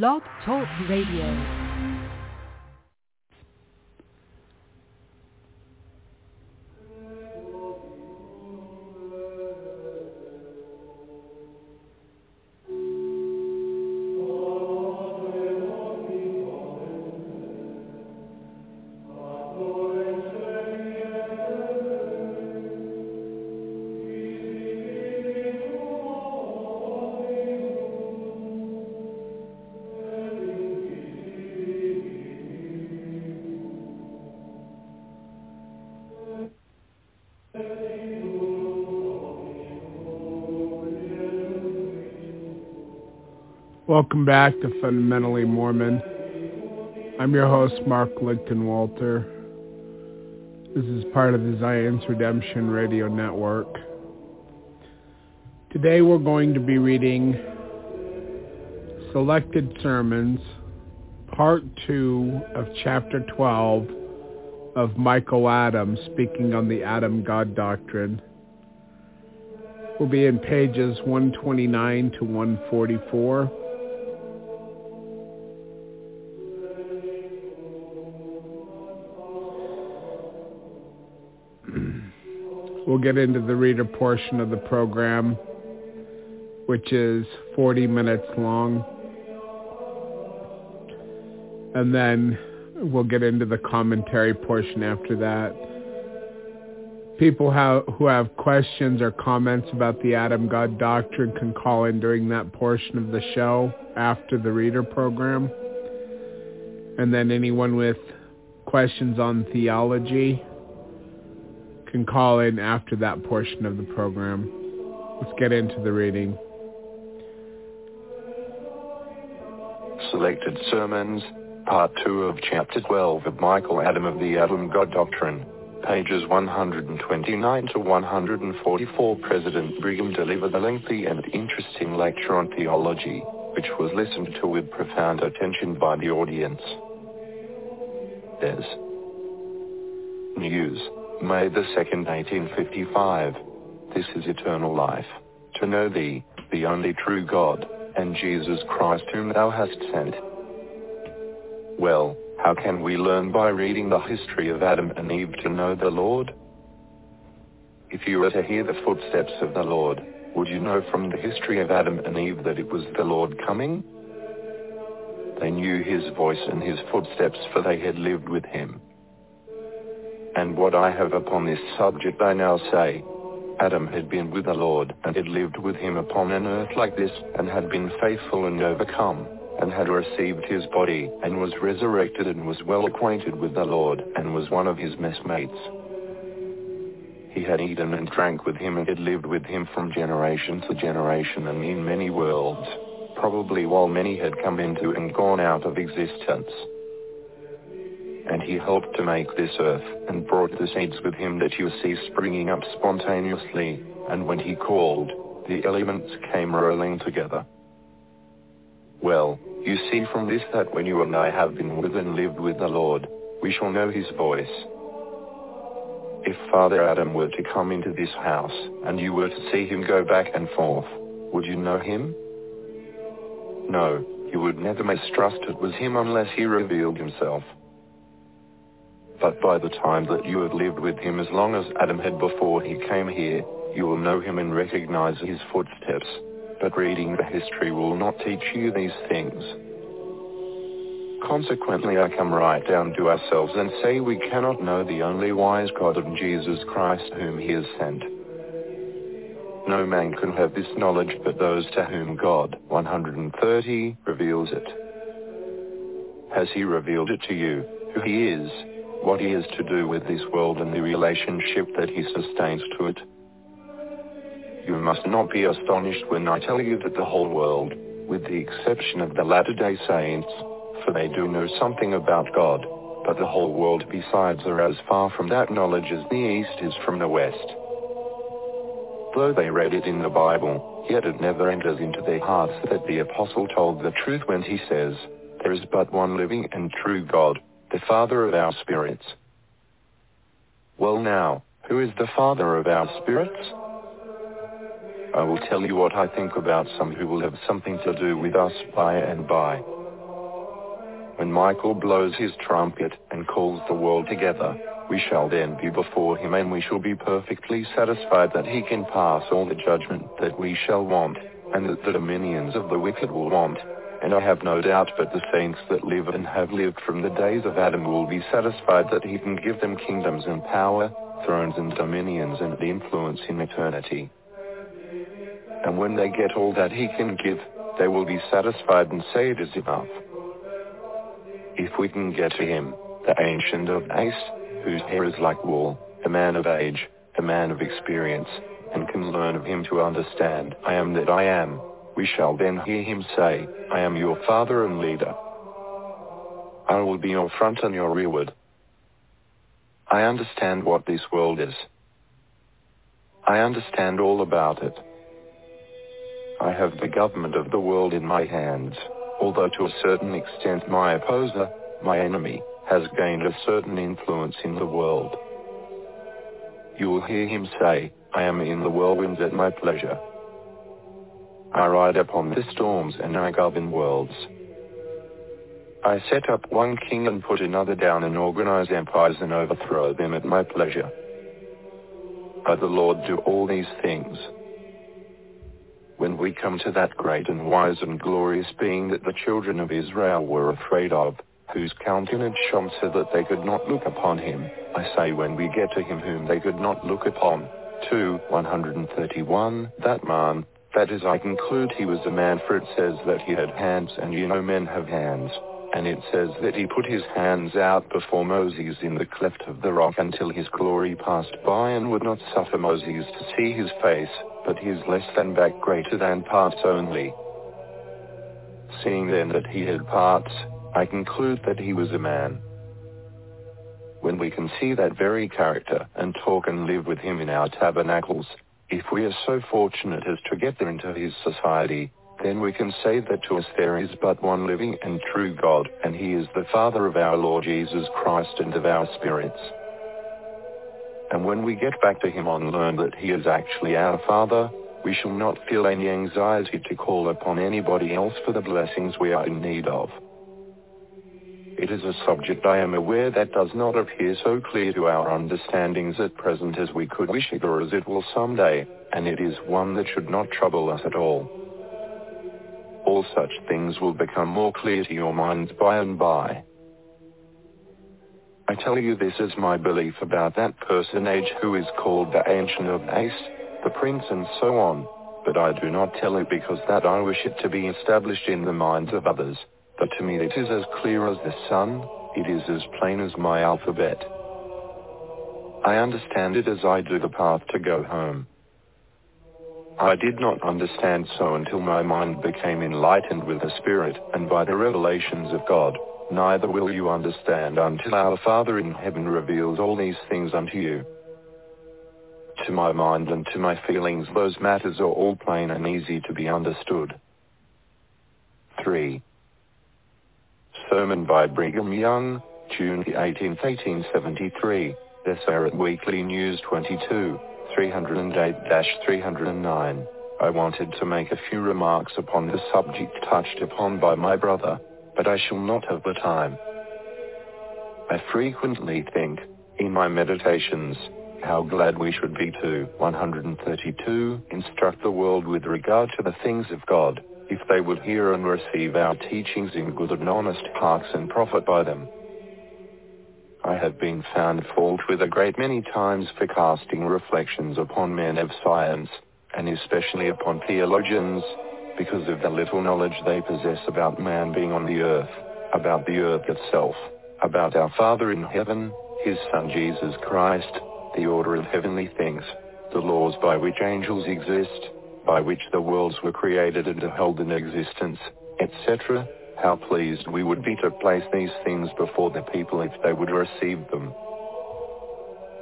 Blog Talk Radio. Welcome back to Fundamentally Mormon. I'm your host, Mark Lichtenwalter. This is part of the Zion's Redemption Radio Network. Today we're going to be reading Selected Sermons, Part 2 of Chapter 12 of Michael Adams speaking on the Adam God Doctrine. We'll be in pages 129 to 144. We'll get into the reader portion of the program, which is 40 minutes long. And then we'll get into the commentary portion after that. People who have questions or comments about the Adam God doctrine can call in during that portion of the show after the reader program. And then anyone with questions on theology can call in after that portion of the program. Let's get into the reading. Selected Sermons, Part 2 of Chapter 12 of Michael Adam of the Adam God Doctrine, pages 129 to 144. President Brigham delivered a lengthy and interesting lecture on theology, which was listened to with profound attention by the audience. Deseret news. May the 2nd, 1855. This is eternal life. To know thee, the only true God, and Jesus Christ whom thou hast sent. Well, how can we learn by reading the history of Adam and Eve to know the Lord? If you were to hear the footsteps of the Lord, would you know from the history of Adam and Eve that it was the Lord coming? They knew his voice and his footsteps for they had lived with him. And what I have upon this subject I now say. Adam had been with the Lord and had lived with him upon an earth like this and had been faithful and overcome and had received his body and was resurrected and was well acquainted with the Lord and was one of his messmates. He had eaten and drank with him and had lived with him from generation to generation and in many worlds, probably while many had come into and gone out of existence and he helped to make this earth, and brought the seeds with him that you see springing up spontaneously, and when he called, the elements came rolling together. Well, you see from this that when you and I have been with and lived with the Lord, we shall know his voice. If Father Adam were to come into this house, and you were to see him go back and forth, would you know him? No, you would never mistrust it was him unless he revealed himself but by the time that you have lived with him as long as Adam had before he came here, you will know him and recognize his footsteps. But reading the history will not teach you these things. Consequently I come right down to ourselves and say we cannot know the only wise God of Jesus Christ whom he has sent. No man can have this knowledge but those to whom God, 130, reveals it. Has he revealed it to you, who he is, what he is to do with this world and the relationship that he sustains to it. You must not be astonished when I tell you that the whole world, with the exception of the Latter-day Saints, for they do know something about God, but the whole world besides are as far from that knowledge as the East is from the West. Though they read it in the Bible, yet it never enters into their hearts that the Apostle told the truth when he says, There is but one living and true God, the Father of our spirits. Well now, who is the Father of our spirits? I will tell you what I think about some who will have something to do with us by and by. when Michael blows his trumpet and calls the world together, we shall then be before him and we shall be perfectly satisfied that he can pass all the judgment that we shall want, and that the dominions of the wicked will want. And I have no doubt but the saints that live and have lived from the days of Adam will be satisfied that he can give them kingdoms and power, thrones and dominions and influence in eternity. And when they get all that he can give, they will be satisfied and say it is enough. If we can get to him, the Ancient of Days, whose hair is like wool, a man of age, a man of experience, and can learn of him to understand, I am that I am, we shall then hear him say, I am your father and leader. I will be your front and your rearward. I understand what this world is. I understand all about it. I have the government of the world in my hands, although to a certain extent my opposer, my enemy, has gained a certain influence in the world. You will hear him say, I am in the whirlwinds at my pleasure. I ride upon the storms and I govern worlds. I set up one king and put another down and organize empires and overthrow them at my pleasure. I the Lord do all these things. When we come to that great and wise and glorious being that the children of Israel were afraid of, whose countenance shone so that they could not look upon him, I say when we get to him whom they could not look upon, 2, 131, that man, that is I conclude he was a man for it says that he had hands and you know men have hands. And it says that he put his hands out before Moses in the cleft of the rock until his glory passed by and would not suffer Moses to see his face, but his less than back greater than parts only. Seeing then that he had parts, I conclude that he was a man. When we can see that very character and talk and live with him in our tabernacles, if we are so fortunate as to get there into his society, then we can say that to us there is but one living and true God, and he is the Father of our Lord Jesus Christ and of our spirits. And when we get back to him and learn that he is actually our Father, we shall not feel any anxiety to call upon anybody else for the blessings we are in need of. It is a subject I am aware that does not appear so clear to our understandings at present as we could wish it or as it will someday, and it is one that should not trouble us at all. All such things will become more clear to your minds by and by. I tell you this as my belief about that personage who is called the Ancient of Days, the Prince and so on, but I do not tell it because that I wish it to be established in the minds of others, but to me it is as clear as the sun, it is as plain as my alphabet. I understand it as I do the path to go home. I did not understand so until my mind became enlightened with the Spirit and by the revelations of God. Neither will you understand until our Father in heaven reveals all these things unto you. To my mind and to my feelings those matters are all plain and easy to be understood. 3. Sermon by Brigham Young, June 18, 1873, Deseret Weekly News 22. 308-309. I wanted to make a few remarks upon the subject touched upon by my brother, but I shall not have the time. I frequently think, in my meditations, how glad we should be to 132 instruct the world with regard to the things of God, if they would hear and receive our teachings in good and honest hearts and profit by them. I have been found fault with a great many times for casting reflections upon men of science, and especially upon theologians, because of the little knowledge they possess about man being on the earth, about the earth itself, about our Father in heaven, his Son Jesus Christ, the order of heavenly things, the laws by which angels exist, by which the worlds were created and held in existence, etc., how pleased we would be to place these things before the people if they would receive them.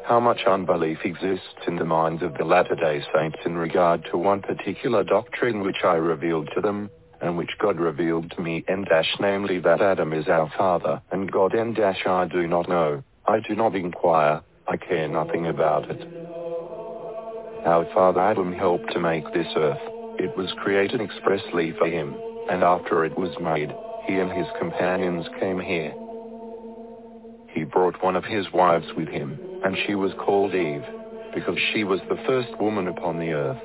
How much unbelief exists in the minds of the Latter-day Saints in regard to one particular doctrine which I revealed to them, and which God revealed to me and dash namely that Adam is our father, and God and dash I do not know, I do not inquire, I care nothing about it. Our father Adam helped to make this earth, it was created expressly for him, and after it was made, he and his companions came here. He brought one of his wives with him, and she was called Eve, because she was the first woman upon the earth.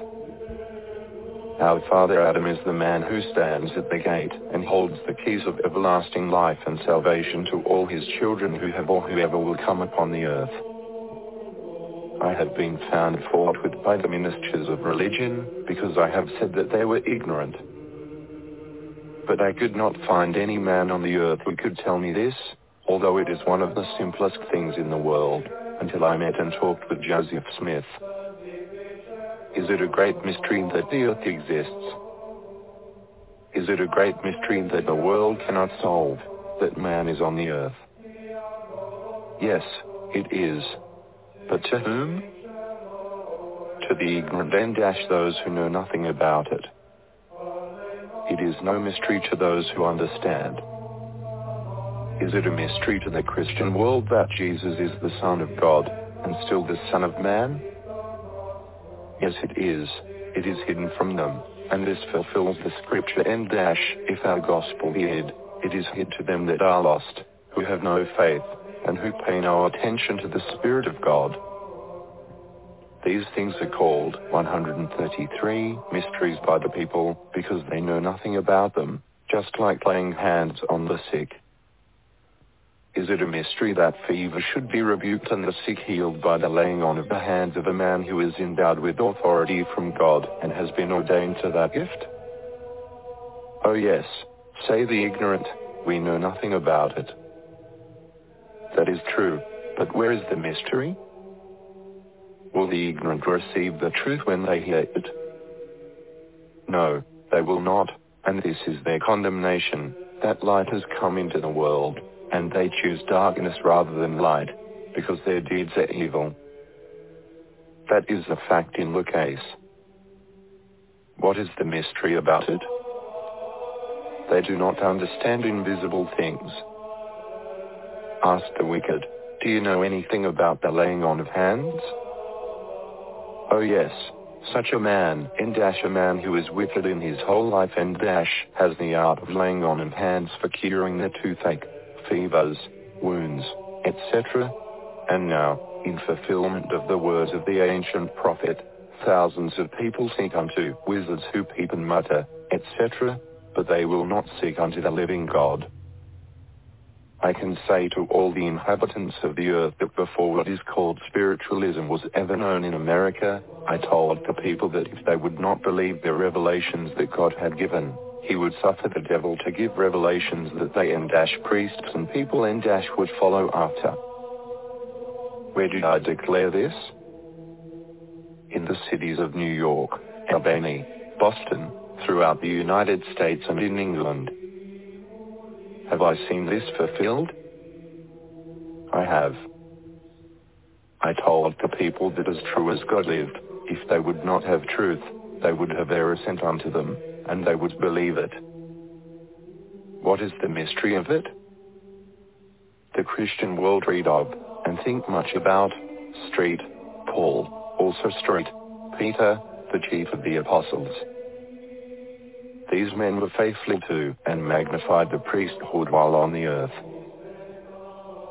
Our father Adam is the man who stands at the gate and holds the keys of everlasting life and salvation to all his children who have or whoever will come upon the earth. I have been found fault with by the ministers of religion because I have said that they were ignorant. But I could not find any man on the earth who could tell me this, although it is one of the simplest things in the world, until I met and talked with Joseph Smith. Is it a great mystery that the earth exists? Is it a great mystery that the world cannot solve, that man is on the earth? Yes, it is. But to whom? To the ignorant and dash those who know nothing about it. It is no mystery to those who understand. Is it a mystery to the Christian world that Jesus is the Son of God and still the Son of Man? Yes, it is. It is hidden from them, and this fulfills the scripture and dash, if our gospel be hid, it is hid to them that are lost, who have no faith, and who pay no attention to the Spirit of God. These things are called 133 mysteries by the people because they know nothing about them, just like laying hands on the sick. Is it a mystery that fever should be rebuked and the sick healed by the laying on of the hands of a man who is endowed with authority from God and has been ordained to that gift? Oh yes, say the ignorant, we know nothing about it. That is true, but where is the mystery? Will the ignorant receive the truth when they hear it? No, they will not, and this is their condemnation, that light has come into the world and they choose darkness rather than light, because their deeds are evil. That is the fact in the case. What is the mystery about it? They do not understand invisible things. Ask the wicked, do you know anything about the laying on of hands? Oh yes, such a man, in dash a man who is wicked in his whole life and dash has the art of laying on of hands for curing the toothache fevers, wounds, etc. And now, in fulfillment of the words of the ancient prophet, thousands of people seek unto wizards who peep and mutter, etc., but they will not seek unto the living God. I can say to all the inhabitants of the earth that before what is called spiritualism was ever known in America, I told the people that if they would not believe the revelations that God had given, he would suffer the devil to give revelations that they and dash priests and people and dash would follow after. Where did I declare this? In the cities of New York, Albany, Boston, throughout the United States and in England. Have I seen this fulfilled? I have. I told the people that as true as God lived, if they would not have truth, they would have error sent unto them and they would believe it. What is the mystery of it? The Christian world read of and think much about Street, Paul, also Street, Peter, the chief of the apostles. These men were faithful to and magnified the priesthood while on the earth.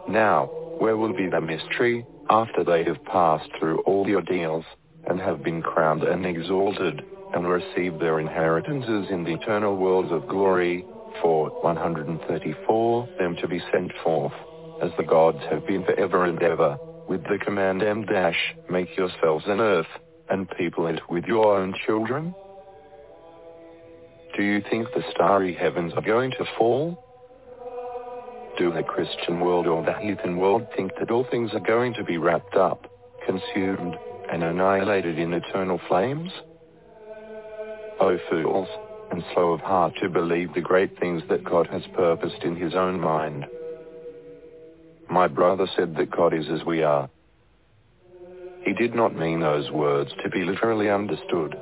Now, where will be the mystery after they have passed through all the ordeals and have been crowned and exalted and received their inheritances in the eternal worlds of glory, for 134 them to be sent forth, as the gods have been forever and ever, with the command M dash, make yourselves an earth, and people it with your own children? Do you think the starry heavens are going to fall? Do the Christian world or the heathen world think that all things are going to be wrapped up, consumed, and annihilated in eternal flames? O fools, and slow of heart to believe the great things that God has purposed in his own mind. My brother said that God is as we are. He did not mean those words to be literally understood.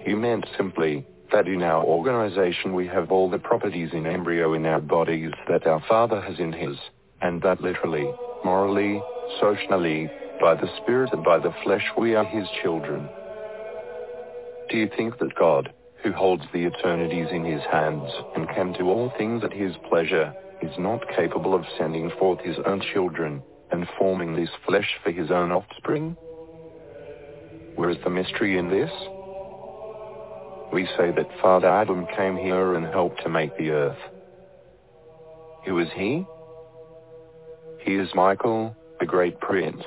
He meant simply that in our organization we have all the properties in embryo in our bodies that our Father has in his, and that literally, morally, socially, by the Spirit and by the flesh we are his children. Do you think that God, who holds the eternities in his hands and can do all things at his pleasure, is not capable of sending forth his own children and forming this flesh for his own offspring? Where is the mystery in this? We say that Father Adam came here and helped to make the earth. Who is he? He is Michael, the great prince,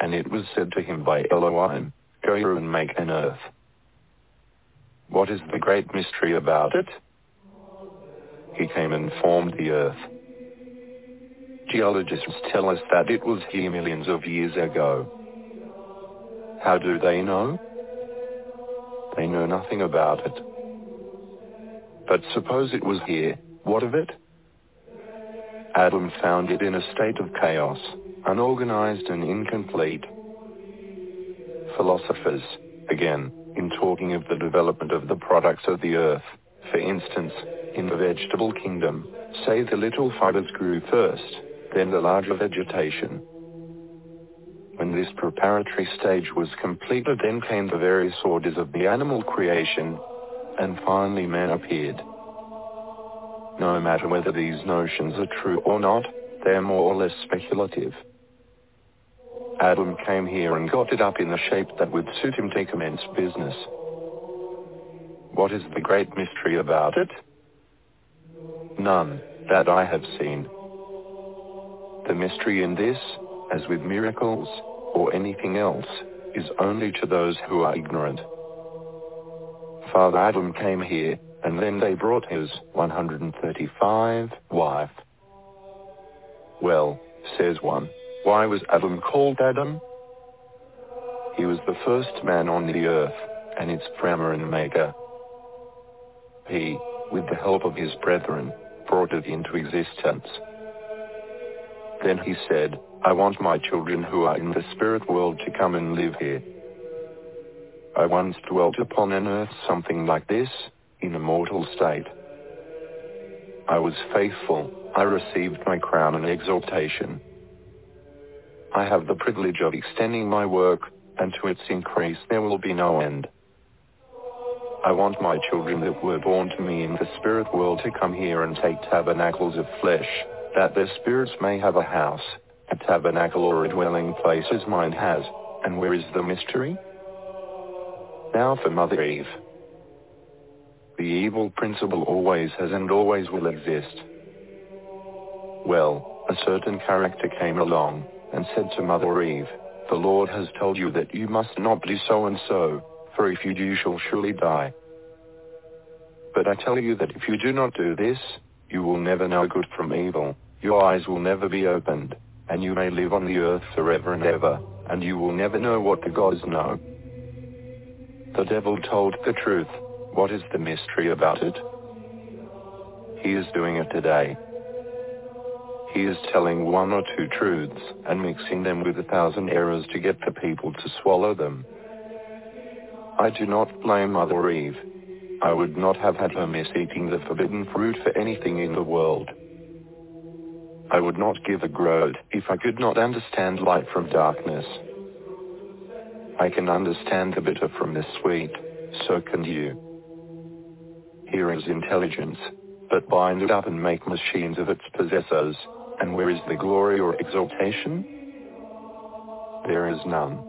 and it was said to him by Elohim, Go and make an earth. What is the great mystery about it? He came and formed the earth. Geologists tell us that it was here millions of years ago. How do they know? They know nothing about it. But suppose it was here, what of it? Adam found it in a state of chaos, unorganized and incomplete. Philosophers, again, in talking of the development of the products of the earth, for instance, in the vegetable kingdom, say the little fibers grew first, then the larger vegetation. When this preparatory stage was completed then came the various orders of the animal creation, and finally man appeared. No matter whether these notions are true or not, they are more or less speculative. Adam came here and got it up in the shape that would suit him to commence business. What is the great mystery about it? None, that I have seen. The mystery in this, as with miracles, or anything else, is only to those who are ignorant. Father Adam came here, and then they brought his 135 wife. Well, says one, why was Adam called Adam? He was the first man on the earth, and its framer and maker. He, with the help of his brethren, brought it into existence. Then he said, I want my children who are in the spirit world to come and live here. I once dwelt upon an earth something like this, in a mortal state. I was faithful, I received my crown and exaltation. I have the privilege of extending my work, and to its increase there will be no end. I want my children that were born to me in the spirit world to come here and take tabernacles of flesh, that their spirits may have a house, a tabernacle or a dwelling place as mine has. And where is the mystery? Now for Mother Eve. The evil principle always has and always will exist. Well, a certain character came along and said to Mother Eve, The Lord has told you that you must not do so and so, for if you do you shall surely die. But I tell you that if you do not do this, you will never know good from evil, your eyes will never be opened, and you may live on the earth forever and ever, and you will never know what the gods know. The devil told the truth. What is the mystery about it? He is doing it today. He is telling one or two truths and mixing them with a thousand errors to get the people to swallow them. I do not blame Mother Eve. I would not have had her miss eating the forbidden fruit for anything in the world. I would not give a groat if I could not understand light from darkness. I can understand the bitter from the sweet, so can you. Here is intelligence, but bind it up and make machines of its possessors, and where is the glory or exaltation? There is none.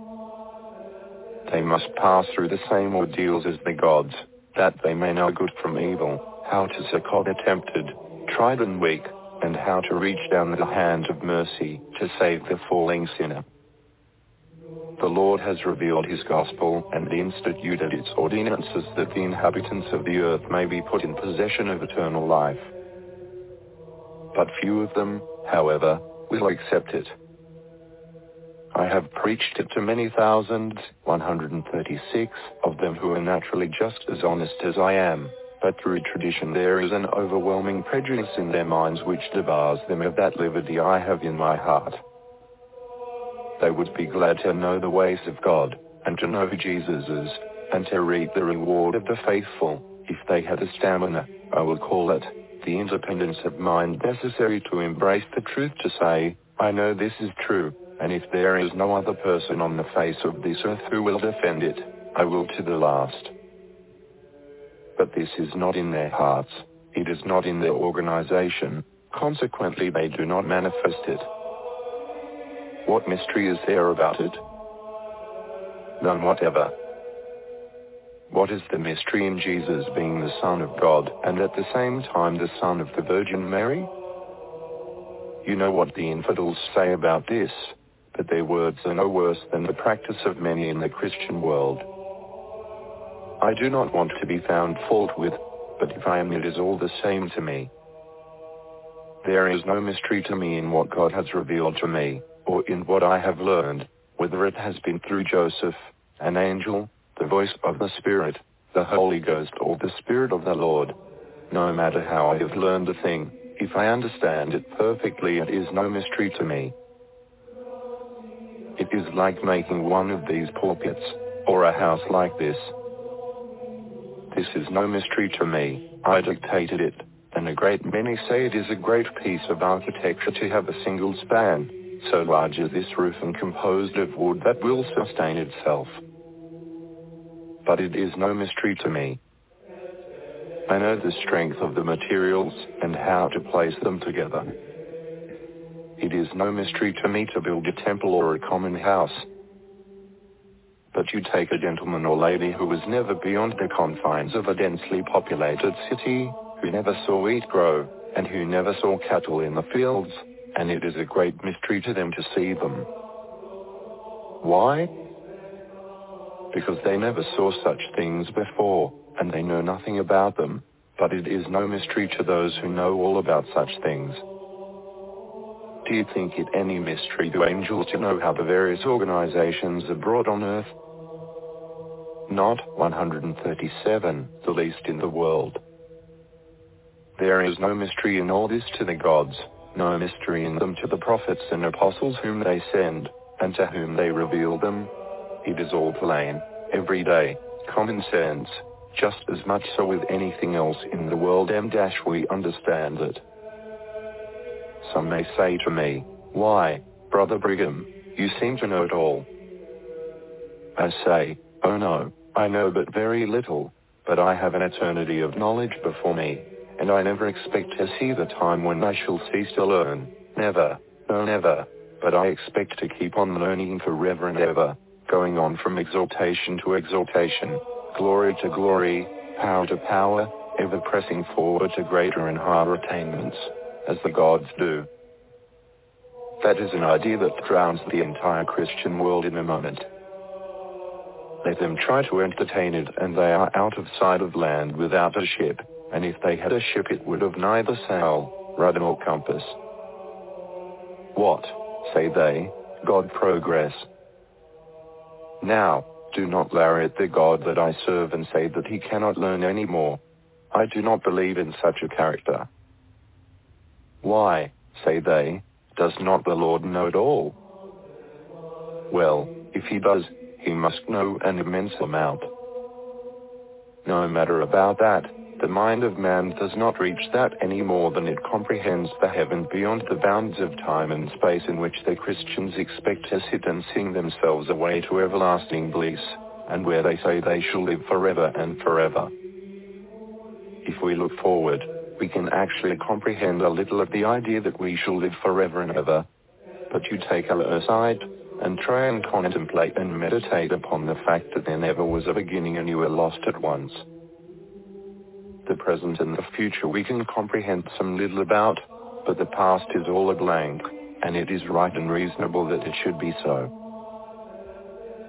They must pass through the same ordeals as the gods, that they may know good from evil, how to succor the tempted, tried and weak, and how to reach down the hand of mercy to save the falling sinner. The Lord has revealed his gospel and instituted its ordinances that the inhabitants of the earth may be put in possession of eternal life. But few of them, however, will accept it. I have preached it to many thousands, 136 of them who are naturally just as honest as I am, but through tradition there is an overwhelming prejudice in their minds which debars them of that liberty I have in my heart. They would be glad to know the ways of God, and to know who Jesus and to reap the reward of the faithful, if they had the stamina, I will call it, the independence of mind necessary to embrace the truth to say, I know this is true, and if there is no other person on the face of this earth who will defend it, I will to the last. But this is not in their hearts. It is not in their organization. Consequently, they do not manifest it. What mystery is there about it? None whatever. What is the mystery in Jesus being the Son of God and at the same time the Son of the Virgin Mary? You know what the infidels say about this, but their words are no worse than the practice of many in the Christian world. I do not want to be found fault with, but if I am it is all the same to me. There is no mystery to me in what God has revealed to me, or in what I have learned, whether it has been through Joseph, an angel, the voice of the Spirit, the Holy Ghost or the Spirit of the Lord. No matter how I have learned a thing, if I understand it perfectly it is no mystery to me. It is like making one of these pulpits, or a house like this. This is no mystery to me, I dictated it, and a great many say it is a great piece of architecture to have a single span, so large as this roof and composed of wood that will sustain itself but it is no mystery to me. I know the strength of the materials and how to place them together. It is no mystery to me to build a temple or a common house. But you take a gentleman or lady who was never beyond the confines of a densely populated city, who never saw wheat grow, and who never saw cattle in the fields, and it is a great mystery to them to see them. Why? because they never saw such things before, and they know nothing about them, but it is no mystery to those who know all about such things. Do you think it any mystery to angels to know how the various organizations brought on earth? Not 137, the least in the world. There is no mystery in all this to the gods, no mystery in them to the prophets and apostles whom they send, and to whom they reveal them, it is all plain, every day, common sense, just as much so with anything else in the world m dash we understand it. Some may say to me, why, Brother Brigham, you seem to know it all. I say, oh no, I know but very little, but I have an eternity of knowledge before me, and I never expect to see the time when I shall cease to learn, never, no never, but I expect to keep on learning forever and ever going on from exaltation to exaltation, glory to glory, power to power, ever pressing forward to greater and higher attainments, as the gods do. That is an idea that drowns the entire Christian world in a moment. Let them try to entertain it and they are out of sight of land without a ship, and if they had a ship it would have neither sail, rudder nor compass. What, say they, God progress, now, do not lariat the God that I serve and say that he cannot learn any more. I do not believe in such a character. Why, say they, does not the Lord know it all? Well, if he does, he must know an immense amount. No matter about that, the mind of man does not reach that any more than it comprehends the heaven beyond the bounds of time and space in which the Christians expect to sit and sing themselves away to everlasting bliss, and where they say they shall live forever and forever. If we look forward, we can actually comprehend a little of the idea that we shall live forever and ever. But you take a aside, and try and contemplate and meditate upon the fact that there never was a beginning and you were lost at once the present and the future we can comprehend some little about, but the past is all a blank, and it is right and reasonable that it should be so.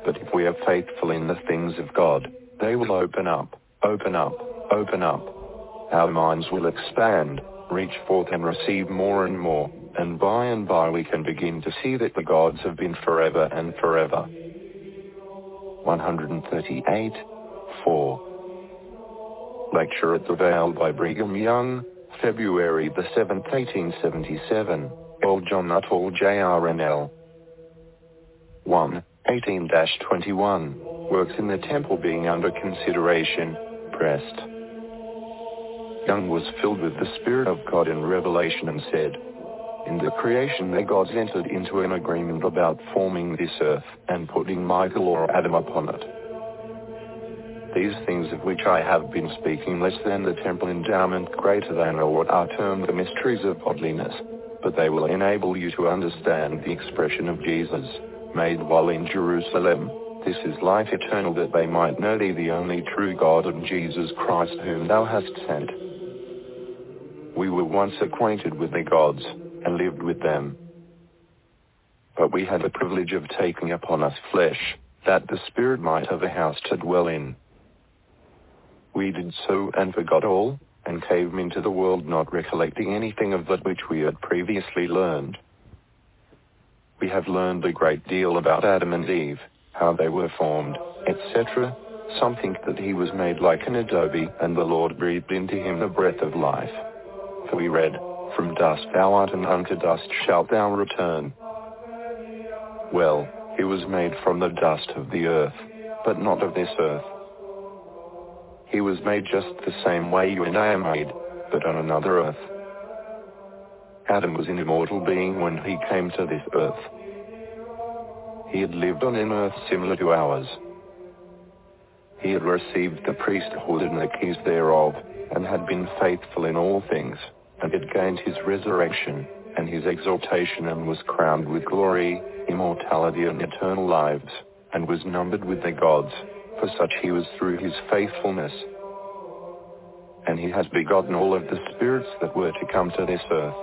But if we are faithful in the things of God, they will open up, open up, open up. Our minds will expand, reach forth and receive more and more, and by and by we can begin to see that the gods have been forever and forever. 138, 4. Lecture at the Veil by Brigham Young, February the 7th, 1877. Old John Nuttall JRNL. 1. 18-21. Works in the temple being under consideration. Pressed. Young was filled with the Spirit of God in revelation and said, in the creation the gods entered into an agreement about forming this earth and putting Michael or Adam upon it. These things of which I have been speaking less than the temple endowment greater than or what are termed the mysteries of godliness. But they will enable you to understand the expression of Jesus, made while in Jerusalem. This is life eternal that they might know thee the only true God and Jesus Christ whom thou hast sent. We were once acquainted with the gods, and lived with them. But we had the privilege of taking upon us flesh, that the Spirit might have a house to dwell in. We did so and forgot all, and came into the world not recollecting anything of that which we had previously learned. We have learned a great deal about Adam and Eve, how they were formed, etc. Some think that he was made like an adobe, and the Lord breathed into him the breath of life. For we read, From dust thou art, and unto dust shalt thou return. Well, he was made from the dust of the earth, but not of this earth. He was made just the same way you and I are made, but on another earth. Adam was an immortal being when he came to this earth. He had lived on an earth similar to ours. He had received the priesthood and the keys thereof, and had been faithful in all things, and it gained his resurrection, and his exaltation and was crowned with glory, immortality and eternal lives, and was numbered with the gods, for such he was through his faithfulness. And he has begotten all of the spirits that were to come to this earth.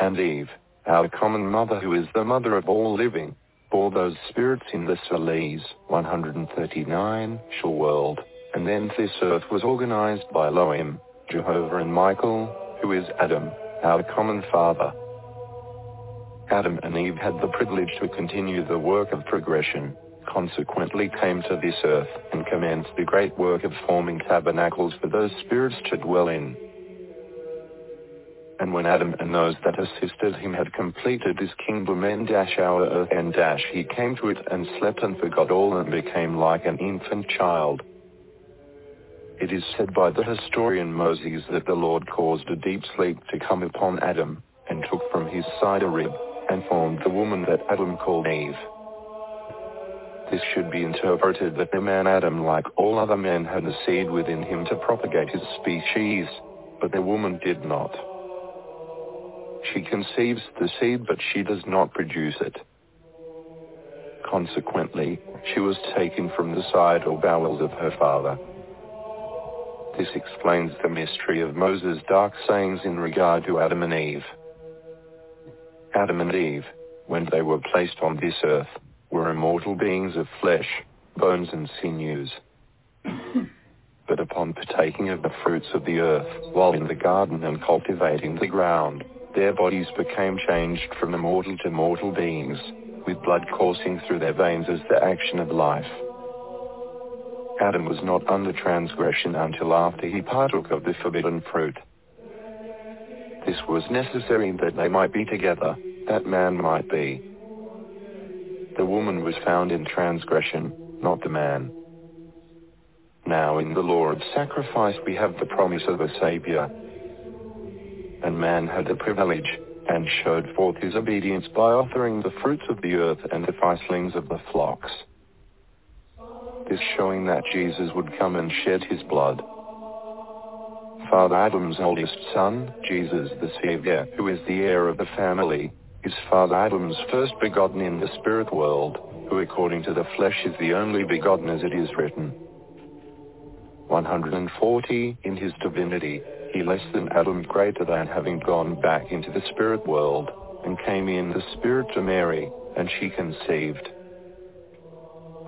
And Eve, our common mother who is the mother of all living, bore those spirits in the Solis, 139, shul world, and then this earth was organized by Elohim, Jehovah and Michael, who is Adam, our common father. Adam and Eve had the privilege to continue the work of progression, consequently came to this earth and commenced the great work of forming tabernacles for those spirits to dwell in. And when Adam and those that assisted him had completed his kingdom and dash our earth and dash he came to it and slept and forgot all and became like an infant child. It is said by the historian Moses that the Lord caused a deep sleep to come upon Adam, and took from his side a rib, and formed the woman that Adam called Eve. This should be interpreted that the man Adam, like all other men, had a seed within him to propagate his species, but the woman did not. She conceives the seed, but she does not produce it. Consequently, she was taken from the side or bowels of her father. This explains the mystery of Moses' dark sayings in regard to Adam and Eve. Adam and Eve, when they were placed on this earth, were immortal beings of flesh, bones and sinews. but upon partaking of the fruits of the earth, while in the garden and cultivating the ground, their bodies became changed from immortal to mortal beings, with blood coursing through their veins as the action of life. Adam was not under transgression until after he partook of the forbidden fruit. This was necessary that they might be together, that man might be. The woman was found in transgression, not the man. Now in the Lord's sacrifice we have the promise of a Savior. And man had the privilege, and showed forth his obedience by offering the fruits of the earth and the firstlings of the flocks is showing that Jesus would come and shed his blood. Father Adam's oldest son, Jesus the Savior, who is the heir of the family, is Father Adam's first begotten in the spirit world, who according to the flesh is the only begotten as it is written. 140 in his divinity, he less than Adam greater than having gone back into the spirit world, and came in the spirit to Mary, and she conceived.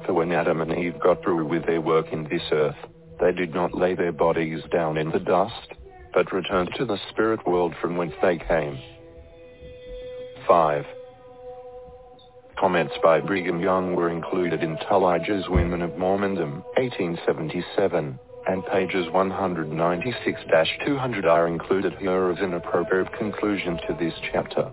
For when Adam and Eve got through with their work in this earth, they did not lay their bodies down in the dust, but returned to the spirit world from whence they came. 5. Comments by Brigham Young were included in Tullidge's Women of Mormondom, 1877, and pages 196-200 are included here as an appropriate conclusion to this chapter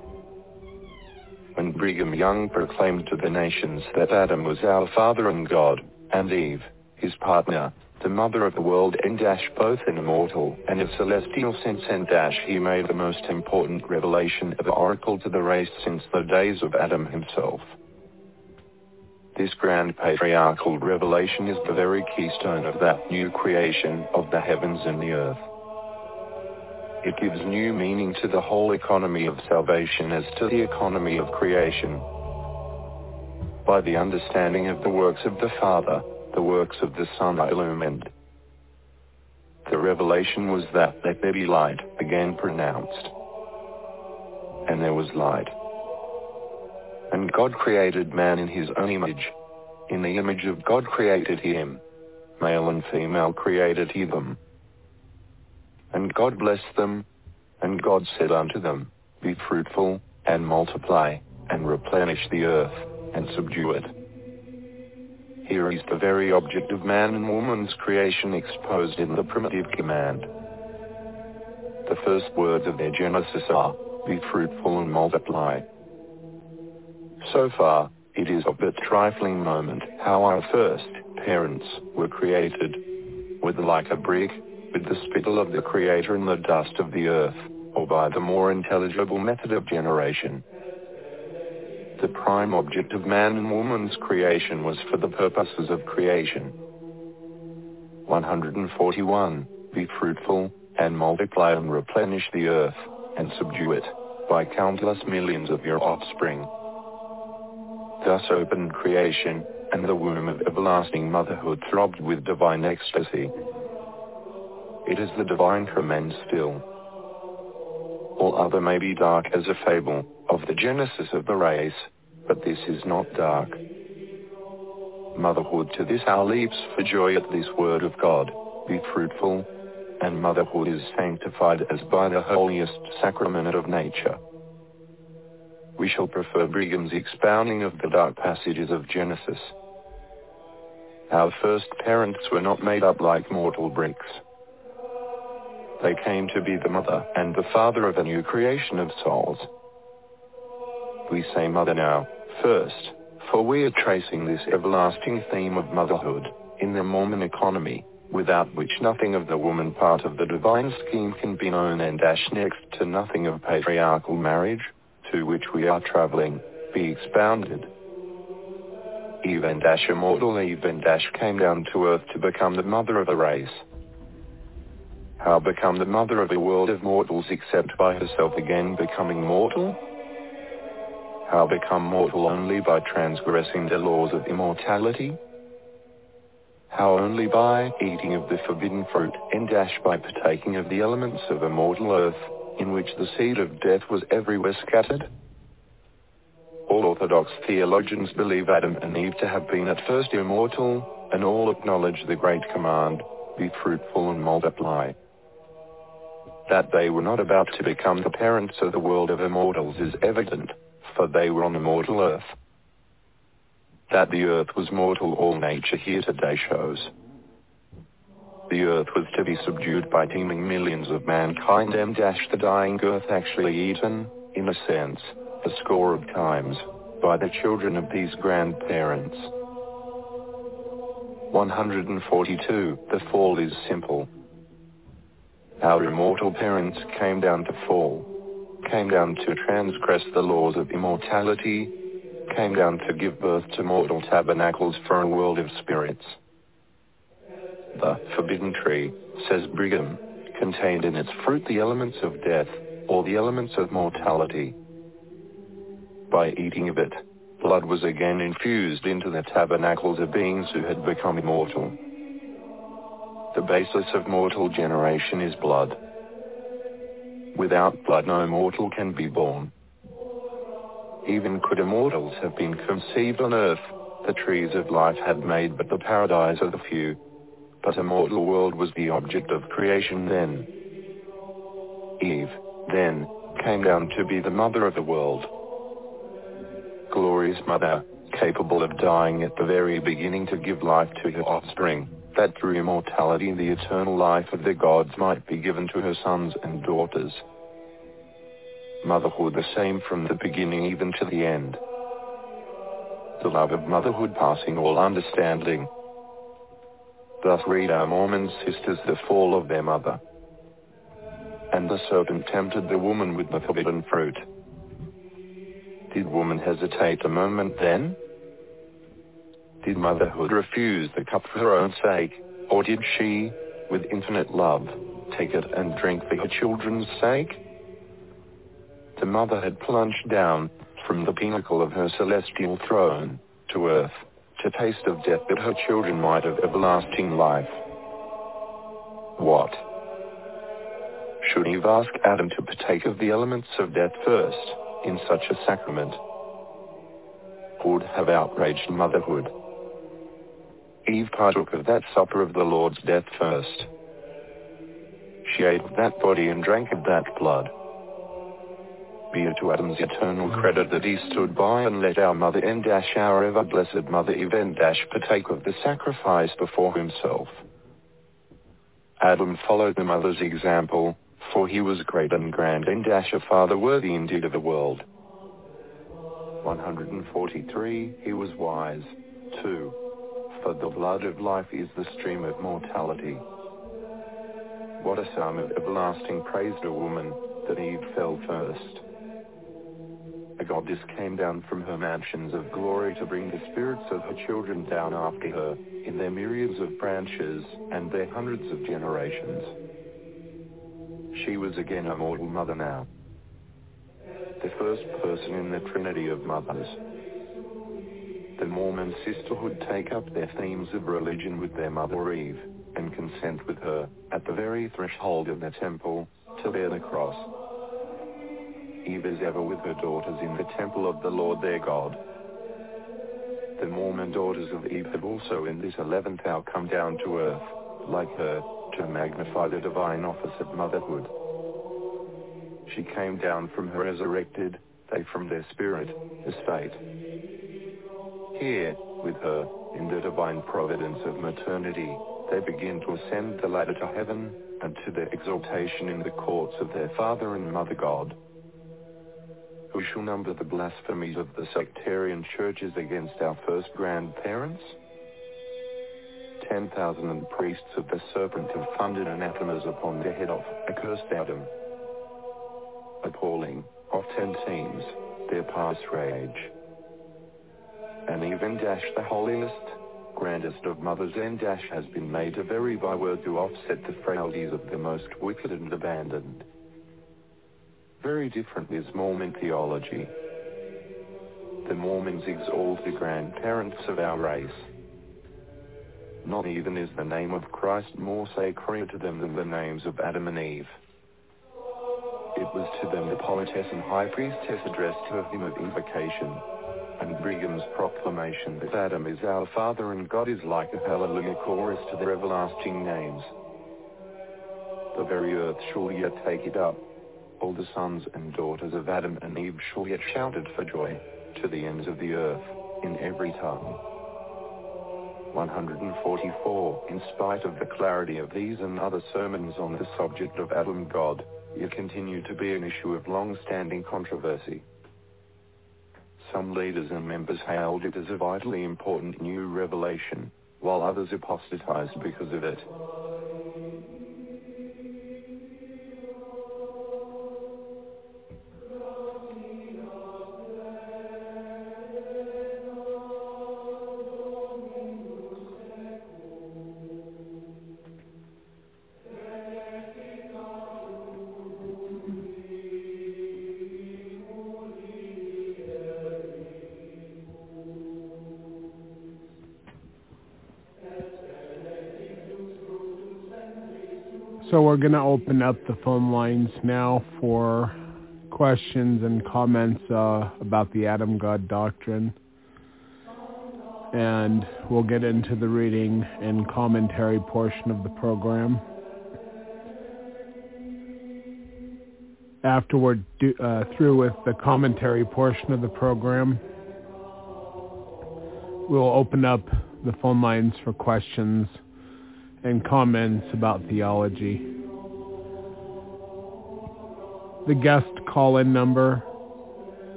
when Brigham Young proclaimed to the nations that Adam was our father and God, and Eve, his partner, the mother of the world and dash both in immortal and of celestial sense and dash he made the most important revelation of the oracle to the race since the days of Adam himself. This grand patriarchal revelation is the very keystone of that new creation of the heavens and the earth. It gives new meaning to the whole economy of salvation as to the economy of creation. By the understanding of the works of the Father, the works of the Son are illumined. The revelation was that let there be light, again pronounced. And there was light. And God created man in his own image. In the image of God created he him. Male and female created he them. And God blessed them, and God said unto them, Be fruitful, and multiply, and replenish the earth, and subdue it. Here is the very object of man and woman's creation exposed in the primitive command. The first words of their Genesis are, Be fruitful and multiply. So far, it is of but trifling moment how our first parents were created. With like a brick, with the spittle of the Creator and the dust of the earth, or by the more intelligible method of generation. The prime object of man and woman's creation was for the purposes of creation. 141. Be fruitful, and multiply and replenish the earth, and subdue it, by countless millions of your offspring. Thus opened creation, and the womb of everlasting motherhood throbbed with divine ecstasy. It is the divine command still. All other may be dark as a fable of the genesis of the race, but this is not dark. Motherhood to this our leaps for joy at this word of God, be fruitful, and motherhood is sanctified as by the holiest sacrament of nature. We shall prefer Brigham's expounding of the dark passages of Genesis. Our first parents were not made up like mortal bricks. They came to be the mother and the father of a new creation of souls. We say mother now, first, for we are tracing this everlasting theme of motherhood in the Mormon economy, without which nothing of the woman part of the divine scheme can be known and dash next to nothing of patriarchal marriage, to which we are traveling, be expounded. Eve and Dash immortal Eve and Dash came down to earth to become the mother of a race. How become the mother of a world of mortals except by herself again becoming mortal? How become mortal only by transgressing the laws of immortality? How only by eating of the forbidden fruit and dash by partaking of the elements of a mortal earth, in which the seed of death was everywhere scattered? All Orthodox theologians believe Adam and Eve to have been at first immortal, and all acknowledge the great command, be fruitful and multiply. That they were not about to become the parents of the world of immortals is evident, for they were on a mortal earth. That the earth was mortal all nature here today shows. The earth was to be subdued by teeming millions of mankind and dash the dying earth actually eaten, in a sense, a score of times, by the children of these grandparents. 142. The fall is simple. Our immortal parents came down to fall, came down to transgress the laws of immortality, came down to give birth to mortal tabernacles for a world of spirits. The forbidden tree, says Brigham, contained in its fruit the elements of death, or the elements of mortality. By eating of it, blood was again infused into the tabernacles of beings who had become immortal. The basis of mortal generation is blood. Without blood no mortal can be born. Even could immortals have been conceived on earth, the trees of life had made but the paradise of the few. But a mortal world was the object of creation then. Eve, then, came down to be the mother of the world. Glorious mother, capable of dying at the very beginning to give life to her offspring, that through immortality the eternal life of the gods might be given to her sons and daughters. Motherhood the same from the beginning even to the end. The love of motherhood passing all understanding. Thus read our Mormon sisters the fall of their mother. And the serpent tempted the woman with the forbidden fruit. Did woman hesitate a moment then? Did motherhood refuse the cup for her own sake, or did she, with infinite love, take it and drink for her children's sake? The mother had plunged down, from the pinnacle of her celestial throne, to earth, to taste of death that her children might have everlasting life. What? Should Eve ask Adam to partake of the elements of death first, in such a sacrament? Would have outraged motherhood. Eve partook of that supper of the Lord's death first. She ate that body and drank of that blood. Be it to Adam's eternal credit that he stood by and let our mother and dash our ever blessed mother Eve and dash partake of the sacrifice before himself. Adam followed the mother's example, for he was great and grand and dash a father worthy indeed of the world. 143 He was wise. 2. For the blood of life is the stream of mortality. What a psalm of everlasting praise to woman, that Eve fell first. A goddess came down from her mansions of glory to bring the spirits of her children down after her, in their myriads of branches, and their hundreds of generations. She was again a mortal mother now. The first person in the trinity of mothers. The Mormon sisterhood take up their themes of religion with their mother Eve, and consent with her, at the very threshold of the temple, to bear the cross. Eve is ever with her daughters in the temple of the Lord their God. The Mormon daughters of Eve have also in this eleventh hour come down to earth, like her, to magnify the divine office of motherhood. She came down from her resurrected, they from their spirit, estate. Here, with her, in the divine providence of maternity, they begin to ascend the ladder to heaven, and to their exaltation in the courts of their Father and Mother God. Who shall number the blasphemies of the sectarian churches against our first grandparents? Ten thousand priests of the serpent have thundered anathemas upon the head of accursed Adam. Appalling, of ten teams, their past rage. And even Dash the holiest, grandest of mothers and Dash has been made a very byword to offset the frailties of the most wicked and abandoned. Very different is Mormon theology. The Mormons exalt the grandparents of our race. Not even is the name of Christ more sacred to them than the names of Adam and Eve. It was to them the poetess and high priestess addressed her hymn of invocation, and Brigham's proclamation that Adam is our father and God is like a hallelujah chorus to their everlasting names. The very earth shall yet take it up. All the sons and daughters of Adam and Eve shall yet shout it for joy, to the ends of the earth, in every tongue. 144 In spite of the clarity of these and other sermons on the subject of Adam God, it continued to be an issue of long-standing controversy. Some leaders and members hailed it as a vitally important new revelation, while others apostatized because of it. So we're going to open up the phone lines now for questions and comments uh, about the Adam God doctrine. And we'll get into the reading and commentary portion of the program. After we're do, uh, through with the commentary portion of the program, we'll open up the phone lines for questions and comments about theology. The guest call-in number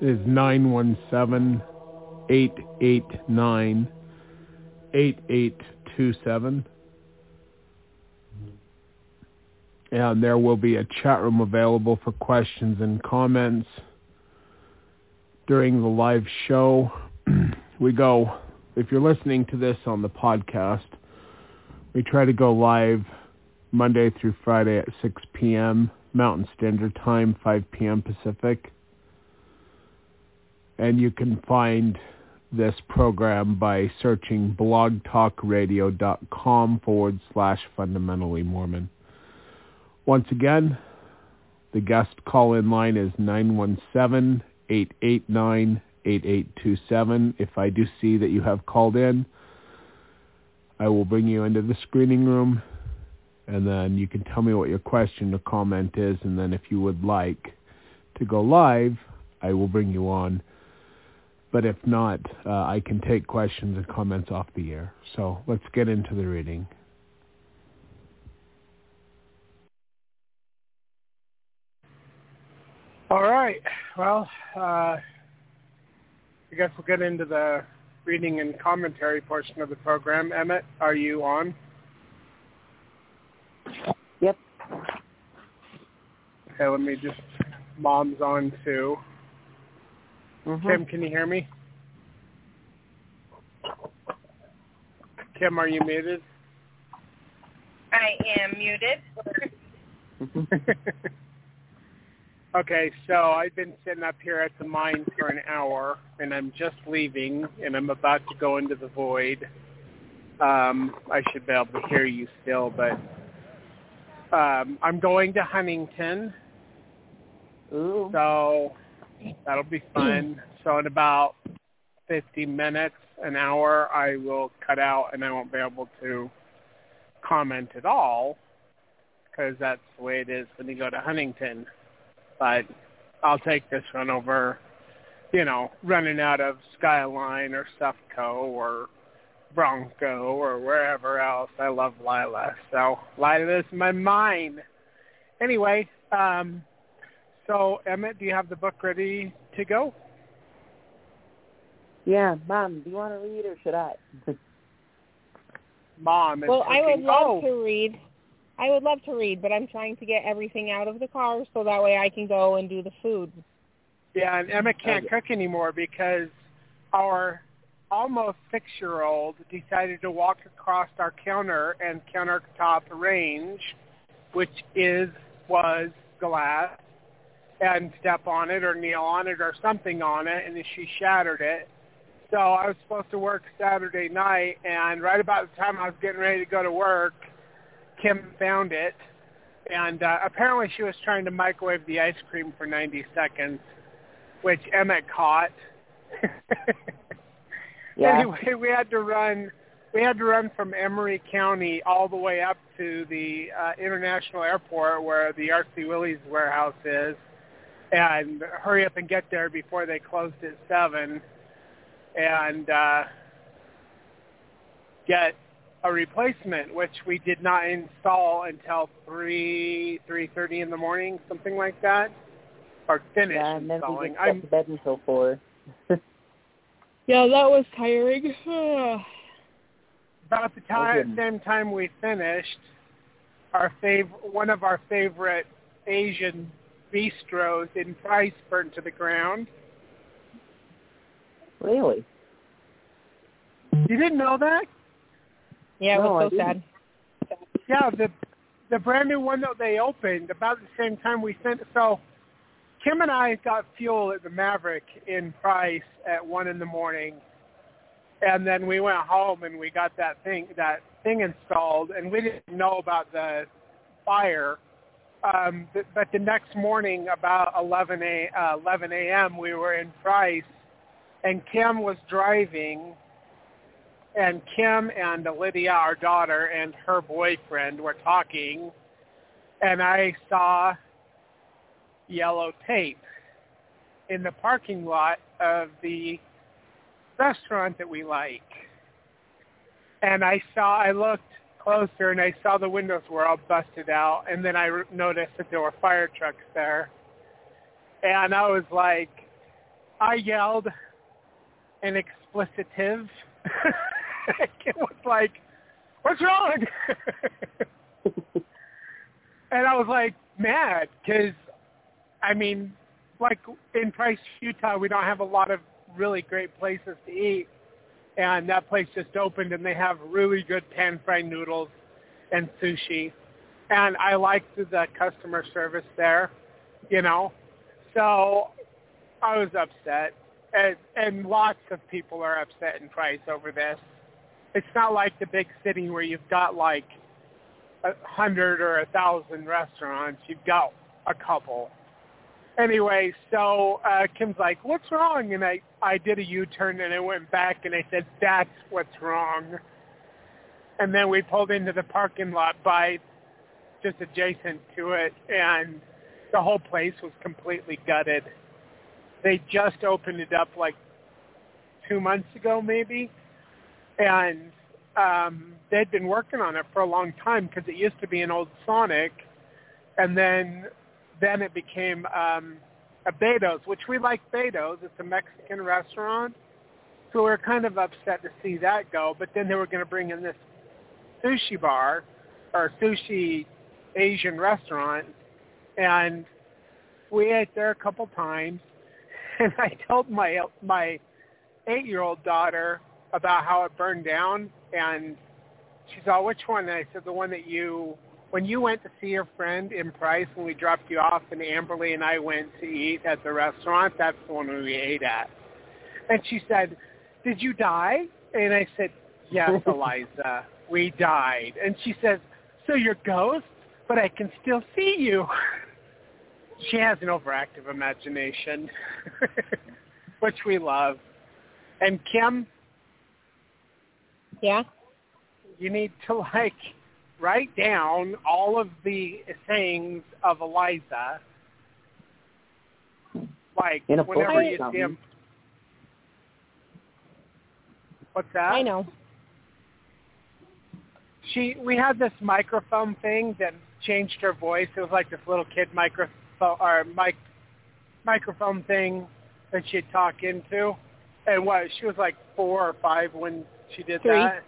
is 917-889-8827. And there will be a chat room available for questions and comments during the live show. we go if you're listening to this on the podcast, we try to go live Monday through Friday at 6 p.m. Mountain Standard Time, 5 p.m. Pacific. And you can find this program by searching blogtalkradio.com forward slash fundamentally Mormon. Once again, the guest call-in line is 917-889-8827. If I do see that you have called in, I will bring you into the screening room and then you can tell me what your question or comment is and then if you would like to go live, I will bring you on. But if not, uh, I can take questions and comments off the air. So let's get into the reading. All right. Well, uh, I guess we'll get into the reading and commentary portion of the program. Emmett, are you on? Yep. Okay, let me just, mom's on too. Mm-hmm. Kim, can you hear me? Kim, are you muted? I am muted. okay, so I've been sitting up here at the mine for an hour, and I'm just leaving, and I'm about to go into the void. Um, I should be able to hear you still, but um, I'm going to Huntington, Ooh. so that'll be fun. so in about 50 minutes, an hour, I will cut out, and I won't be able to comment at all because that's the way it is when you go to Huntington. But I'll take this one over, you know, running out of Skyline or Sufco or Bronco or wherever else. I love Lila. So Lila is my mine. Anyway, um, so Emmett, do you have the book ready to go? Yeah, Mom, do you want to read or should I? Mom is Well, I would love oh, to read. I would love to read, but I'm trying to get everything out of the car so that way I can go and do the food. Yeah, and Emma can't cook anymore because our almost six-year-old decided to walk across our counter and countertop range, which is was glass, and step on it or kneel on it or something on it, and she shattered it. So I was supposed to work Saturday night, and right about the time I was getting ready to go to work, Kim found it, and uh, apparently she was trying to microwave the ice cream for 90 seconds, which Emmett caught. Yeah. Anyway, we had to run. We had to run from Emery County all the way up to the uh, international airport where the RC Willey's warehouse is, and hurry up and get there before they closed at seven, and uh, get a replacement, which we did not install until three three thirty in the morning, something like that, or finish yeah, and then we installing. didn't I'm to bed until four. Yeah, that was tiring. about the time goodness. same time we finished our fav- one of our favorite Asian bistros in Price burned to the ground. really? You didn't know that? Yeah, it No, was so sad. Yeah, the the brand new one that they opened about the same time we sent. So Kim and I got fuel at the Maverick in Price at one in the morning, and then we went home and we got that thing that thing installed, and we didn't know about the fire. Um, but, but the next morning, about 11 a, uh, 11 a.m., we were in Price, and Kim was driving, and Kim and Lydia, our daughter, and her boyfriend were talking, and I saw yellow tape in the parking lot of the restaurant that we like. And I saw, I looked closer and I saw the windows were all busted out and then I noticed that there were fire trucks there. And I was like, I yelled an explicitive. it was like, what's wrong? and I was like mad because I mean, like in Price, Utah, we don't have a lot of really great places to eat. and that place just opened, and they have really good pan fried noodles and sushi, and I liked the customer service there, you know. So I was upset, and, and lots of people are upset in Price over this. It's not like the big city where you've got like a hundred or a thousand restaurants. You've got a couple. Anyway, so uh, Kim's like, "What's wrong?" And I I did a U-turn and I went back and I said, "That's what's wrong." And then we pulled into the parking lot by just adjacent to it, and the whole place was completely gutted. They just opened it up like two months ago, maybe, and um, they'd been working on it for a long time because it used to be an old Sonic, and then then it became um, a Beto's, which we like Beto's. It's a Mexican restaurant, so we we're kind of upset to see that go. But then they were going to bring in this sushi bar or sushi Asian restaurant, and we ate there a couple times. And I told my my eight-year-old daughter about how it burned down, and she said, oh, "Which one?" And I said, "The one that you." When you went to see your friend in Price when we dropped you off and Amberly and I went to eat at the restaurant, that's the one we ate at. And she said, did you die? And I said, yes, Eliza, we died. And she says, so you're ghost, but I can still see you. she has an overactive imagination, which we love. And Kim, Yeah. you need to like write down all of the sayings of Eliza. Like In a book whenever or you see something. him. What's that? I know. She we had this microphone thing that changed her voice. It was like this little kid microphone or mic microphone thing that she'd talk into. And what she was like four or five when she did Three. that.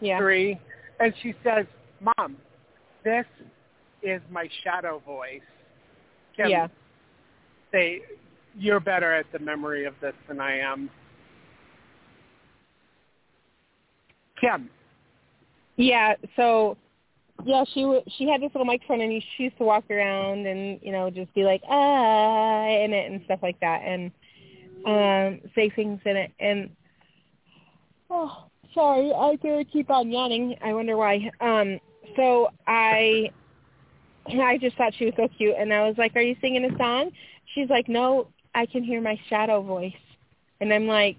Yeah. Three. And she says, Mom, this is my shadow voice. Kim, Yeah. They you're better at the memory of this than I am. Kim. Yeah, so yeah, she w- she had this little microphone and she used to walk around and you know just be like ah in it and stuff like that and um say things in it and oh sorry I could keep on yawning I wonder why um so I I just thought she was so cute and I was like are you singing a song she's like no I can hear my shadow voice and I'm like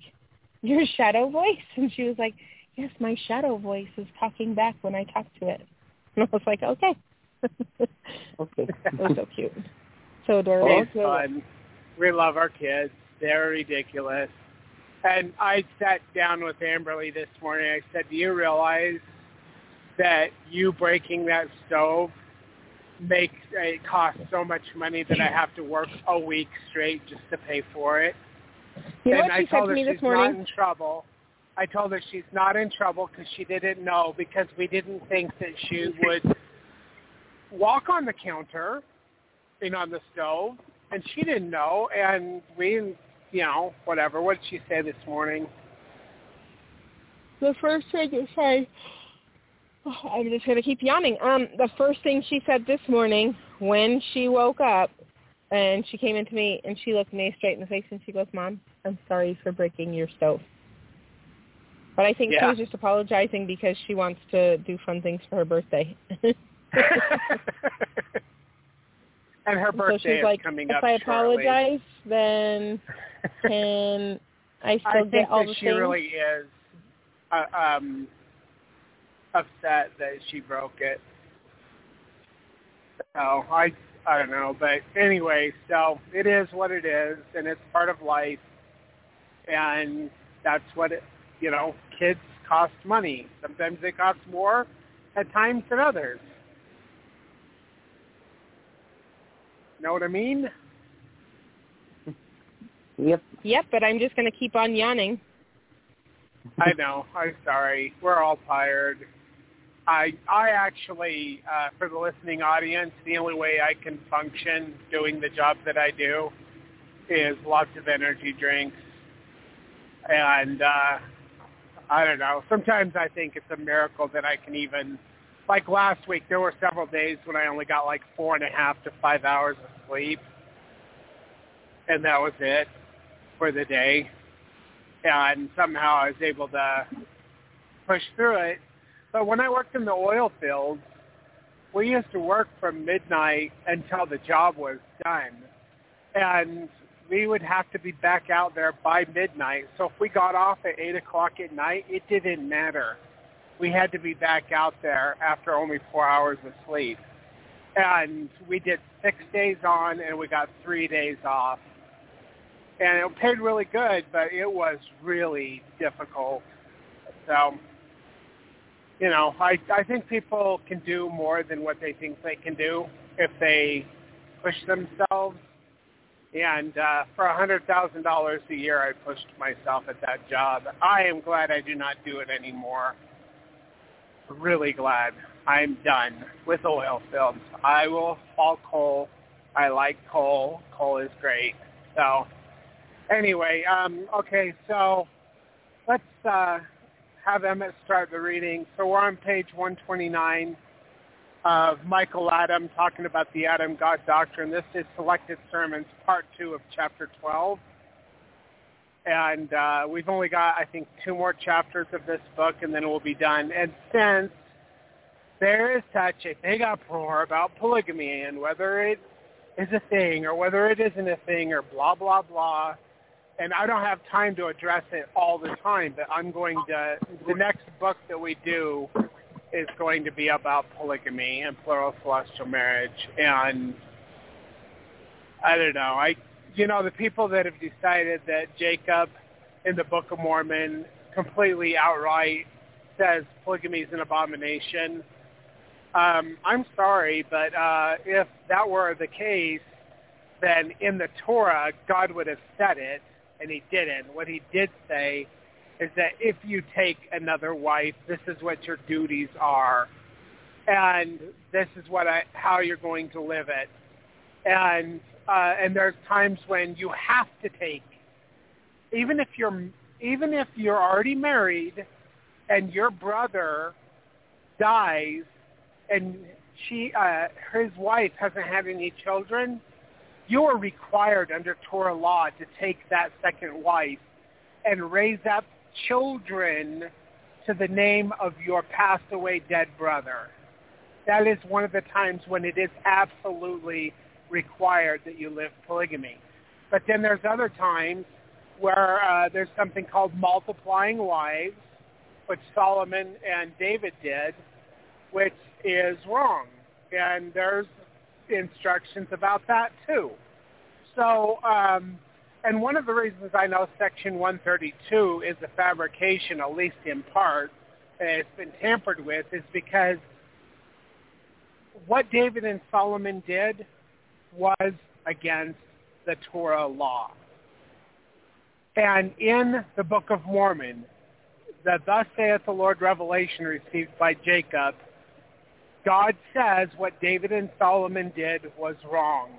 your shadow voice and she was like yes, my shadow voice is talking back when I talk to it. And I was like, okay. Okay. it was so cute. So adorable. It's fun. We love our kids. They're ridiculous. And I sat down with Amberly this morning. I said, do you realize that you breaking that stove makes it cost so much money that I have to work a week straight just to pay for it? You know and what I she said to her me this she's not morning? in trouble. I told her she's not in trouble because she didn't know because we didn't think that she would walk on the counter and on the stove, and she didn't know. And we, you know, whatever. What did she say this morning? The first thing to say, I'm just going to keep yawning. Um, the first thing she said this morning when she woke up and she came into me and she looked me straight in the face and she goes, Mom, I'm sorry for breaking your stove. But I think she was just apologizing because she wants to do fun things for her birthday. and her so birthday she's is like, coming if I shortly. apologize, then can I still I get think all that the she things? really is uh, um, upset that she broke it. So I I don't know, but anyway, so it is what it is, and it's part of life, and that's what it. You know, kids cost money. Sometimes they cost more at times than others. Know what I mean? Yep. Yep, but I'm just going to keep on yawning. I know. I'm sorry. We're all tired. I I actually, uh, for the listening audience, the only way I can function doing the job that I do is lots of energy drinks, and uh, I don't know. Sometimes I think it's a miracle that I can even, like last week, there were several days when I only got like four and a half to five hours of sleep, and that was it for the day. And somehow I was able to push through it. But when I worked in the oil fields, we used to work from midnight until the job was done. And we would have to be back out there by midnight. So if we got off at 8 o'clock at night, it didn't matter. We had to be back out there after only four hours of sleep. And we did six days on and we got three days off. And it paid really good, but it was really difficult. So, you know, I, I think people can do more than what they think they can do if they push themselves and uh, for a hundred thousand dollars a year, I pushed myself at that job. I am glad I do not do it anymore. Really glad. I'm done with oil films. I will haul coal. I like coal. Coal is great. So, anyway, um, okay, so let's uh, have Emmett start the reading. So we're on page 129 of Michael Adam talking about the Adam God Doctrine. This is Selected Sermons, part two of chapter 12. And uh, we've only got, I think, two more chapters of this book, and then we'll be done. And since there is such a big uproar about polygamy and whether it is a thing or whether it isn't a thing or blah, blah, blah, and I don't have time to address it all the time, but I'm going to, the next book that we do is going to be about polygamy and plural celestial marriage. And I don't know. I, you know, the people that have decided that Jacob in the Book of Mormon completely outright says polygamy is an abomination. Um, I'm sorry, but uh, if that were the case, then in the Torah, God would have said it, and he didn't. What he did say is that if you take another wife, this is what your duties are, and this is what I, how you're going to live it, and uh, and there's times when you have to take, even if you're even if you're already married, and your brother dies, and she uh, his wife hasn't had any children, you are required under Torah law to take that second wife and raise up children to the name of your passed away dead brother. That is one of the times when it is absolutely required that you live polygamy. But then there's other times where uh, there's something called multiplying wives, which Solomon and David did, which is wrong. And there's instructions about that too. So um, and one of the reasons I know Section 132 is a fabrication, at least in part, and it's been tampered with, is because what David and Solomon did was against the Torah law. And in the Book of Mormon, the Thus saith the Lord revelation received by Jacob, God says what David and Solomon did was wrong.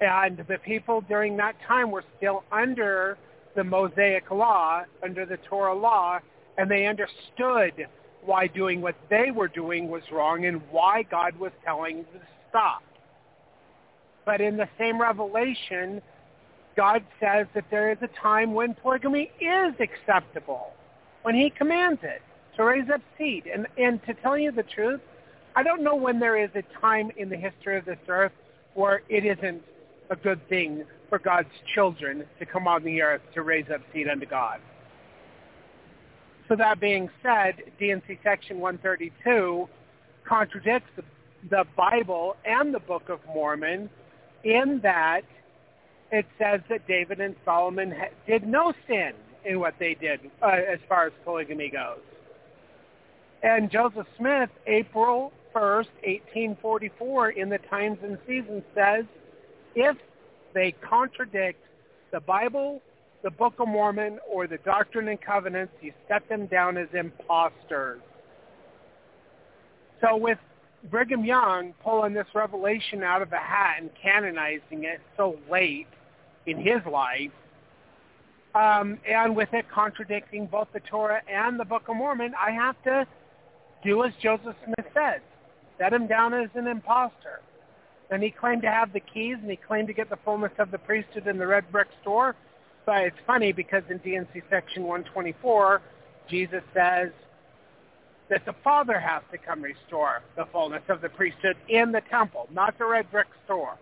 And the people during that time were still under the Mosaic law, under the Torah law, and they understood why doing what they were doing was wrong and why God was telling them to stop. But in the same revelation, God says that there is a time when polygamy is acceptable, when he commands it to raise up seed. And, and to tell you the truth, I don't know when there is a time in the history of this earth where it isn't a good thing for God's children to come on the earth to raise up seed unto God. So that being said, D&C Section 132 contradicts the, the Bible and the Book of Mormon in that it says that David and Solomon did no sin in what they did uh, as far as polygamy goes. And Joseph Smith, April 1st, 1844, in the Times and Seasons says, if they contradict the Bible, the Book of Mormon, or the Doctrine and Covenants, you set them down as imposters. So with Brigham Young pulling this revelation out of the hat and canonizing it so late in his life, um, and with it contradicting both the Torah and the Book of Mormon, I have to do as Joseph Smith says, set him down as an impostor. And he claimed to have the keys, and he claimed to get the fullness of the priesthood in the red brick store. But it's funny because in D&C section 124, Jesus says that the Father has to come restore the fullness of the priesthood in the temple, not the red brick store.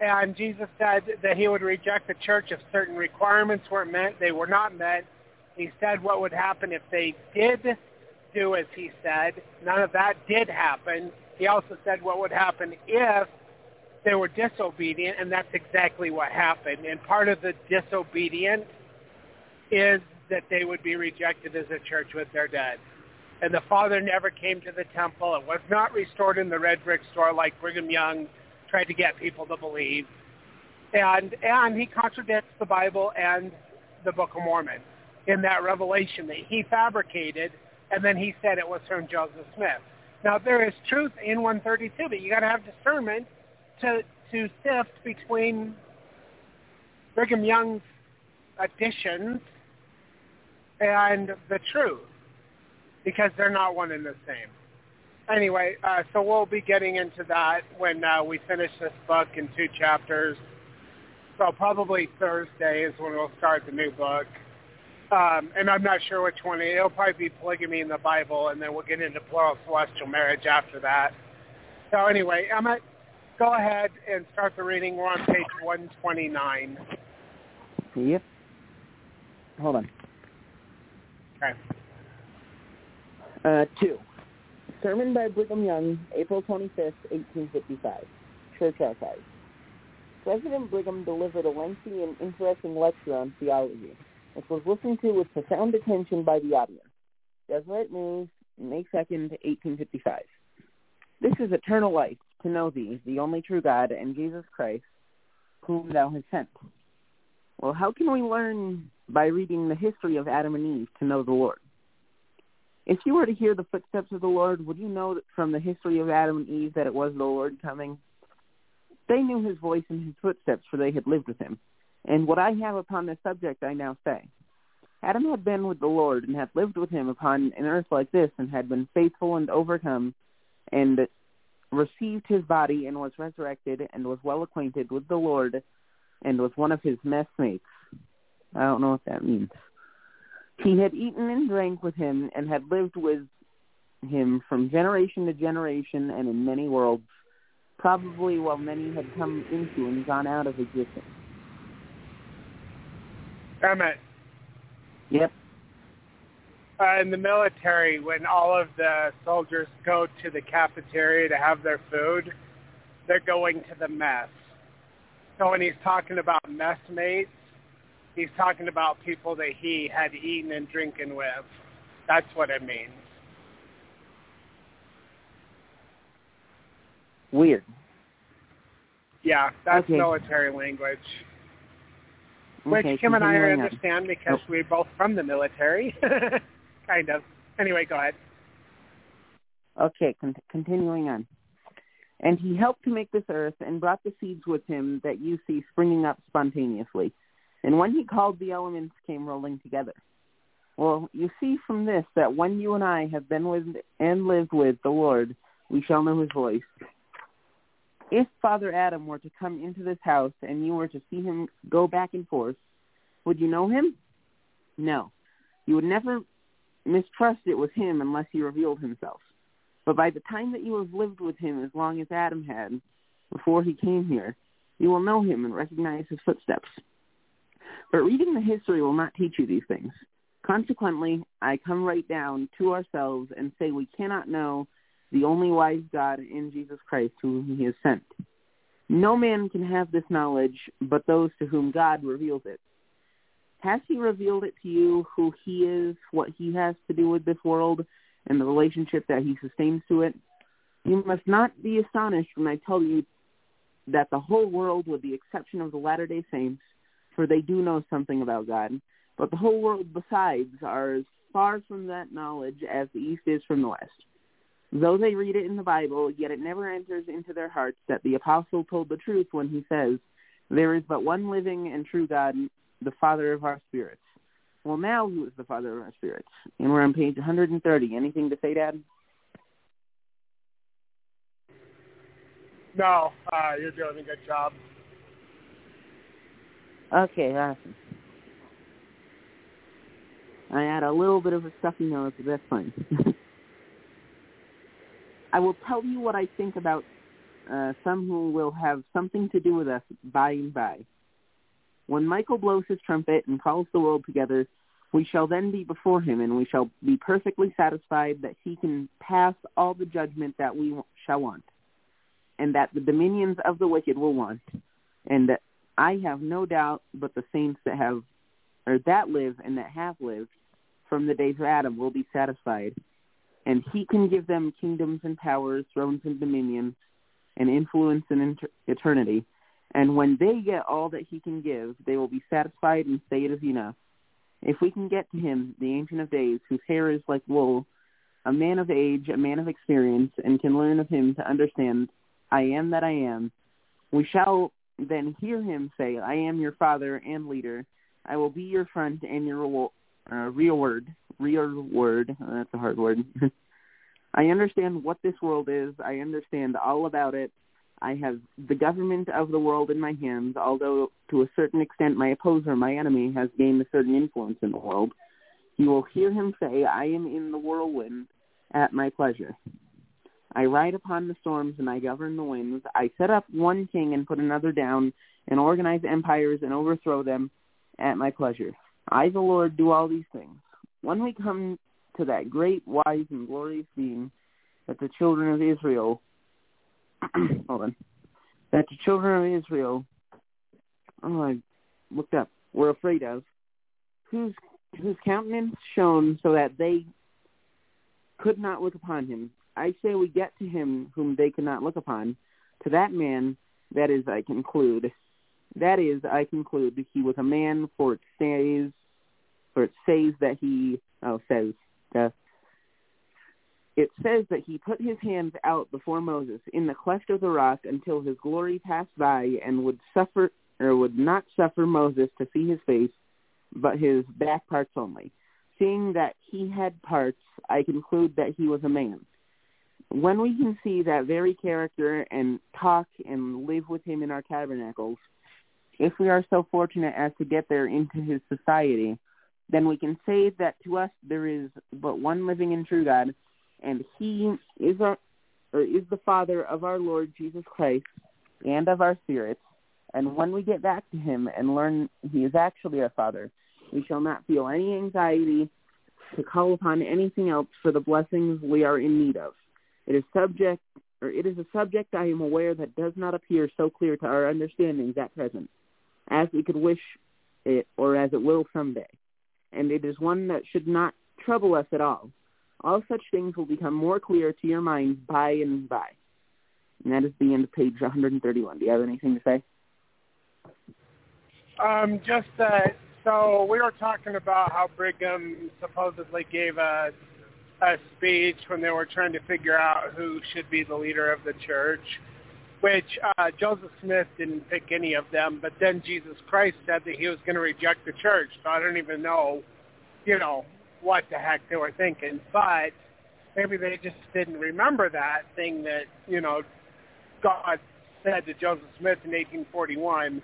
And Jesus said that he would reject the church if certain requirements weren't met, they were not met. He said what would happen if they did do as he said. None of that did happen. He also said what would happen if they were disobedient, and that's exactly what happened. And part of the disobedient is that they would be rejected as a church with their dead. And the Father never came to the temple. It was not restored in the red brick store like Brigham Young tried to get people to believe. And and he contradicts the Bible and the Book of Mormon in that revelation that he fabricated, and then he said it was from Joseph Smith. Now there is truth in 132, but you got to have discernment to to sift between Brigham Young's additions and the truth because they're not one and the same anyway, uh, so we'll be getting into that when uh, we finish this book in two chapters. So probably Thursday is when we'll start the new book. Um, and I'm not sure which one. It'll probably be polygamy in the Bible, and then we'll get into plural celestial marriage after that. So anyway, Emmett, go ahead and start the reading. We're on page 129. Yep. Hold on. Okay. Uh, two. Sermon by Brigham Young, April 25, 1855. Church Archives. President Brigham delivered a lengthy and interesting lecture on theology, which was listened to with profound attention by the audience. Deseret News, May 2, 1855. This is eternal life, to know thee, the only true God, and Jesus Christ, whom thou hast sent. Well, how can we learn by reading the history of Adam and Eve to know the Lord? If you were to hear the footsteps of the Lord, would you know from the history of Adam and Eve that it was the Lord coming? They knew his voice and his footsteps, for they had lived with him. And what I have upon this subject I now say. Adam had been with the Lord and had lived with him upon an earth like this and had been faithful and overcome and received his body and was resurrected and was well acquainted with the Lord and was one of his messmates. I don't know what that means. He had eaten and drank with him and had lived with him from generation to generation and in many worlds, probably while many had come into and gone out of existence. Emmett. Yep. Uh, in the military, when all of the soldiers go to the cafeteria to have their food, they're going to the mess. So when he's talking about messmates, he's talking about people that he had eaten and drinking with. That's what it means. Weird. Yeah, that's okay. military language. Which okay, Kim and I understand because Oh. we're both from the military. kind of. Anyway, go ahead. Okay, con- continuing on. And he helped to make this earth and brought the seeds with him that you see springing up spontaneously. And when he called, the elements came rolling together. Well, you see from this that when you and I have been with and lived with the Lord, we shall know his voice. If Father Adam were to come into this house and you were to see him go back and forth, would you know him? No. You would never mistrust it was him unless he revealed himself. But by the time that you have lived with him as long as Adam had, before he came here, you will know him and recognize his footsteps. But reading the history will not teach you these things. Consequently, I come right down to ourselves and say we cannot know the only wise God in Jesus Christ whom he has sent. No man can have this knowledge but those to whom God reveals it. Has he revealed it to you who he is, what he has to do with this world, and the relationship that he sustains to it? You must not be astonished when I tell you that the whole world, with the exception of the Latter-day Saints, for they do know something about God, but the whole world besides are as far from that knowledge as the East is from the West. Though they read it in the Bible, yet it never enters into their hearts that the apostle told the truth when he says, There is but one living and true God, the father of our spirits. Well, now who is the father of our spirits? And we're on page 130. Anything to say, Dad? No, uh, you're doing a good job. Okay, awesome. I had a little bit of a stuffy nose, but that's fine. I will tell you what I think about uh, some who will have something to do with us by and by. When Michael blows his trumpet and calls the world together, we shall then be before him, and we shall be perfectly satisfied that he can pass all the judgment that we shall want, and that the dominions of the wicked will want, and that I have no doubt but the saints that have, or that live and that have lived from the days of Adam will be satisfied, and he can give them kingdoms and powers, thrones and dominions, and influence and inter- eternity. And when they get all that he can give, they will be satisfied and say it is enough. If we can get to him, the Ancient of Days, whose hair is like wool, a man of age, a man of experience, and can learn of him to understand, I am that I am, we shall then hear him say, I am your father and leader. I will be your front and your uh, real word. Real word. That's a hard word. I understand what this world is. I understand all about it. I have the government of the world in my hands, although to a certain extent my opposer, my enemy, has gained a certain influence in the world. You will hear him say, I am in the whirlwind at my pleasure. I ride upon the storms and I govern the winds. I set up one king and put another down and organize empires and overthrow them at my pleasure. I, the Lord, do all these things. When we come to that great, wise, and glorious being that the children of Israel, hold on, that the children of Israel, oh, I looked up, were afraid of, whose whose countenance shone so that they could not look upon him. I say we get to him whom they could not look upon. To that man, that is, I conclude, that is, I conclude, he was a man, for it says, for it says that he, oh, says, uh, it says that he put his hands out before Moses in the cleft of the rock until his glory passed by and would suffer or would not suffer Moses to see his face, but his back parts only. Seeing that he had parts, I conclude that he was a man. When we can see that very character and talk and live with him in our tabernacles, if we are so fortunate as to get there into his society, then we can say that to us there is but one living and true God, and he is our is the Father of our Lord Jesus Christ and of our spirits. And when we get back to him and learn he is actually our Father, we shall not feel any anxiety to call upon anything else for the blessings we are in need of. It is subject or it is a subject I am aware that does not appear so clear to our understandings at present, as we could wish it or as it will someday and it is one that should not trouble us at all. All such things will become more clear to your mind by and by. And that is the end of page 131. Do you have anything to say? Um, just that. So we were talking about how Brigham supposedly gave a a speech when they were trying to figure out who should be the leader of the church, which uh, Joseph Smith didn't pick any of them, but then Jesus Christ said that he was going to reject the church. So I don't even know, you know, what the heck they were thinking. But maybe they just didn't remember that thing that, you know, God said to Joseph Smith in 1841.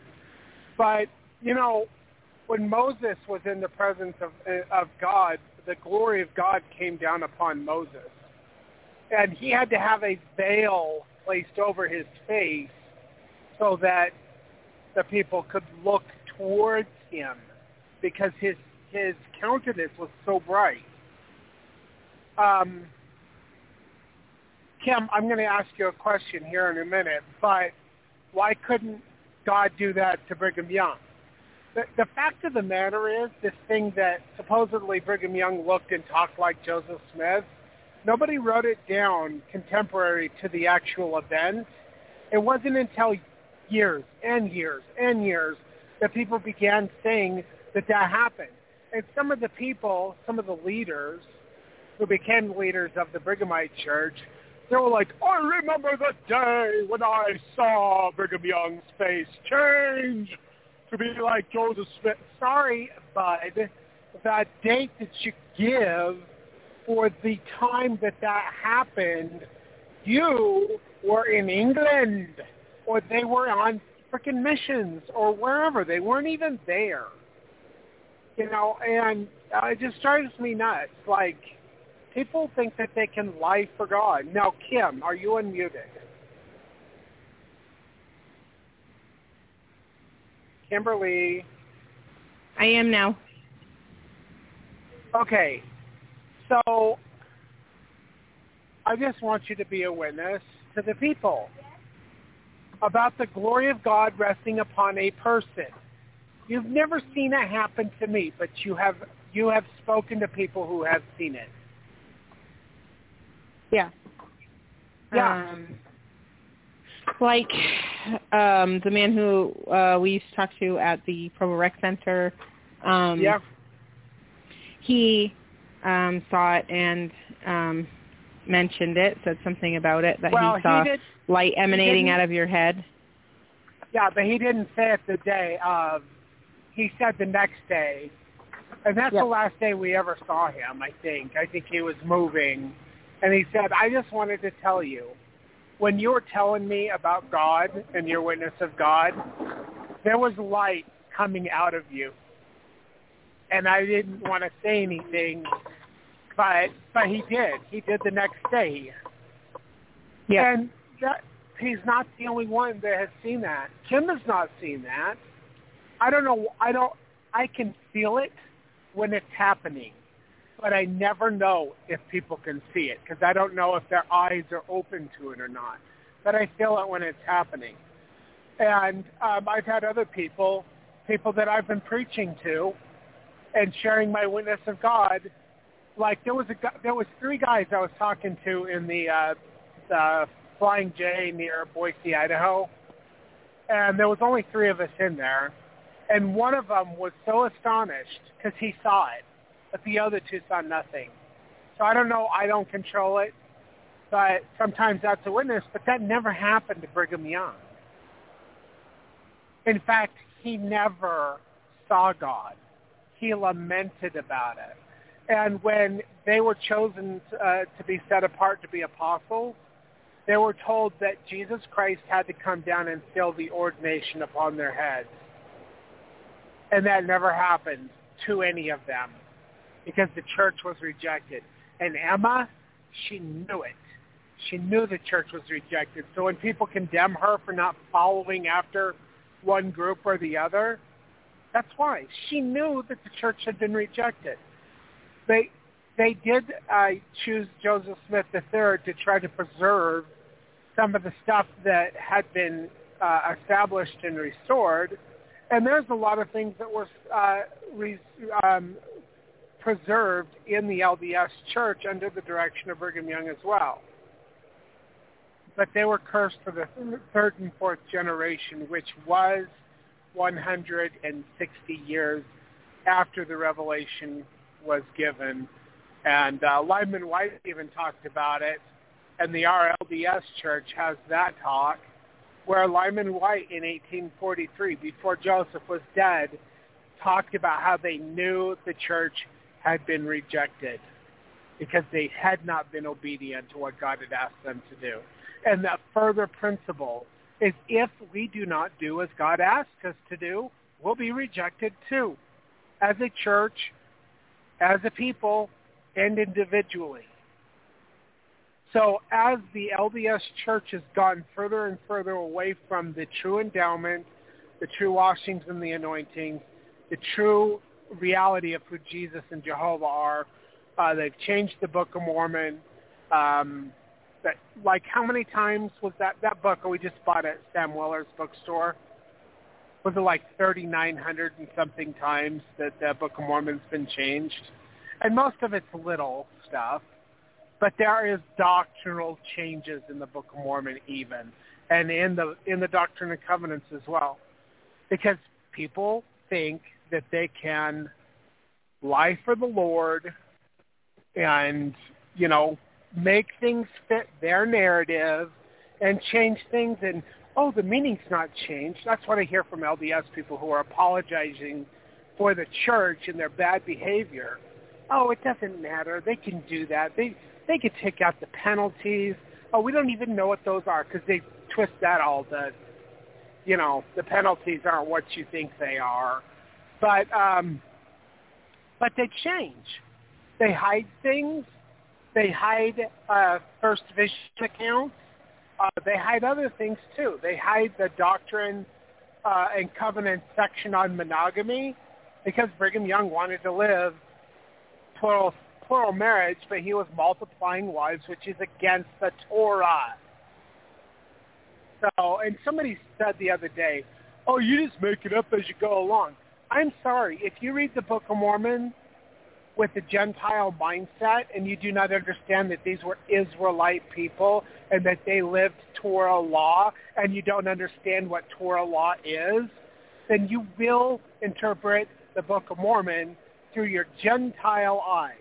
But, you know, when Moses was in the presence of, of God, the glory of God came down upon Moses. And he had to have a veil placed over his face so that the people could look towards him because his his countenance was so bright. Um, Kim, I'm going to ask you a question here in a minute, but why couldn't God do that to Brigham Young? The, the fact of the matter is, this thing that supposedly Brigham Young looked and talked like Joseph Smith, nobody wrote it down contemporary to the actual event. It wasn't until years and years and years that people began saying that that happened. And some of the people, some of the leaders who became leaders of the Brighamite church, they were like, I remember the day when I saw Brigham Young's face change to be like Joseph Smith. Sorry, bud, that date that you give for the time that that happened, you were in England or they were on freaking missions or wherever. They weren't even there. You know, and uh, it just drives me nuts. Like, people think that they can lie for God. Now, Kim, are you unmuted? Kimberly. I am now. Okay. So I just want you to be a witness to the people about the glory of God resting upon a person. You've never seen it happen to me, but you have you have spoken to people who have seen it. Yeah. Yeah. Um, like um, the man who uh, we used to talk to at the Provo Rec Center. Um, yeah. He um, saw it and um, mentioned it, said something about it that well, he saw he did, light emanating out of your head. Yeah, but he didn't say it the day of. He said the next day, and that's Yep. the last day we ever saw him. I think. I think he was moving, and he said, "I just wanted to tell you, when you were telling me about God and your witness of God, there was light coming out of you, and I didn't want to say anything, but but he did. He did the next day. Yeah. And that, he's not the only one that has seen that. Kim has not seen that. I don't know. I don't. I can feel it when it's happening, but I never know if people can see it because I don't know if their eyes are open to it or not. But I feel it when it's happening. And um, I've had other people, people that I've been preaching to, and sharing my witness of God. Like there was a there was three guys I was talking to in the uh, the Flying J near Boise, Idaho, and there was only three of us in there, and one of them was so astonished because he saw it, but the other two saw nothing. So I don't know. I don't control it, but sometimes that's a witness. But that never happened to Brigham Young. In fact, he never saw God. He lamented about it. And when they were chosen uh, to be set apart to be apostles, they were told that Jesus Christ had to come down and seal the ordination upon their heads. And that never happened to any of them because the church was rejected. And Emma, she knew it. She knew the church was rejected. So when people condemn her for not following after one group or the other, that's why. She knew that the church had been rejected. They they did uh, choose Joseph Smith III to try to preserve some of the stuff that had been uh, established and restored. And there's a lot of things that were uh, re- um, preserved in the LDS church under the direction of Brigham Young as well. But they were cursed for the third and fourth generation, which was 160 years after the revelation was given. And uh, Lyman Wight even talked about it, and the RLDS church has that talk, where Lyman Wight in 1843, before Joseph was dead, talked about how they knew the church had been rejected because they had not been obedient to what God had asked them to do. And that further principle is if we do not do as God asked us to do, we'll be rejected too, as a church, as a people, and individually. So as the LDS church has gotten further and further away from the true endowment, the true washings and the anointings, the true reality of who Jesus and Jehovah are, uh, they've changed the Book of Mormon. Um, that, like how many times was that that book we just bought at Sam Weller's bookstore? Was it like 3,900 and something times that the Book of Mormon's been changed? And most of it's little stuff, but there is doctrinal changes in the Book of Mormon even, and in the in the Doctrine and Covenants as well, because people think that they can lie for the Lord and you know make things fit their narrative and change things and oh, the meaning's not changed. That's what I hear from LDS people who are apologizing for the church and their bad behavior. Oh, it doesn't matter. They can do that. They they could take out the penalties. Oh, we don't even know what those are because they twist that all the, you know, the penalties aren't what you think they are. But um, but they change. They hide things. They hide uh, First Vision accounts. Uh, they hide other things too. They hide the doctrine uh, and covenant section on monogamy because Brigham Young wanted to live plural plural marriage, but he was multiplying wives, which is against the Torah. So, and somebody said the other day, "Oh, you just make it up as you go along." I'm sorry. If you read the Book of Mormon with a Gentile mindset and you do not understand that these were Israelite people and that they lived Torah law and you don't understand what Torah law is, then you will interpret the Book of Mormon through your Gentile eyes.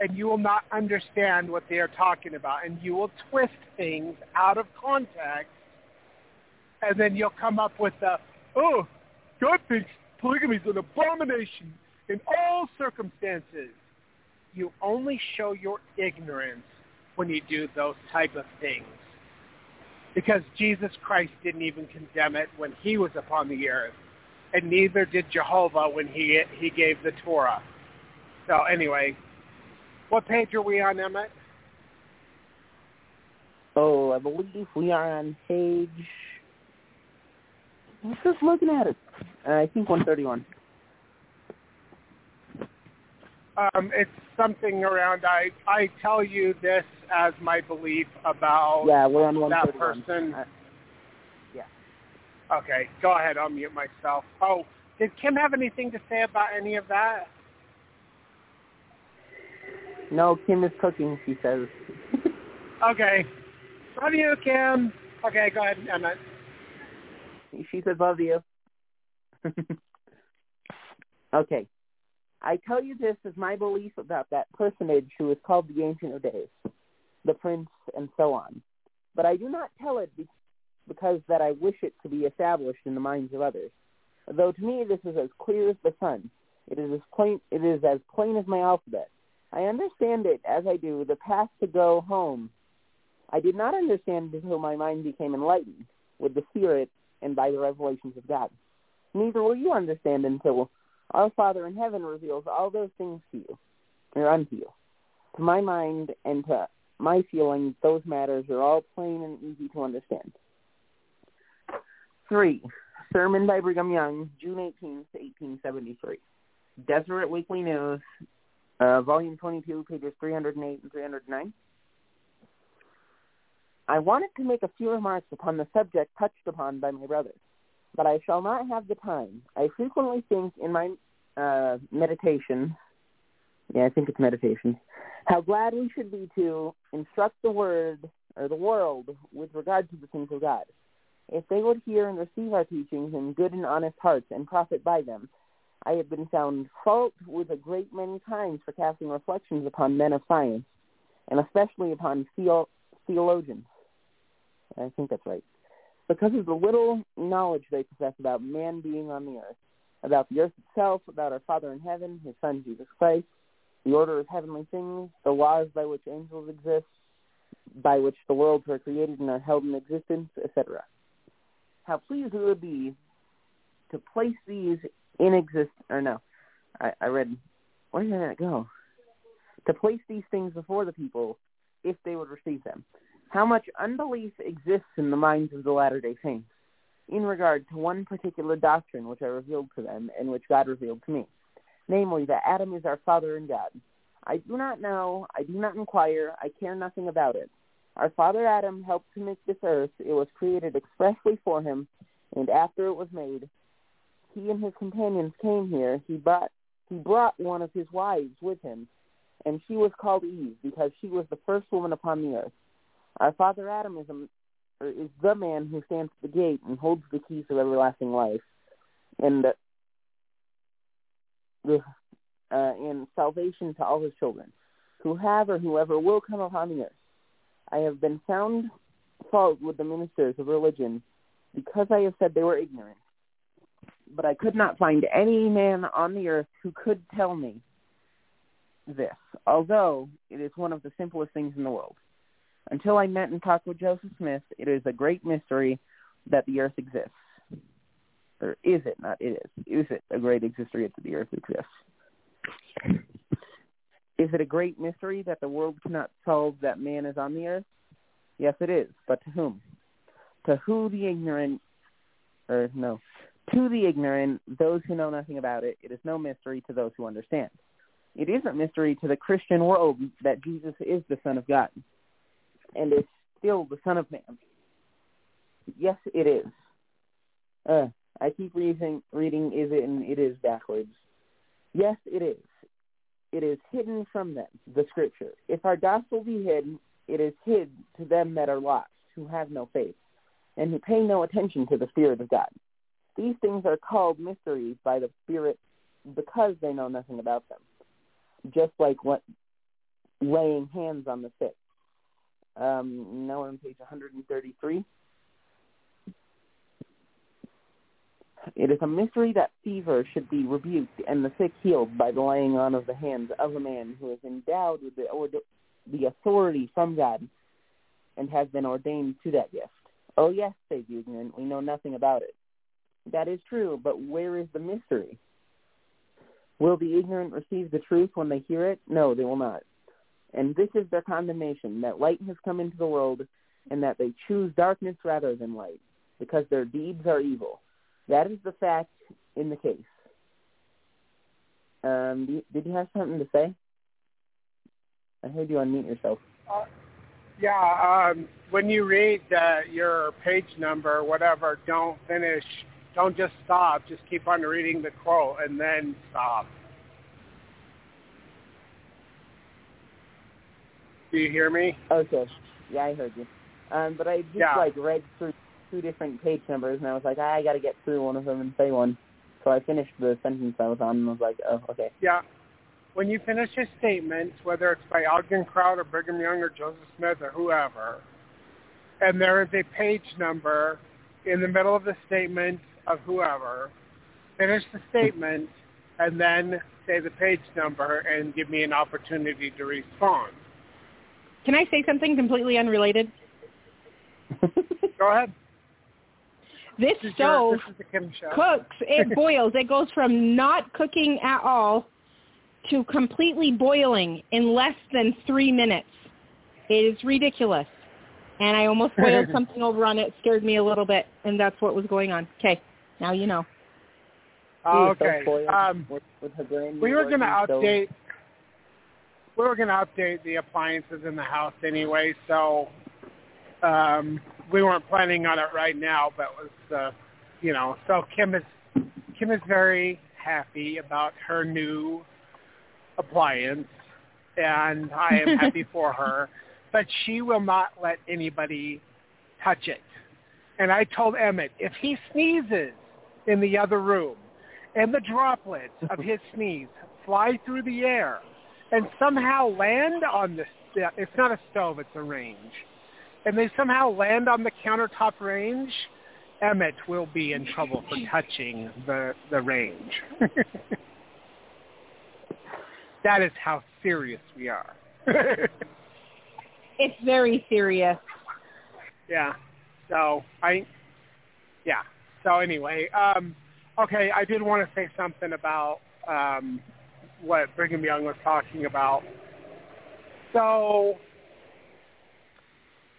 And you will not understand what they are talking about. And you will twist things out of context. And then you'll come up with the, oh, God thinks polygamy is an abomination in all circumstances. You only show your ignorance when you do those type of things. Because Jesus Christ didn't even condemn it when he was upon the earth. And neither did Jehovah when he, he gave the Torah. So anyway, what page are we on, Emmett? Oh, I believe we are on page. I was just looking at it. Uh, I think 131. Um, it's something around. I I tell you this as my belief about Yeah, we're on that 131. person. Uh, Okay, go ahead. I'll mute myself. Oh, did Kim have anything to say about any of that? no, Kim is cooking, she says. Okay. Love you, Kim. Okay, go ahead, Emmett. she says, love you. okay. I tell you this as my belief about that personage who is called the Ancient of Days, the Prince, and so on. But I do not tell it be- because that I wish it to be established in the minds of others. Though to me this is as clear as the sun. It is as plain, it is as plain as my alphabet. I understand it as I do the path to go home. I did not understand it until my mind became enlightened with the Spirit and by the revelations of God. Neither will you understand until our Father in heaven reveals all those things to you, or unto you. To my mind and to my feeling, those matters are all plain and easy to understand. Three, sermon by Brigham Young, June 18, 1873. Deseret Weekly News, uh, volume 22, pages 308 and 309. I wanted to make a few remarks upon the subject touched upon by my brother, but I shall not have the time. I frequently think in my uh, meditation, yeah, I think it's meditation, how glad we should be to instruct the word or the world with regard to the things of God. If they would hear and receive our teachings in good and honest hearts and profit by them, I have been found fault with a great many times for casting reflections upon men of science, and especially upon theo- theologians. I think that's right. Because of the little knowledge they possess about man being on the earth, about the earth itself, about our Father in heaven, his Son Jesus Christ, the order of heavenly things, the laws by which angels exist, by which the worlds were created and are held in existence, etc. How pleased we would be to place these in exist or no. I, I read where did that go? To place these things before the people if they would receive them. How much unbelief exists in the minds of the Latter day Saints in regard to one particular doctrine which I revealed to them and which God revealed to me, namely that Adam is our father in God. I do not know, I do not inquire, I care nothing about it. Our father Adam helped to make this earth. It was created expressly for him, and after it was made, he and his companions came here. He brought he brought one of his wives with him, and she was called Eve because she was the first woman upon the earth. Our father Adam is a, is the man who stands at the gate and holds the keys of everlasting life, and uh, the uh, and salvation to all his children, who have or whoever will come upon the earth. I have been found fault with the ministers of religion because I have said they were ignorant. But I could not find any man on the earth who could tell me this, although it is one of the simplest things in the world. Until I met and talked with Joseph Smith, it is a great mystery that the earth exists. Or is it not? It is. Is it a great mystery that the earth exists? Is it a great mystery that the world cannot solve that man is on the earth? Yes, it is. But to whom? To who the ignorant, or no, to the ignorant, those who know nothing about it, it is no mystery to those who understand. It is a mystery to the Christian world that Jesus is the Son of God and is still the Son of Man. Yes, it is. Uh, I keep reading, reading is it and it is backwards. Yes, it is. It is hidden from them, the scripture. If our gospel be hidden, it is hid to them that are lost, who have no faith, and who pay no attention to the Spirit of God. These things are called mysteries by the Spirit because they know nothing about them. Just like what laying hands on the sick. Um, now on page 133. It is a mystery that fever should be rebuked and the sick healed by the laying on of the hands of a man who is endowed with the, or the authority from God and has been ordained to that gift. Oh yes, says ignorant, we know nothing about it. That is true, but where is the mystery? Will the ignorant receive the truth when they hear it? No, they will not. And this is their condemnation, that light has come into the world, and that they choose darkness rather than light, because their deeds are evil. That is the fact in the case. Um, did you have something to say? I heard you unmute yourself. Uh, yeah, um, when you read uh, your page number, whatever, don't finish. Don't just stop. Just keep on reading the quote and then stop. Do you hear me? Okay. Yeah, I heard you. Um, but I just Yeah. like read through two different page numbers, and I was like, I got to get through one of them and say one. So I finished the sentence I was on, and I was like, oh, okay. Yeah. When you finish a statement, whether it's by Ogden Kraut or Brigham Young or Joseph Smith or whoever, and there is a page number in the middle of the statement of whoever, finish the statement and then say the page number and give me an opportunity to respond. Can I say something completely unrelated? Go ahead. This This is, your, stove this is Kim show. cooks. It boils. It goes from not cooking at all to completely boiling in less than three minutes. It is ridiculous. And I almost boiled something over on it. It scared me a little bit, and that's what was going on. Okay, now you know. Oh, She was so okay. Um, with, with her brand we were going to update. We were going to update the appliances in the house anyway, so um, we weren't planning on it right now. But it was, uh, you know, so Kim is Kim is very happy about her new appliance, and I am happy for her. But she will not let anybody touch it. And I told Emmett if he sneezes in the other room, and the droplets of his sneeze fly through the air and somehow land on the it's not a stove it's a range. And they somehow land on the countertop range emmett will be in trouble for touching the the range. That is how serious we are. It's very serious. yeah. So i yeah. So anyway um okay i did want to say something about um what brigham young was talking about. So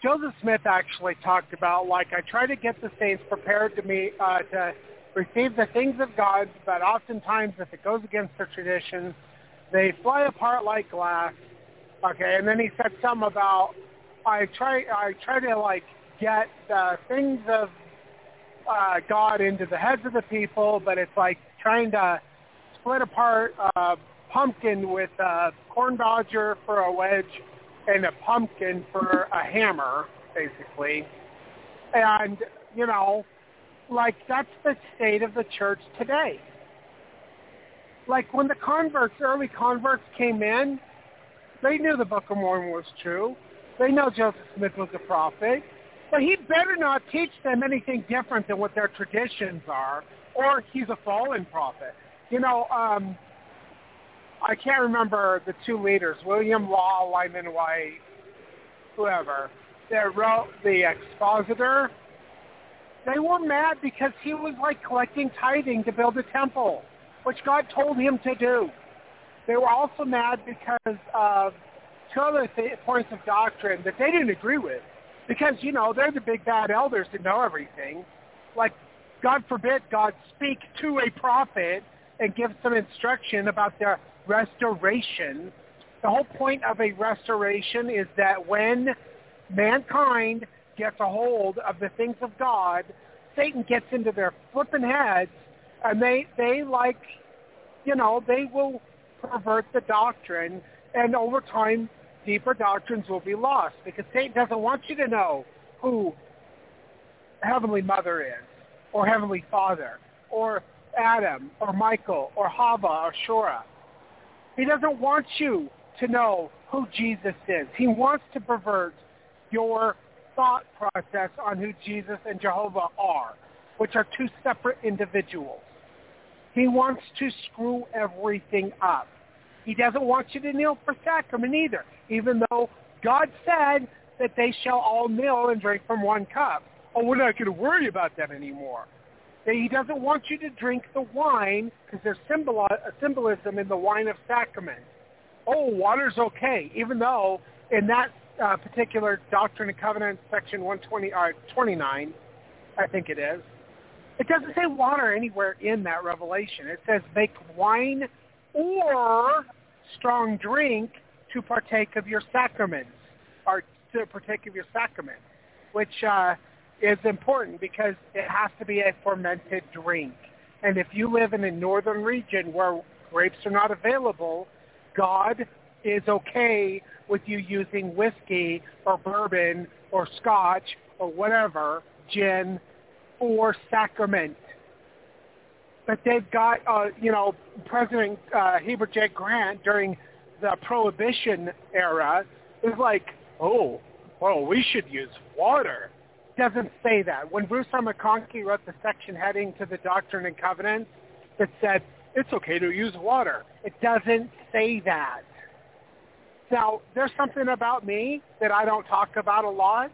joseph smith actually talked about like i try to get the saints prepared to me uh to receive the things of god but oftentimes if it goes against their traditions they fly apart like glass okay? And then he said something about i try i try to like get the things of uh, God into the heads of the people, but it's like trying to split apart a pumpkin with a corn dodger for a wedge and a pumpkin for a hammer, basically. And, you know, like that's the state of the church today. Like when the converts, early converts came in, they knew the Book of Mormon was true. They know Joseph Smith was a prophet. But he better not teach them anything different than what their traditions are, or he's a fallen prophet. You know, um, I can't remember the two leaders, William Law, Lyman Wight, whoever, that wrote the expositor. They were mad because he was like collecting tithing to build a temple, which God told him to do. They were also mad because of two other th- points of doctrine that they didn't agree with. Because, you know, they're the big bad elders that know everything. Like, God forbid God speak to a prophet and give some instruction about the restoration. The whole point of a restoration is that when mankind gets a hold of the things of God, Satan gets into their flipping heads, and they they like, you know, they will pervert the doctrine, and over time, deeper doctrines will be lost because Satan doesn't want you to know who Heavenly Mother is, or Heavenly Father, or Adam, or Michael, or Hava, or Shura. He doesn't want you to know who Jesus is. He wants to pervert your thought process on who Jesus and Jehovah are, which are two separate individuals. He wants to screw everything up. He doesn't want you to kneel for sacrament either, even though God said that they shall all kneel and drink from one cup. Oh, we're not going to worry about that anymore. He doesn't want you to drink the wine because there's symbol- symbolism in the wine of sacrament. Oh, water's okay, even though in that uh, particular Doctrine and Covenants, section 120 or uh, 29, I think it is. It doesn't say water anywhere in that revelation. It says make wine or strong drink to partake of your sacraments, or to partake of your sacrament, which uh, is important because it has to be a fermented drink. And if you live in a northern region where grapes are not available, God is okay with you using whiskey or bourbon or scotch or whatever, gin, for sacrament. But they've got, uh, you know, President uh, Heber J. Grant during the Prohibition era is like, oh, well, we should use water. Doesn't say that. When Bruce. McConkie wrote the section heading to the Doctrine and Covenants that said it's okay to use water, it doesn't say that. Now, there's something about me that I don't talk about a lot,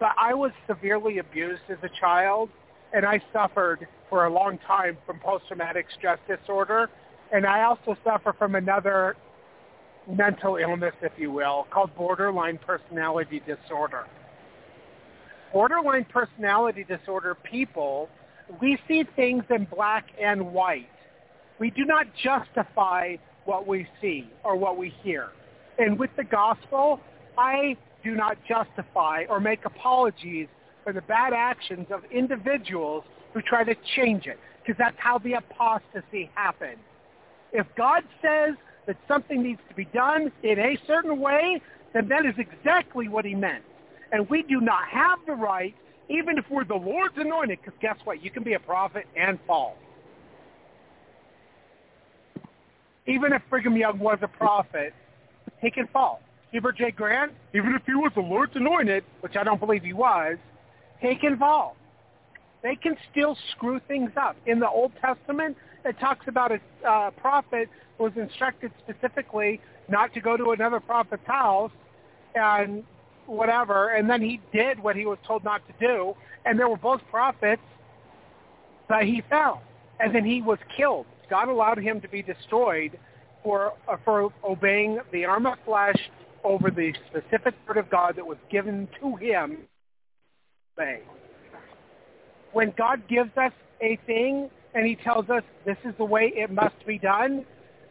but I was severely abused as a child, and I suffered for a long time from post-traumatic stress disorder, and I also suffer from another mental illness, if you will, called borderline personality disorder. Borderline personality disorder people, we see things in black and white. We do not justify what we see or what we hear. And with the gospel, I do not justify or make apologies for the bad actions of individuals who try to change it, because that's how the apostasy happened. If God says that something needs to be done in a certain way, then that is exactly what he meant. And we do not have the right, even if we're the Lord's anointed, because guess what? You can be a prophet and fall. Even if Brigham Young was a prophet, he can fall. Heber J. Grant, even if he was the Lord's anointed, which I don't believe he was, he can fall. They can still screw things up. In the Old Testament, it talks about a uh, prophet was instructed specifically not to go to another prophet's house and whatever, and then he did what he was told not to do, and there were both prophets, but he fell, and then he was killed. God allowed him to be destroyed for uh, for obeying the arm of flesh over the specific word of God that was given to him. When God gives us a thing and he tells us this is the way it must be done,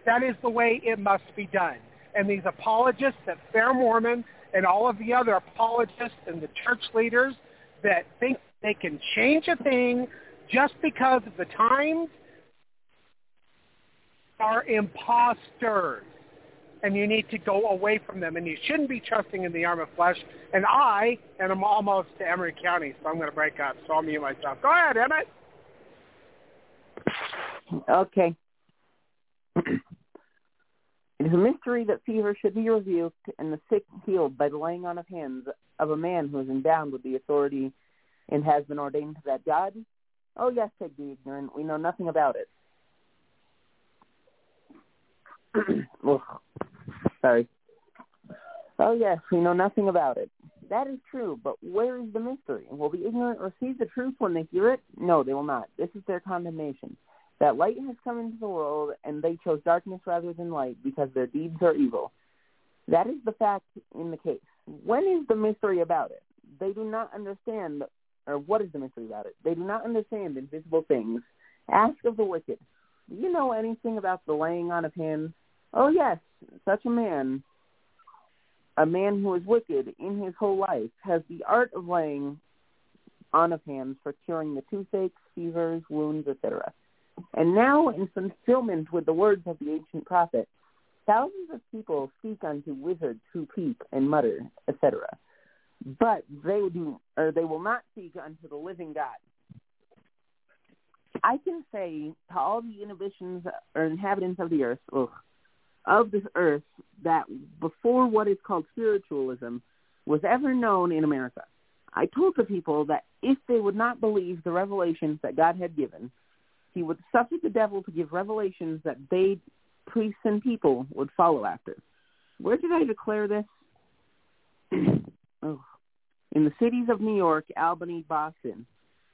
that is the way it must be done. And these apologists at Fair Mormon and all of the other apologists and the church leaders that think they can change a thing just because of the times are imposters. And you need to go away from them. And you shouldn't be trusting in the arm of flesh. And I, and I'm almost to Emery County, so I'm going to break up. So I'll mute myself. Go ahead, Emmett. Okay. It is a mystery that fever should be rebuked and the sick healed by the laying on of hands of a man who is endowed with the authority and has been ordained to that God? Oh yes, said the ignorant, we know nothing about it. Sorry. Oh yes, we know nothing about it. That is true, but where is the mystery? Will the ignorant receive the truth when they hear it? No, they will not. This is their condemnation. That light has come into the world, and they chose darkness rather than light because their deeds are evil. That is the fact in the case. When is the mystery about it? They do not understand, or what is the mystery about it? They do not understand invisible things. Ask of the wicked. Do you know anything about the laying on of hands? Oh yes, such a man a man who is wicked in his whole life has the art of laying on of hands for curing the toothaches, fevers, wounds, etc. And now, in fulfillment with the words of the ancient prophet, thousands of people speak unto wizards who peep and mutter, etc. But they do, or they will not speak unto the living God. I can say to all the inhibitions or inhabitants of the earth, ugh, of this earth that before what is called spiritualism was ever known in America. I told the people that if they would not believe the revelations that God had given, he would suffer the devil to give revelations that they, priests and people, would follow after. Where did I declare this? oh. In the cities of New York, Albany, Boston,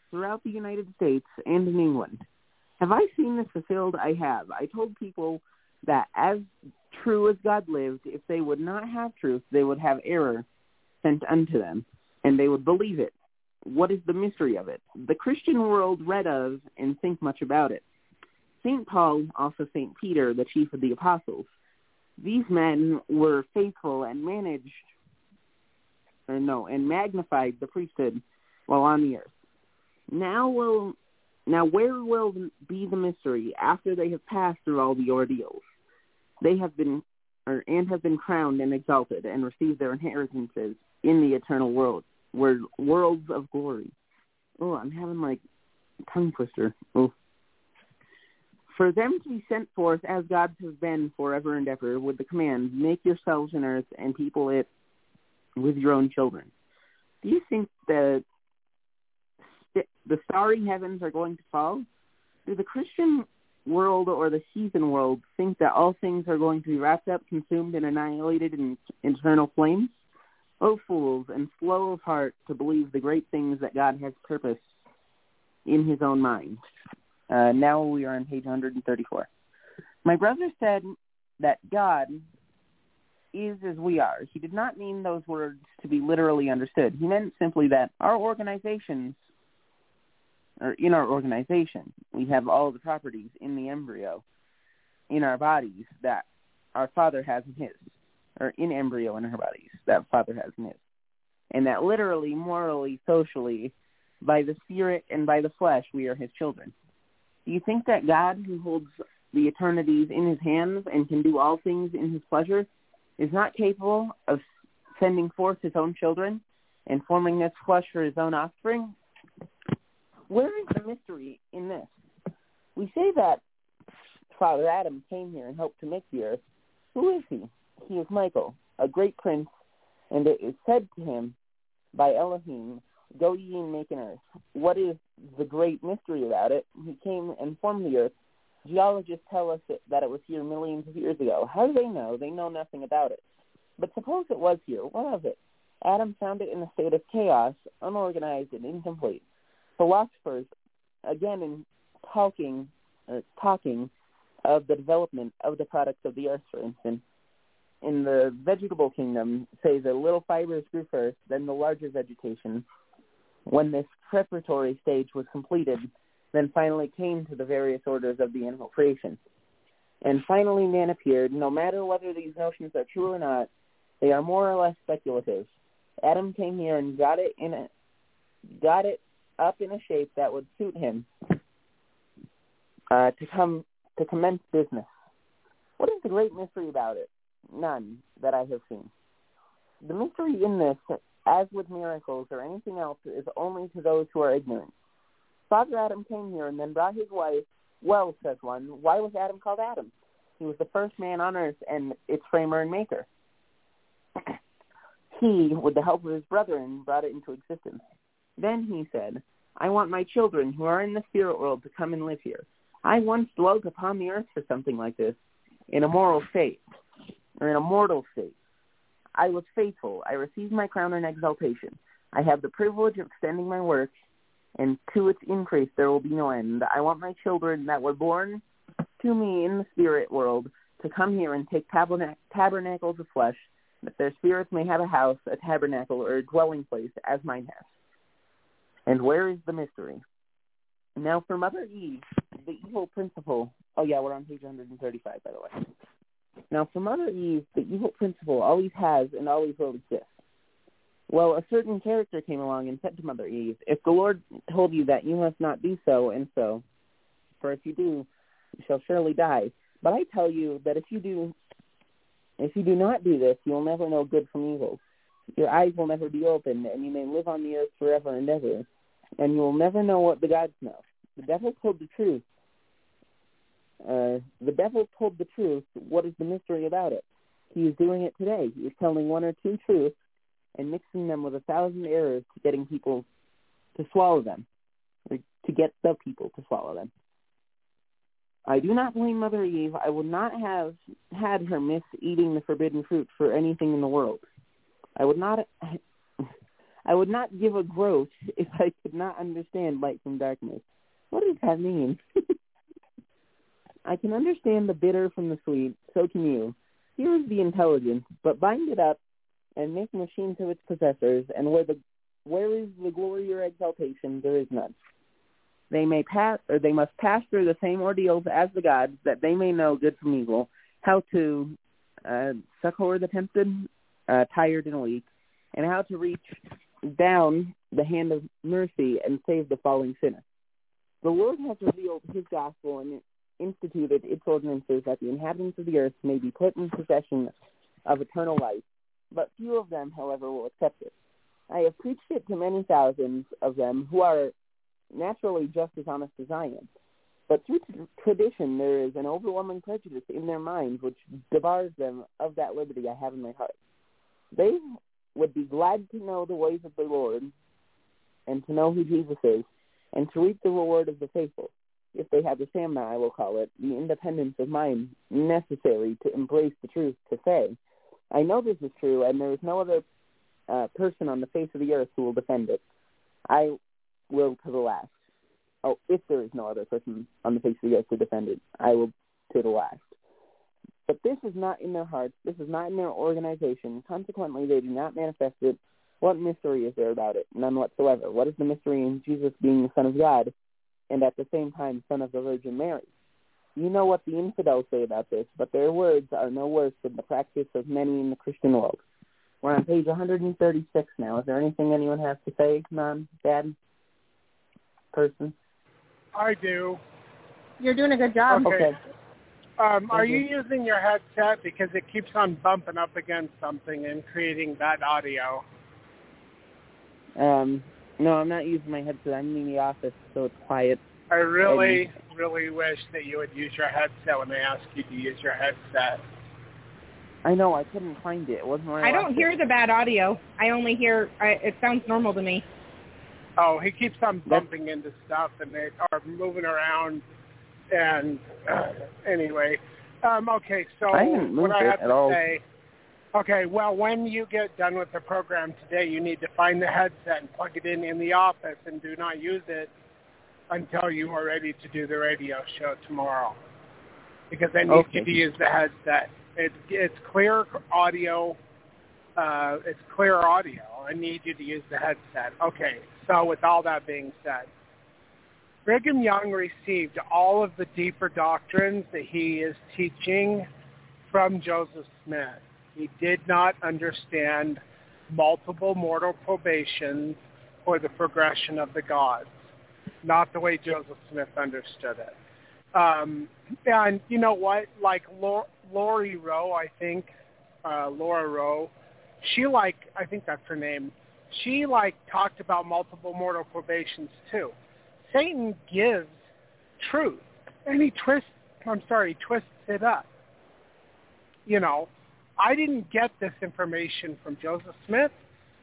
throughout the United States, and in England. Have I seen this fulfilled? I have. I told people that as true as God lived, if they would not have truth, they would have error sent unto them, and they would believe it. What is the mystery of it? The Christian world read of and think much about it. St. Paul, also St. Peter, the chief of the apostles, these men were faithful and managed, or no, and magnified the priesthood while on the earth. Now will, now where will be the mystery after they have passed through all the ordeals? They have been or and have been crowned and exalted and received their inheritances in the eternal world, where worlds of glory. Oh, I'm having like tongue twister. Oh. For them to be sent forth as gods have been forever and ever, with the command, make yourselves an earth and people it with your own children. Do you think that the starry heavens are going to fall? Do the Christian world or the heathen world think that all things are going to be wrapped up, consumed, and annihilated in eternal flames? O fools, and slow of heart to believe the great things that God has purposed in his own mind. Uh, now we are on page 134. My brother said that God is as we are. He did not mean those words to be literally understood. He meant simply that our organizations or in our organization, we have all the properties in the embryo in our bodies that our father has in his, or in embryo in her bodies that father has in his. And that literally, morally, socially, by the spirit and by the flesh, we are his children. Do you think that God, who holds the eternities in his hands and can do all things in his pleasure, is not capable of sending forth his own children and forming this flesh for his own offspring? Where is the mystery in this? We say that Father Adam came here and helped to make the earth. Who is he? He is Michael, a great prince, and it is said to him by Elohim, Go ye and make an earth. What is the great mystery about it? He came and formed the earth. Geologists tell us that it was here millions of years ago. How do they know? They know nothing about it. But suppose it was here. What of it? Adam found it in a state of chaos, unorganized and incomplete philosophers, again, in talking, uh, talking of the development of the products of the earth, for instance, in the vegetable kingdom, say the little fibers grew first, then the larger vegetation. When this preparatory stage was completed, then finally came to the various orders of the animal creation. And finally man appeared. No matter whether these notions are true or not, they are more or less speculative. Adam came here and got it in a, got it up in a shape that would suit him uh, to come to commence business. What is the great mystery about it? None that I have seen. The mystery in this, as with miracles or anything else, is only to those who are ignorant. Father Adam came here and then brought his wife. Well, says one, why was Adam called Adam? He was the first man on earth and its framer and maker. he, with the help of his brethren, brought it into existence. Then he said, I want my children who are in the spirit world to come and live here. I once dwelt upon the earth for something like this, in a moral state, or in a mortal state. I was faithful. I received my crown and exaltation. I have the privilege of extending my work, and to its increase there will be no end. I want my children that were born to me in the spirit world to come here and take tabernac- tabernacles of flesh, that their spirits may have a house, a tabernacle, or a dwelling place, as mine has. And where is the mystery? Now for Mother Eve, the evil principle. Oh yeah, we're on page 135, by the way. Now for Mother Eve, the evil principle always has and always will exist. Well, a certain character came along and said to Mother Eve, If the Lord told you that you must not do so and so, for if you do, you shall surely die. But I tell you that if you do if you do not do this, you will never know good from evil. Your eyes will never be opened, and you may live on the earth forever and ever, and you will never know what the gods know. The devil told the truth. Uh, the devil told the truth. What is the mystery about it? He is doing it today. He is telling one or two truths and mixing them with a thousand errors to getting people to swallow them, or to get the people to swallow them. I do not blame Mother Eve. I would not have had her miss eating the forbidden fruit for anything in the world. I would not I would not give a groat if I could not understand light from darkness. What does that mean? I can understand the bitter from the sweet, so can you. Here is the intelligence, but bind it up and make machine to its possessors, and where the where is the glory or exaltation, there is none. They may pass, or they must pass through the same ordeals as the gods, that they may know good from evil, how to uh, succor the tempted, uh, tired, and weak, and how to reach down the hand of mercy and save the falling sinner. The Lord has revealed his gospel and instituted its ordinances that the inhabitants of the earth may be put in possession of eternal life, but few of them, however, will accept it. I have preached it to many thousands of them who are naturally just as honest as I am. But through tradition, there is an overwhelming prejudice in their minds which debars them of that liberty I have in my heart. They would be glad to know the ways of the Lord and to know who Jesus is and to reap the reward of the faithful, if they have the stamina, I will call it, the independence of mind necessary to embrace the truth, to say, I know this is true, and there is no other uh, person on the face of the earth who will defend it. I will to the last. Oh, if there is no other person on the face of the earth to defend it, I will to the last. But this is not in their hearts. This is not in their organization. Consequently, they do not manifest it. What mystery is there about it? None whatsoever. What is the mystery in Jesus being the Son of God and at the same time Son of the Virgin Mary? You know what the infidels say about this, but their words are no worse than the practice of many in the Christian world. We're on page 136 now. Is there anything anyone has to say, mom, dad, person? I do. You're doing a good job. Okay. Okay. Um, are you you. using your headset because it keeps on bumping up against something and creating bad audio? Um, no, I'm not using my headset. I'm in the office, so it's quiet. I really, really wish that you would use your headset when they ask you to use your headset. I know. I couldn't find it. It wasn't where I I don't hear it. the bad audio. I only hear I, it sounds normal to me. Oh, he keeps on bumping into stuff and they are moving around. And uh, anyway, um, okay. So I haven't what I have at to all. say, okay. Well, when you get done with the program today, you need to find the headset and plug it in in the office, and do not use it until you are ready to do the radio show tomorrow, because I need Okay. you to use the headset. It's it's clear audio. Uh, it's clear audio. I need you to use the headset. Okay. So with all that being said, Brigham Young received all of the deeper doctrines that he is teaching from Joseph Smith. He did not understand multiple mortal probations or the progression of the gods, not the way Joseph Smith understood it. Um, and you know what? Like Lor- Lori Rowe, I think, uh, Laura Rowe, she like, I think that's her name. She like talked about multiple mortal probations too. Satan gives truth, and he twists. I'm sorry, he twists it up. you know, I didn't get this information from Joseph Smith,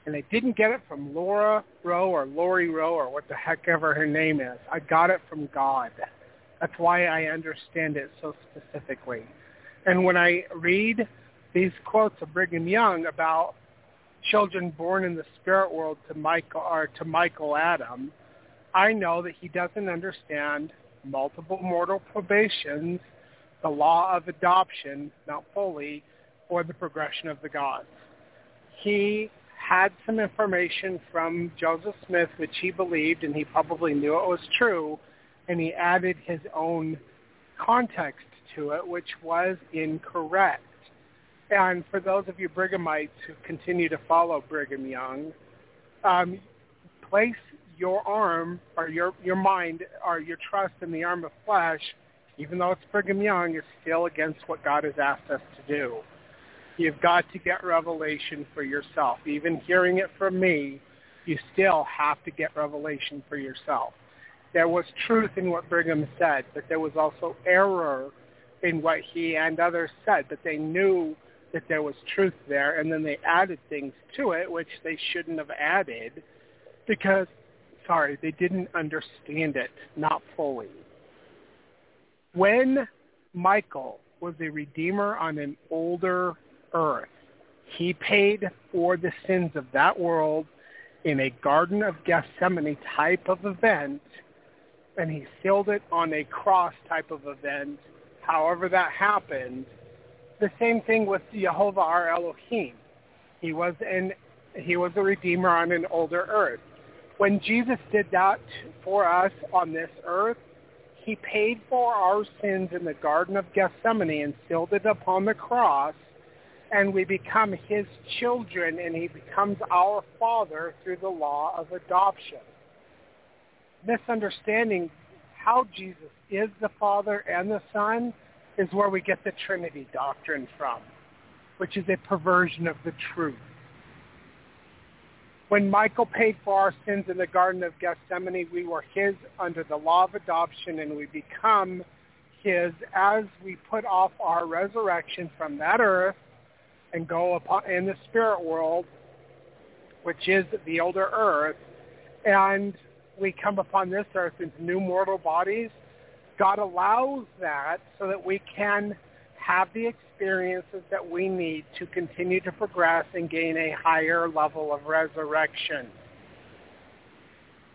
and I didn't get it from Laura Rowe or Lori Rowe or what the heck ever her name is. I got it from God. That's why I understand it so specifically. And when I read these quotes of Brigham Young about children born in the spirit world to Michael or to Michael Adam, I know that he doesn't understand multiple mortal probations, the law of adoption, not fully, or the progression of the gods. He had some information from Joseph Smith which he believed and he probably knew it was true and he added his own context to it which was incorrect. And for those of you Brighamites who continue to follow Brigham Young, um, place your arm or your your mind or your trust in the arm of flesh, even though it's Brigham Young, is still against what God has asked us to do. You've got to get revelation for yourself. Even hearing it from me, you still have to get revelation for yourself. There was truth in what Brigham said, but there was also error in what he and others said, but they knew that there was truth there, and then they added things to it which they shouldn't have added because, sorry, they didn't understand it, not fully. When Michael was a redeemer on an older earth, he paid for the sins of that world in a Garden of Gethsemane type of event, and he sealed it on a cross type of event. However that happened, the same thing with Jehovah our Elohim. He was an he was a redeemer on an older earth. When Jesus did that for us on this earth, he paid for our sins in the Garden of Gethsemane and sealed it upon the cross, and we become his children, and he becomes our father through the law of adoption. Misunderstanding how Jesus is the Father and the Son is where we get the Trinity doctrine from, which is a perversion of the truth. When Michael paid for our sins in the Garden of Gethsemane, we were his under the law of adoption, and we become his as we put off our resurrection from that earth and go upon in the spirit world, which is the older earth, and we come upon this earth into new mortal bodies God allows that so that we can have the experiences that we need to continue to progress and gain a higher level of resurrection.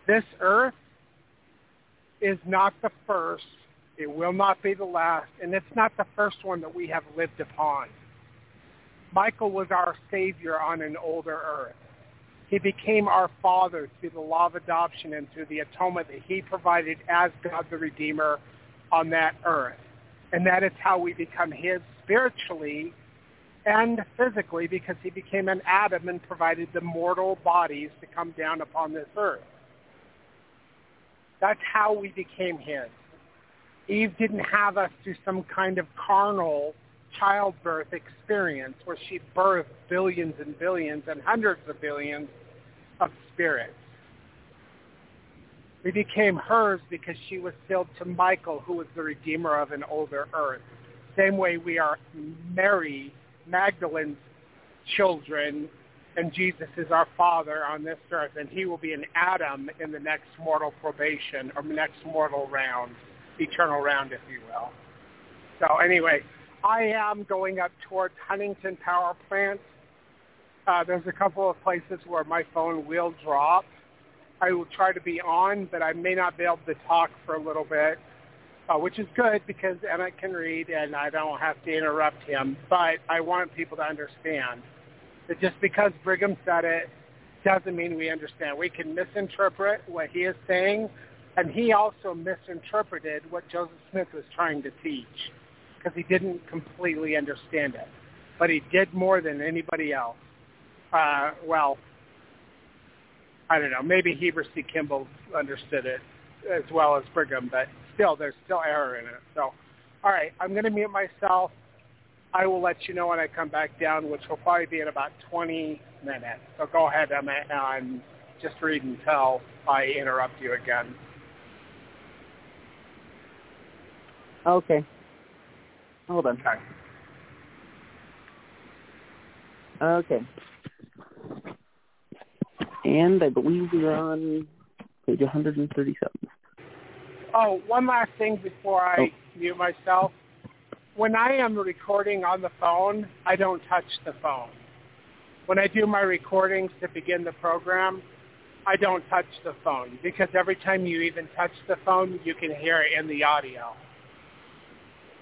This earth is not the first. It will not be the last. And it's not the first one that we have lived upon. Michael was our Savior on an older earth. He became our Father through the law of adoption and through the atonement that he provided as God the Redeemer on that earth. And that is how we become his spiritually and physically because he became an Adam and provided the mortal bodies to come down upon this earth. That's how we became his. Eve didn't have us through some kind of carnal childbirth experience where she birthed billions and billions and hundreds of billions of spirits. We became hers because she was sealed to Michael, who was the redeemer of an older earth. Same way we are Mary Magdalene's children, and Jesus is our Father on this earth, and he will be an Adam in the next mortal probation or next mortal round, eternal round, if you will. So anyway, I am going up towards Huntington Power Plant. Uh, there's a couple of places where my phone will drop. I will try to be on, but I may not be able to talk for a little bit, uh, which is good because Emmett can read and I don't have to interrupt him. But I want people to understand that just because Brigham said it doesn't mean we understand. We can misinterpret what he is saying, and he also misinterpreted what Joseph Smith was trying to teach because he didn't completely understand it. But he did more than anybody else. Uh, well, I don't know. Maybe Heber C. Kimball understood it as well as Brigham, but still, there's still error in it. So, all right, I'm going to mute myself. I will let you know when I come back down, which will probably be in about 20 minutes. So go ahead, Emma, and just read until I interrupt you again. Okay. Hold on. Okay. Okay. And I believe we are on page 137. Oh, one last thing before I Oh. mute myself. When I am recording on the phone, I don't touch the phone. When I do my recordings to begin the program, I don't touch the phone because every time you even touch the phone, you can hear it in the audio.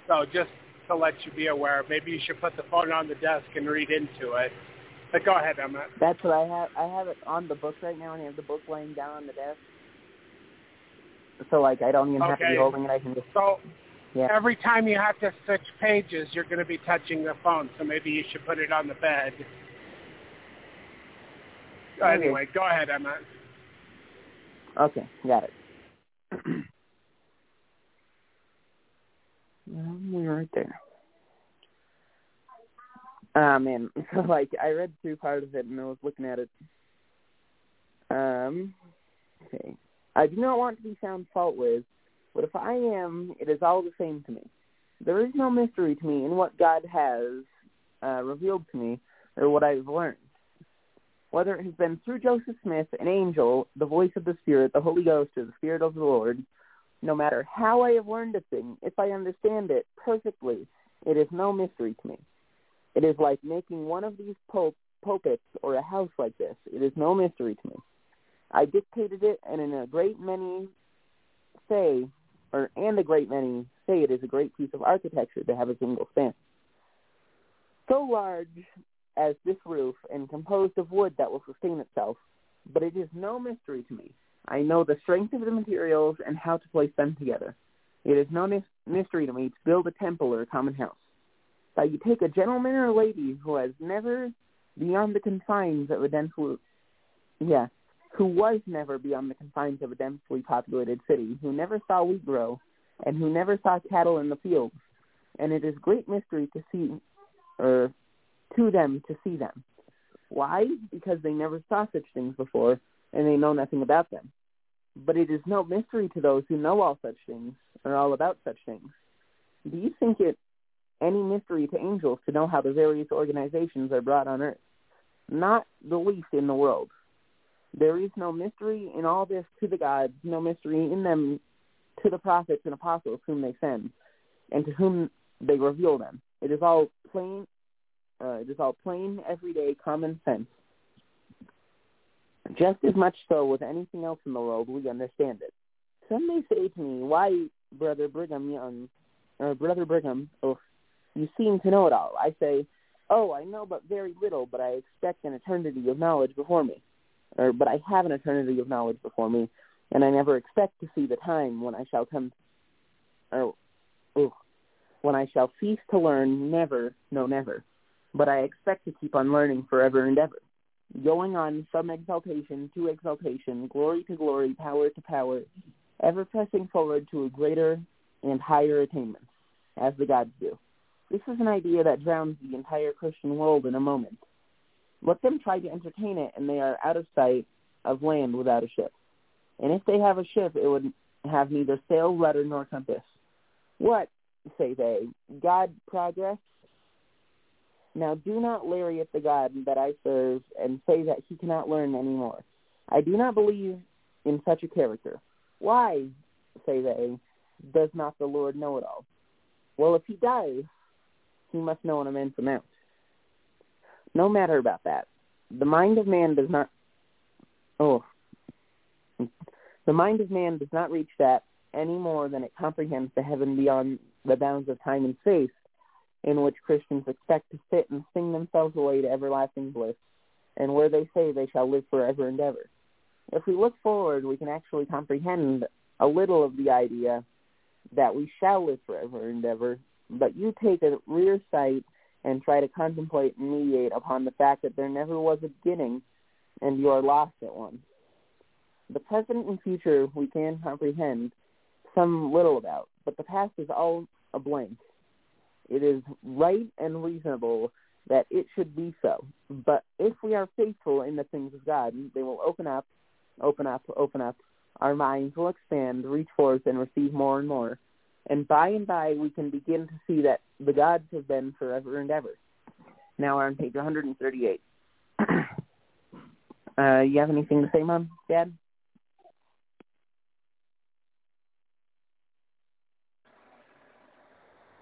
So just to let you be aware, maybe you should put the phone on the desk and read into it. But go ahead, Emma. That's what I have. I have it on the book right now, and I have the book laying down on the desk. So like, I don't even have to be holding it. I can just So yeah. every time you have to switch pages, you're going to be touching the phone. So maybe you should put it on the bed. Anyway, go ahead, Emma. Okay, got it. Um, we're right there. Ah man, so like I read through part of it and I was looking at it. Um, okay. I do not want to be found fault with, but if I am, it is all the same to me. There is no mystery to me in what God has uh, revealed to me or what I've learned. Whether it has been through Joseph Smith, an angel, the voice of the Spirit, the Holy Ghost, or the Spirit of the Lord, no matter how I have learned a thing, if I understand it perfectly, it is no mystery to me. It is like making one of these pul- pulpits or a house like this. It is no mystery to me. I dictated it, and in a great many say, or and a great many say it is a great piece of architecture to have a single span. So large as this roof and composed of wood that will sustain itself, but it is no mystery to me. I know the strength of the materials and how to place them together. It is no mys- mystery to me to build a temple or a common house. That you take a gentleman or lady who has never beyond the confines of a densely, yeah, who was never beyond the confines of a densely populated city, who never saw wheat grow, and who never saw cattle in the fields, and it is great mystery to see, or to them to see them. Why? Because they never saw such things before, and they know nothing about them. But it is no mystery to those who know all such things, or all about such things. Do you think it any mystery to angels to know how the various organizations are brought on earth? Not the least in the world. There is no mystery in all this to the gods, no mystery in them to the prophets and apostles whom they send, and to whom they reveal them. It is all plain uh, it is all plain, everyday, common sense. Just as much so with anything else in the world, we understand it. Some may say to me, "Why, Brother Brigham Young, or Brother Brigham, oh, you seem to know it all." I say, "Oh, I know but very little, but I expect an eternity of knowledge before me, or but I have an eternity of knowledge before me, and I never expect to see the time when I shall come, or, oh, when I shall cease to learn. Never, no, never." but I expect to keep on learning forever and ever, going on from exaltation to exaltation, glory to glory, power to power, ever pressing forward to a greater and higher attainment, as the gods do. This is an idea that drowns the entire Christian world in a moment. Let them try to entertain it, and they are out of sight of land without a ship. And if they have a ship, it would have neither sail, rudder, nor compass. What, say they, God progress? Now do not lariat the God that I serve and say that he cannot learn any more. I do not believe in such a character. Why, say they, does not the Lord know it all? Well, if he does, he must know an immense amount. No matter about that. The mind of man does not, oh, the mind of man does not reach that any more than it comprehends the heaven beyond the bounds of time and space in which Christians expect to sit and sing themselves away to everlasting bliss, and where they say they shall live forever and ever. If we look forward, we can actually comprehend a little of the idea that we shall live forever and ever, but you take a rear sight and try to contemplate and mediate upon the fact that there never was a beginning, and you are lost at once. The present and future we can comprehend some little about, but the past is all a blank. It is right and reasonable that it should be so. But if we are faithful in the things of God, they will open up, open up, open up. Our minds will expand, reach forth, and receive more and more. And by and by, we can begin to see that the gods have been forever and ever. Now we're on page 138. uh, you have anything to say, Mom, Dad?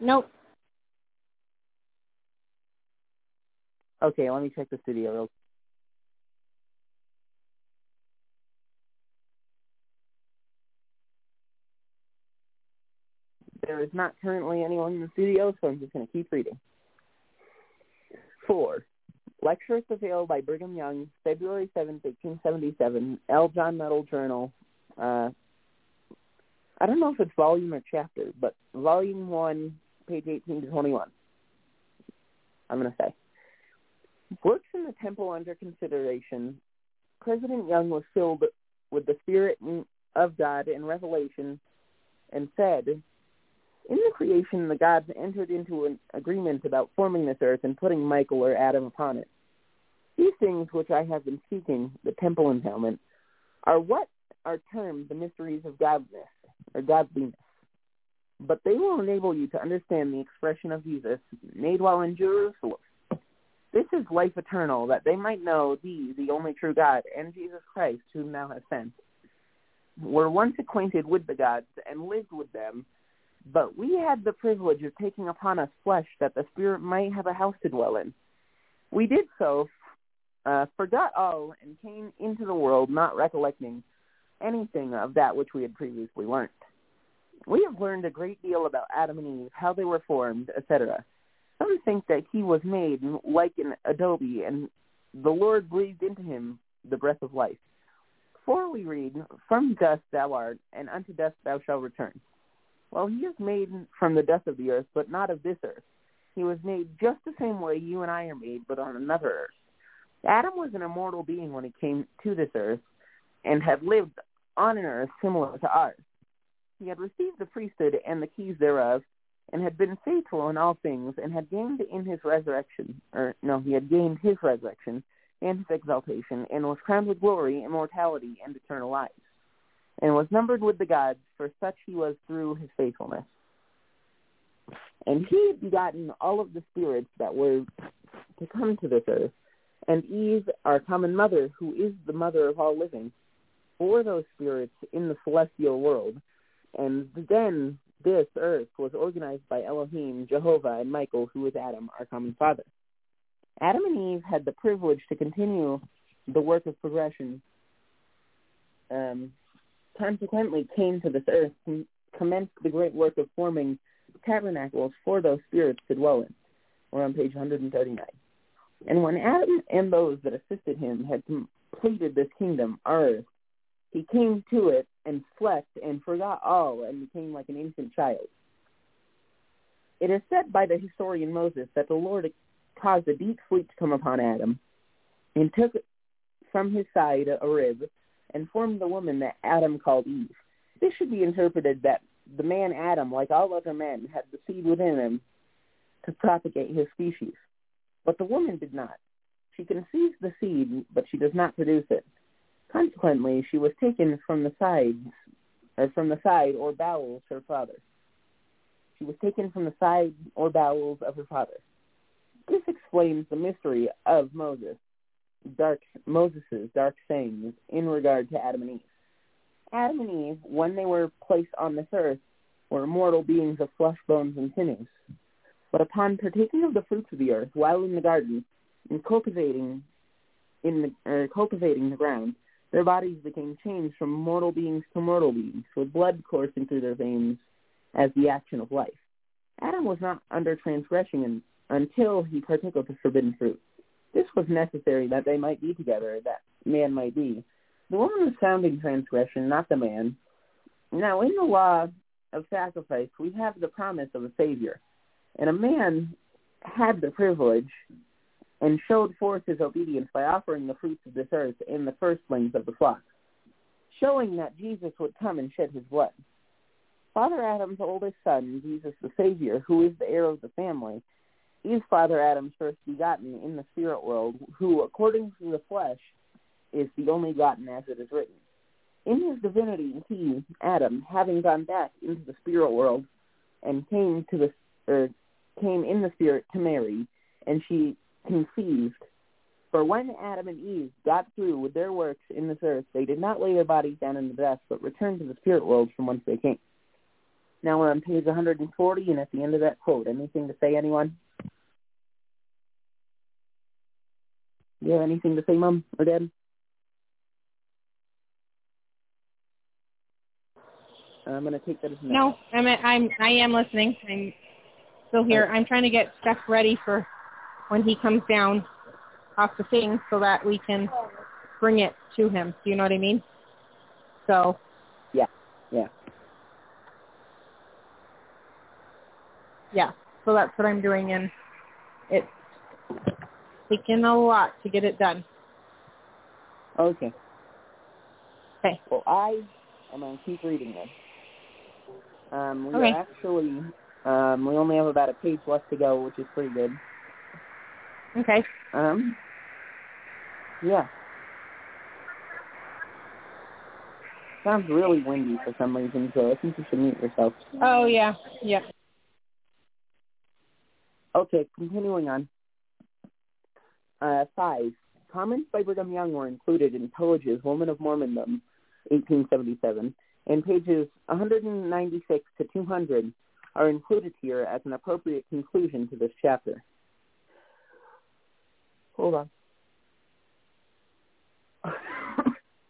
Nope. Okay, let me check the studio real There is not currently anyone in the studio, so I'm just going to keep reading. Four. Lectures available by Brigham Young, February 7, 1877, L. John Nuttall Journal. Uh, I don't know if it's volume or chapter, but volume 1, page 18 to 21. I'm going to say. Works in the temple under consideration. President Young was filled with the Spirit of God in revelation and said, in the creation, the gods entered into an agreement about forming this earth and putting Michael or Adam upon it. These things which I have been seeking, the temple endowment, are what are termed the mysteries of godliness or godliness. But they will enable you to understand the expression of Jesus made while in Jerusalem. This is life eternal, that they might know thee, the only true God, and Jesus Christ, whom thou hast sent. We were once acquainted with the gods and lived with them, but we had the privilege of taking upon us flesh that the Spirit might have a house to dwell in. We did so, uh, forgot all, and came into the world not recollecting anything of that which we had previously learned. We have learned a great deal about Adam and Eve, how they were formed, etc. Some think that he was made like an adobe, and the Lord breathed into him the breath of life. For we read, From dust thou art, and unto dust thou shalt return. Well, he is made from the dust of the earth, but not of this earth. He was made just the same way you and I are made, but on another earth. Adam was an immortal being when he came to this earth and had lived on an earth similar to ours. He had received the priesthood and the keys thereof, and had been faithful in all things, and had gained in his resurrection, or no, he had gained his resurrection and his exaltation, and was crowned with glory, immortality, and eternal life and was numbered with the gods, for such he was through his faithfulness. And he had begotten all of the spirits that were to come to this earth, and Eve, our common mother, who is the mother of all living, bore those spirits in the celestial world. And then this earth was organized by Elohim, Jehovah, and Michael, who is Adam, our common father. Adam and Eve had the privilege to continue the work of progression um, consequently came to this earth and commenced the great work of forming tabernacles for those spirits to dwell in. We're on page 139. And when Adam and those that assisted him had completed this kingdom, earth, he came to it and slept and forgot all and became like an infant child. It is said by the historian Moses that the Lord caused a deep sleep to come upon Adam and took from his side a rib and formed the woman that Adam called Eve. This should be interpreted that the man Adam, like all other men, had the seed within him to propagate his species. But the woman did not. She conceives the seed, but she does not produce it. Consequently, she was taken from the sides, or from the side or bowels her father. She was taken from the side or bowels of her father. This explains the mystery of Moses, dark Moses's dark sayings in regard to Adam and Eve. Adam and Eve, when they were placed on this earth, were mortal beings of flesh, bones, and sinews. But upon partaking of the fruits of the earth while in the garden and cultivating in the uh, cultivating the ground, their bodies became changed from mortal beings to mortal beings, with blood coursing through their veins as the action of life. Adam was not under transgression until he partook of the forbidden fruit. This was necessary that they might be together, that man might be. The woman was found in transgression, not the man. Now, in the law of sacrifice, we have the promise of a Savior. And a man had the privilege and showed forth his obedience by offering the fruits of this earth in the firstlings of the flock, showing that Jesus would come and shed his blood. Father Adam's oldest son, Jesus the Savior, who is the heir of the family, is Father Adam's first begotten in the spirit world, who, according to the flesh, is the only begotten as it is written. In his divinity, he, Adam, having gone back into the spirit world and came to the or came in the spirit to Mary, and she conceived. For when Adam and Eve got through with their works in this earth, they did not lay their bodies down in the dust, but returned to the spirit world from whence they came. Now we're on page 140, and at the end of that quote, anything to say, anyone? Do you have anything to say, Mom or Dad? I'm going to take that as no. No, I'm I'm I am listening. I'm still here. I'm trying to get stuff ready for when he comes down off the thing so that we can bring it to him. Do you know what I mean? So. Yeah. Yeah. Yeah. So that's what I'm doing, and it's taking a lot to get it done. Okay. Okay. Well, I am going to keep reading this. Um, we Okay. actually, um, we only have about a page left to go, which is pretty good. Okay. Um, yeah. Sounds really windy for some reason, so I think you should mute yourself. Oh yeah. Yeah. Okay, continuing on. Uh, five. Comments by Brigham Young were included in Tullidge's Woman of Mormondom, 1877, and pages 196 to 200 are included here as an appropriate conclusion to this chapter. Hold on.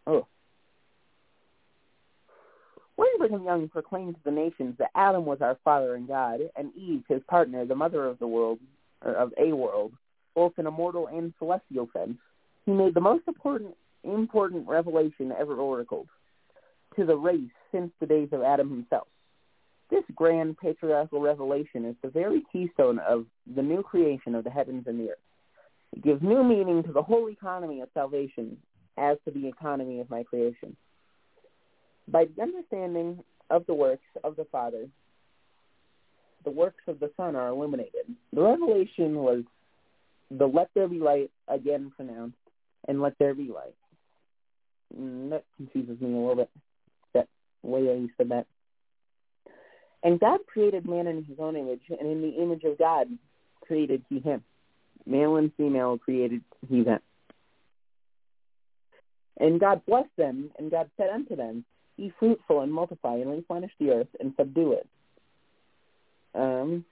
oh. When Brigham Young proclaimed to the nations that Adam was our father and God, and Eve his partner, the mother of the world, or of a world, both in a mortal and celestial sense, he made the most important important revelation ever oracled to the race since the days of Adam himself. This grand patriarchal revelation is the very keystone of the new creation of the heavens and the earth. It gives new meaning to the whole economy of salvation as to the economy of my creation. By the understanding of the works of the Father, the works of the Son are illuminated. The revelation was the let there be light again pronounced, and let there be light. Mm, that confuses me a little bit, that way you said that. And God created man in his own image, and in the image of God created he him. Male and female created he them. And God blessed them, and God said unto them, Be fruitful and multiply, and replenish the earth, and subdue it. Um,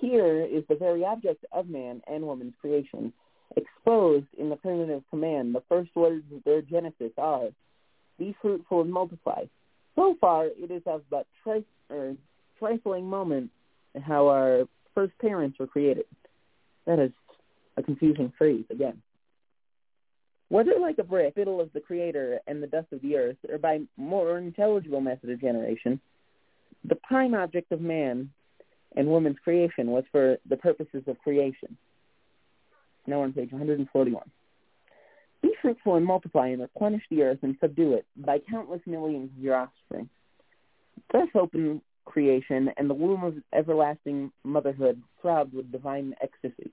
here is the very object of man and woman's creation, exposed in the primitive command. The first words of their genesis are, Be fruitful and multiply. So far, it is of but tri- or trifling moment how our first parents were created. That is a confusing phrase again. Whether like a brick, fiddle of the Creator and the dust of the earth, or by more intelligible method of generation, the prime object of man and woman's creation was for the purposes of creation. Now on page 141. Be fruitful and multiply and replenish the earth and subdue it by countless millions of your offspring. Thus open creation and the womb of everlasting motherhood throbbed with divine ecstasy.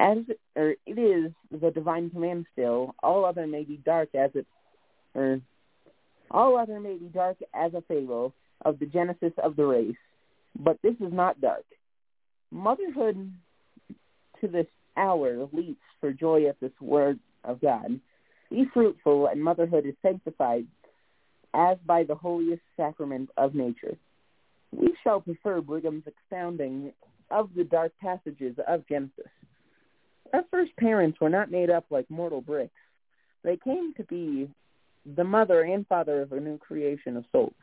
As or it is the divine command still, all other may be dark as it or all other may be dark as a fable of the genesis of the race, but this is not dark. Motherhood to this hour leaps for joy at this word of God. Be fruitful, and motherhood is sanctified as by the holiest sacrament of nature. We shall prefer Brigham's expounding of the dark passages of Genesis. Our first parents were not made up like mortal bricks. They came to be the mother and father of a new creation of souls.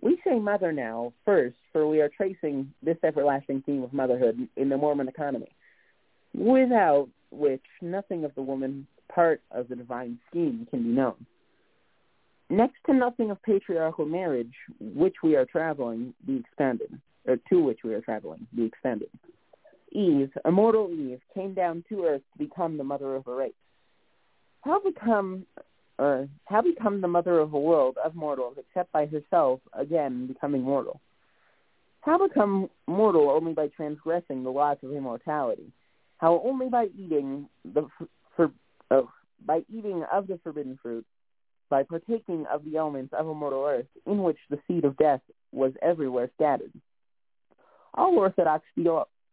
We say mother now first, for we are tracing this everlasting theme of motherhood in the Mormon economy, without which nothing of the woman part of the divine scheme can be known. Next to nothing of patriarchal marriage, which we are traveling, be expanded, or to which we are traveling, be expanded. Eve, immortal Eve, came down to earth to become the mother of a race. How become, or how become the mother of a world of mortals, except by herself again becoming mortal? How become mortal only by transgressing the laws of immortality? How only by eating the for, oh, by eating of the forbidden fruit, by partaking of the elements of a mortal earth, in which the seed of death was everywhere scattered. All Orthodox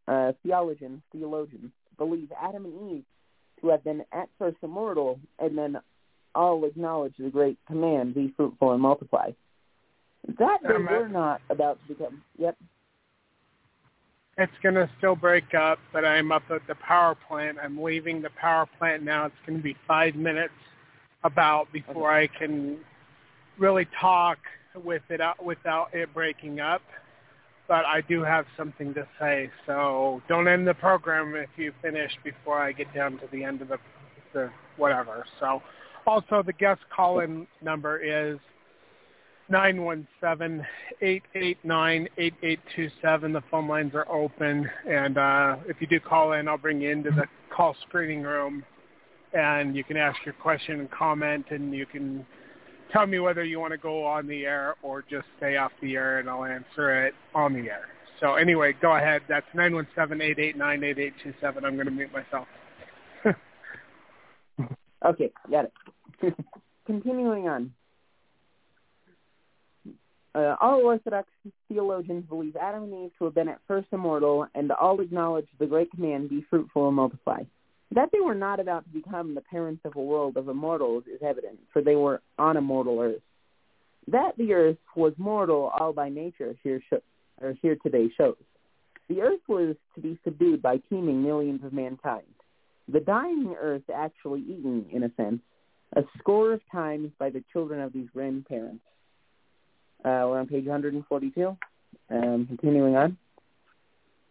uh, theologians, theologians believe Adam and Eve to have been at first immortal and then all acknowledge the great command, be fruitful and multiply. That they Um, were not about to become. Yep. It's going to still break up, but I'm up at the power plant. I'm leaving the power plant now. It's going to be five minutes about before I can really talk with it out, without it breaking up. But I do have something to say, so don't end the program if you finish before I get down to the end of the, the whatever. So, also the guest call-in number is 917-889-8827. The phone lines are open, and uh, if you do call in, I'll bring you into the call screening room, and you can ask your question and comment, and you can tell me whether you want to go on the air or just stay off the air, and I'll answer it on the air. So anyway, go ahead. That's 917-889-8827. I'm going to mute myself. Okay, got it. Continuing on. Uh, all Orthodox theologians believe Adam and Eve to have been at first immortal, and all acknowledge the great command, be fruitful and multiply. That they were not about to become the parents of a world of immortals is evident, for they were on a mortal earth. That the earth was mortal all by nature here, or here today shows. The earth was to be subdued by teeming millions of mankind the dying earth actually eaten, in a sense, a score of times by the children of these grandparents. Uh, we're on page 142. Um, continuing on.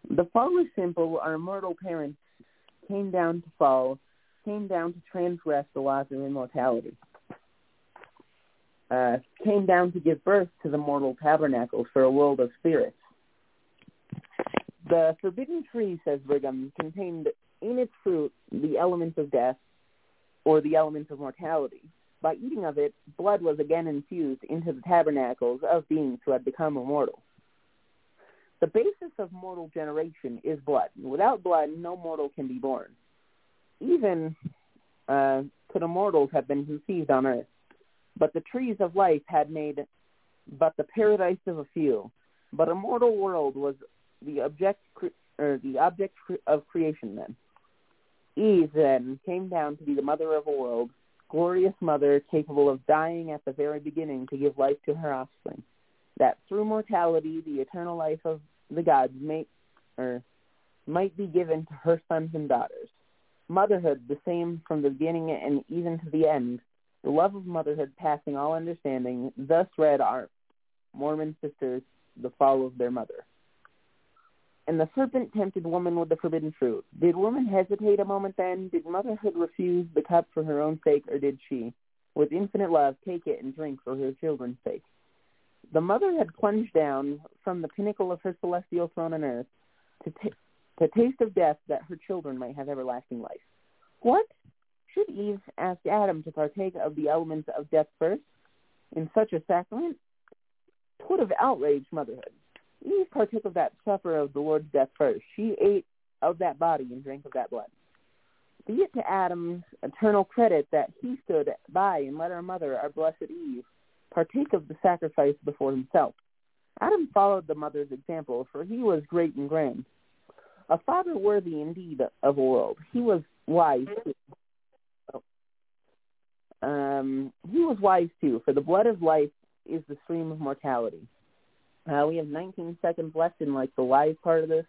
The fall is simple. Our mortal parents came down to fall, came down to transgress the laws of immortality, uh, came down to give birth to the mortal tabernacle for a world of spirits. The forbidden tree, says Brigham, contained in its fruit the elements of death or the elements of mortality. By eating of it, blood was again infused into the tabernacles of beings who had become immortal. The basis of mortal generation is blood. Without blood, no mortal can be born. Even uh, could immortals have been conceived on earth, but the trees of life had made but the paradise of a few. But a mortal world was the object or the object of creation then. Eve then came down to be the mother of a world, glorious mother capable of dying at the very beginning to give life to her offspring. That through mortality the eternal life of the gods may or might be given to her sons and daughters. Motherhood the same from the beginning and even to the end. The love of motherhood passing all understanding. Thus read our Mormon sisters the fall of their mother. And the serpent tempted woman with the forbidden fruit. Did woman hesitate a moment then? Did motherhood refuse the cup for her own sake, or did she, with infinite love, take it and drink for her children's sake? The mother had plunged down from the pinnacle of her celestial throne on earth to, t- to taste of death that her children might have everlasting life. What? Should Eve ask Adam to partake of the elements of death first? In such a sacrament? Twould have outraged motherhood. Eve partook of that supper of the Lord's death first. She ate of that body and drank of that blood. Be it to Adam's eternal credit that he stood by and let our mother, our blessed Eve, partake of the sacrifice before himself. Adam followed the mother's example, for he was great and grand. A father worthy indeed of a world. He was wise too. Um, he was wise too, for the blood of life is the stream of mortality. Uh, we have 19 seconds left in like the live part of this.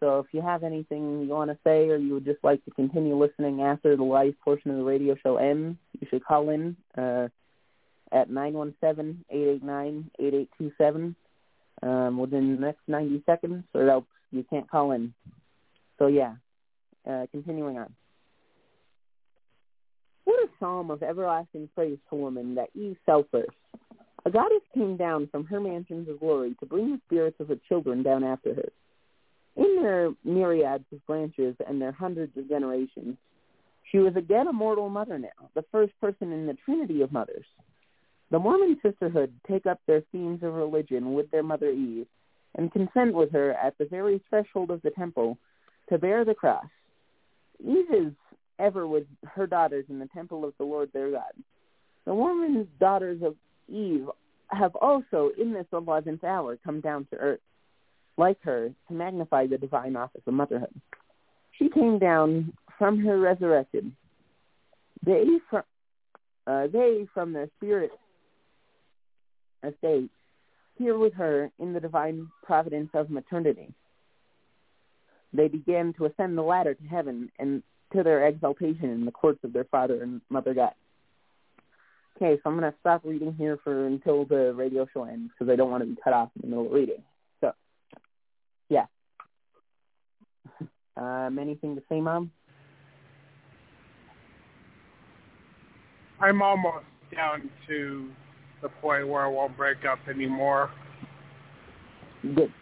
So if you have anything you want to say or you would just like to continue listening after the live portion of the radio show ends, you should call in uh, at 917-889-8827 um, within the next 90 seconds or else you can't call in. So yeah, uh, continuing on. What a psalm of everlasting praise to woman that Eve fell first. A goddess came down from her mansions of glory to bring the spirits of her children down after her. In their myriads of branches and their hundreds of generations, she was again a mortal mother now, the first person in the trinity of mothers. The Mormon sisterhood take up their themes of religion with their mother Eve and consent with her at the very threshold of the temple to bear the cross. Eve is ever with her daughters in the temple of the Lord their God. The Mormon daughters of Eve have also in this eleventh hour come down to earth, like her, to magnify the divine office of motherhood. she came down from her resurrected. They from uh, they from their spirit estate here with her in the divine providence of maternity. They began to ascend the ladder to heaven and to their exaltation in the courts of their father and mother God. Okay, so I'm going to stop reading here for until the radio show ends because I don't want to be cut off in the middle of reading. So, yeah. Um, anything to say, Mom? I'm almost down to the point where I won't break up anymore. Good.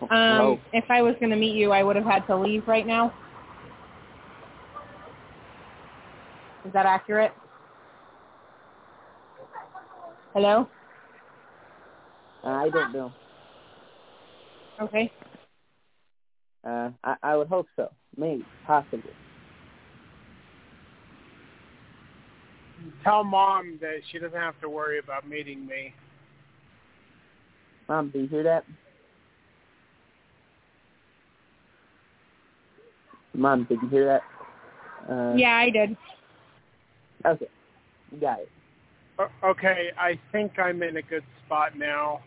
Um, Hello. if I was going to meet you, I would have had to leave right now. Is that accurate? Hello? Uh, I don't know. Okay. Uh, I, I would hope so. Maybe. Possibly. Tell mom that she doesn't have to worry about meeting me. Mom, do you hear that? Mom, did you hear that? Uh, Yeah, I did. Okay. Got it. Okay, I think I'm in a good spot now.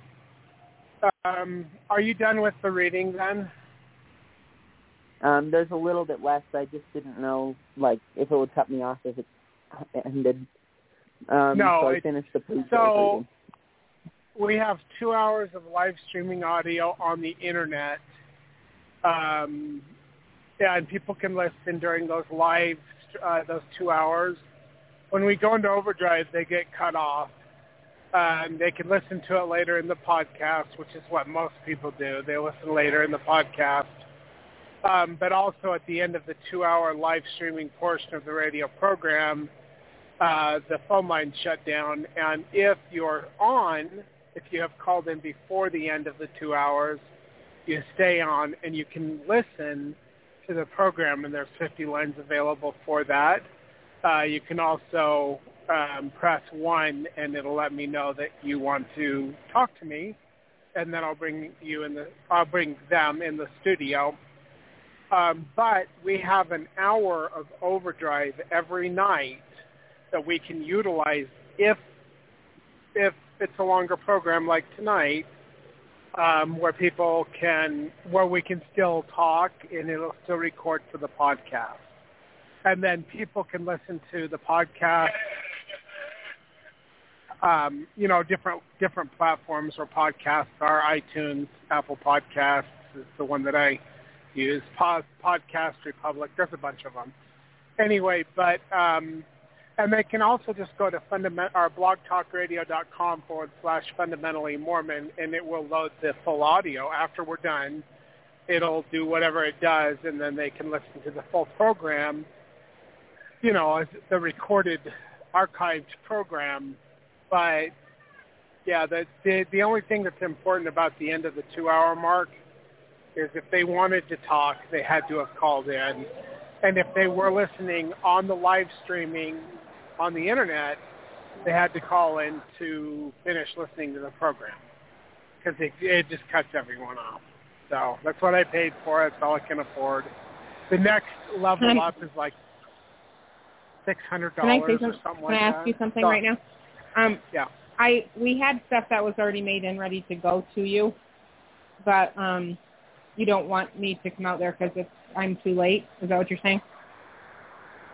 Um, are you done with the reading then? Um, there's a little bit left. I just didn't know, like, if it would cut me off if it ended. Um, No, so I finished the so- We have two hours of live streaming audio on the internet. Um, yeah, and people can listen during those live, uh, those two hours. When we go into overdrive, they get cut off. And they can listen to it later in the podcast, which is what most people do. They listen later in the podcast. Um, but also at the end of the two-hour live streaming portion of the radio program, uh, the phone line shut down. And if you're on, if you have called in before the end of the two hours, you stay on and you can listen to the program, and there's 50 lines available for that. Uh, you can also um, press one, and it'll let me know that you want to talk to me, and then I'll bring you in the I'll bring them in the studio. Um, but we have an hour of overdrive every night that we can utilize if if it's a longer program like tonight, um, where people can where we can still talk and it'll still record for the podcast, and then people can listen to the podcast. Um, you know, different different platforms or podcasts are. iTunes, Apple Podcasts is the one that I use. Pod, Podcast Republic. There's a bunch of them. Anyway, but um, and they can also just go to fundament or blogtalkradio.com forward slash fundamentally Mormon, and it will load the full audio after we're done. It'll do whatever it does, and then they can listen to the full program. You know, the recorded, archived program. But yeah, the the the only thing that's important about the end of the two-hour mark is if they wanted to talk, they had to have called in. And if they were listening on the live streaming on the internet, they had to call in to finish listening to the program because it, it just cuts everyone off. So that's what I paid for. That's all I can afford. The next level up is like six hundred dollars or some, something Can like I that. ask you something So- right now? Um, Yeah. I we had stuff that was already made and ready to go to you, but um, you don't want me to come out there because I'm too late. Is that what you're saying?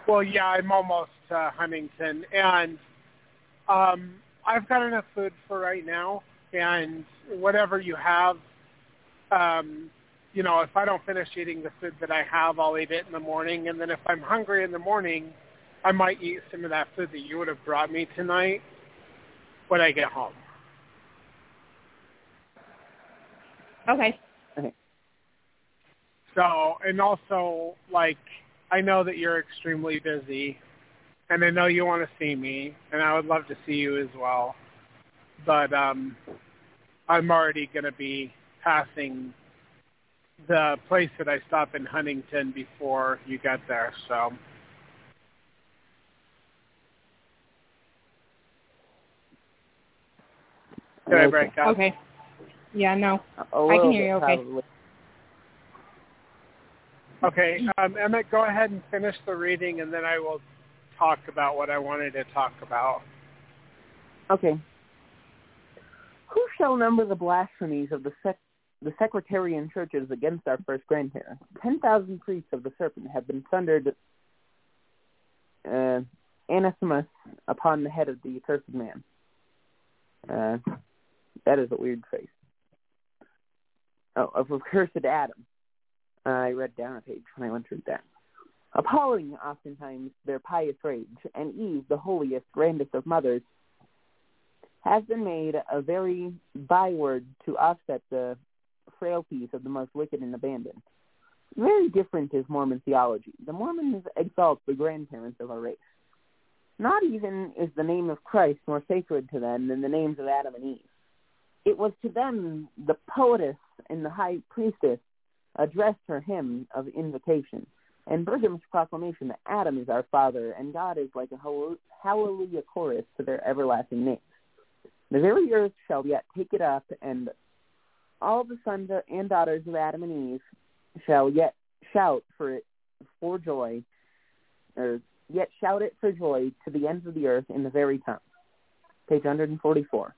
Well, yeah, I'm almost to Huntington, and um, I've got enough food for right now. And whatever you have, um, you know, if I don't finish eating the food that I have, I'll eat it in the morning. And then if I'm hungry in the morning, I might eat some of that food that you would have brought me tonight when I get home. Okay. So, and also, like, I know that you're extremely busy, and I know you want to see me, and I would love to see you as well. But um, I'm already going to be passing the place that I stop in Huntington before you get there. So, did I break up? Okay. Yeah. No. A I can hear you okay. probably. Okay, um, Emmett, go ahead and finish the reading, and then I will talk about what I wanted to talk about. Okay. Who shall number the blasphemies of the the sectarian churches against our first grandparents? Ten thousand priests of the serpent have been thundered uh, anathemas upon the head of the accursed man. Uh, that is a weird face. Oh, of accursed Adam. I read down a page when I went through that. Appalling, oftentimes, their pious rage, and Eve, the holiest, grandest of mothers, has been made a very byword to offset the frailties of the most wicked and abandoned. Very different is Mormon theology. The Mormons exalt the grandparents of our race. Not even is the name of Christ more sacred to them than the names of Adam and Eve. It was to them the poetess and the high priestess addressed her hymn of invocation, and Brigham's proclamation that Adam is our father and God is like a hallelujah chorus to their everlasting names. The very earth shall yet take it up, and all the sons and daughters of Adam and Eve shall yet shout for it for joy, or yet shout it for joy to the ends of the earth in the very tongue. Page 144.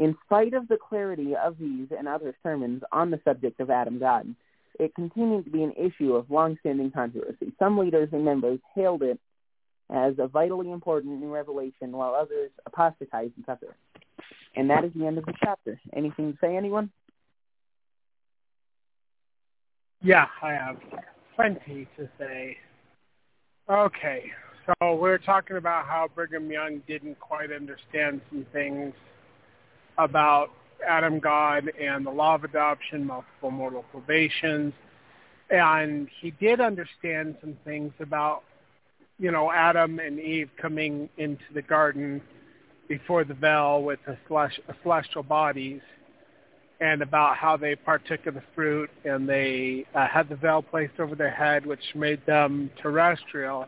In spite of the clarity of these and other sermons on the subject of Adam God, it continued to be an issue of long-standing controversy. Some leaders and members hailed it as a vitally important new revelation, while others apostatized and suffered. And that is the end of the chapter. Anything to say, anyone? Yeah, I have plenty to say. Okay, so we're talking about how Brigham Young didn't quite understand some things about Adam God and the law of adoption, multiple mortal probations, and he did understand some things about, you know, Adam and Eve coming into the garden before the veil with the celestial bodies and about how they partook of the fruit and they uh, had the veil placed over their head, which made them terrestrial,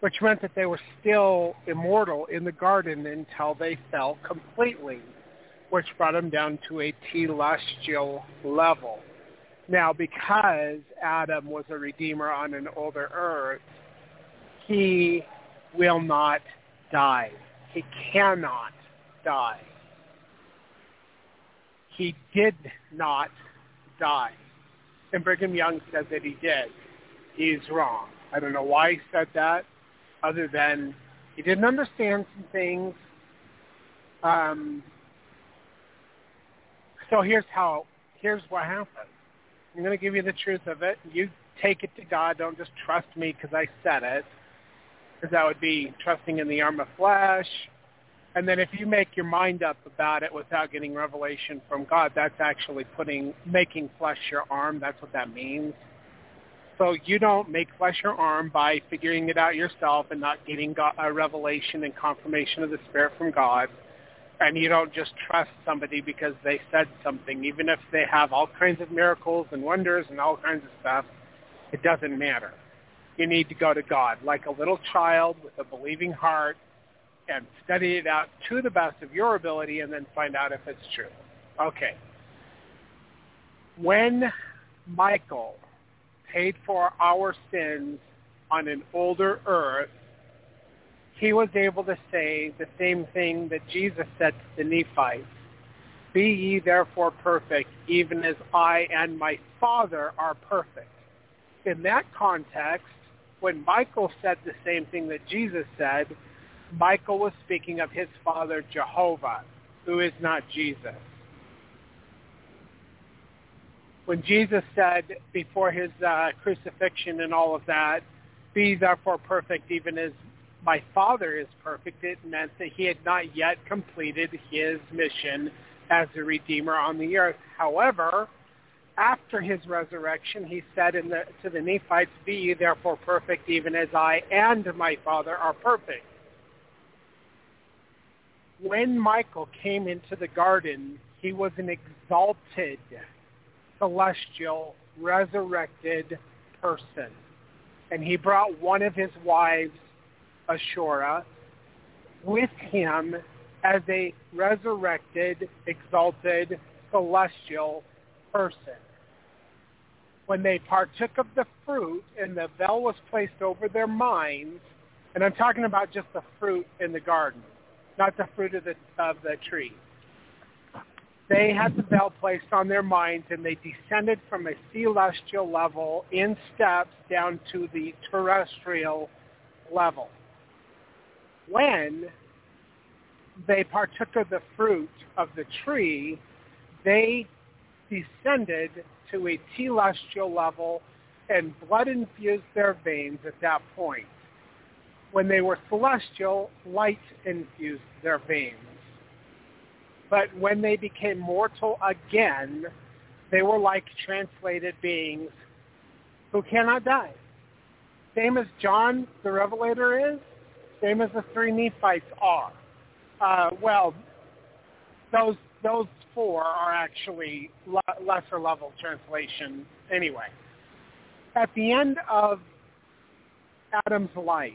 which meant that they were still immortal in the garden until they fell completely, which brought him down to a telestial level. Now, because Adam was a redeemer on an older earth, he will not die. He cannot die he did not die. And Brigham Young said that he did. He's wrong. I don't know why he said that, other than he didn't understand some things. Um, so here's how. Here's what happens. I'm going to give you the truth of it. You take it to God. Don't just trust me because I said it, because that would be trusting in the arm of flesh and then if you make your mind up about it without getting revelation from God, that's actually putting making flesh your arm. That's what that means. So you don't make flesh your arm by figuring it out yourself and not getting God, a revelation and confirmation of the Spirit from God. And you don't just trust somebody because they said something, even if they have all kinds of miracles and wonders and all kinds of stuff. It doesn't matter. You need to go to God like a little child with a believing heart and study it out to the best of your ability and then find out if it's true. Okay. When Michael paid for our sins on an older earth, he was able to say the same thing that Jesus said to the Nephites. Be ye therefore perfect, even as I and my Father are perfect. In that context, when Michael said the same thing that Jesus said, Michael was speaking of his father Jehovah, who is not Jesus. When Jesus said before his uh, crucifixion and all of that, be therefore perfect even as my Father is perfect, it meant that he had not yet completed his mission as a Redeemer on the earth. However, after his resurrection, he said the, to the Nephites, Be ye therefore perfect even as I and my Father are perfect when Michael came into the garden, he was an exalted, celestial, resurrected person. And he brought one of his wives, Ashura, with him as a resurrected, exalted, celestial person. when they partook of the fruit and the veil was placed over their minds, and I'm talking about just the fruit in the garden, not the fruit of the, of the tree. They had the veil placed on their minds and they descended from a celestial level in steps down to the terrestrial level. When they partook of the fruit of the tree, they descended to a celestial level and blood infused their veins at that point. When they were celestial, light infused their veins. But when they became mortal again, they were like translated beings who cannot die. Same as John the Revelator is, same as the three Nephites are. Uh, well, those those four are actually le- lesser level translation anyway. At the end of Adam's life,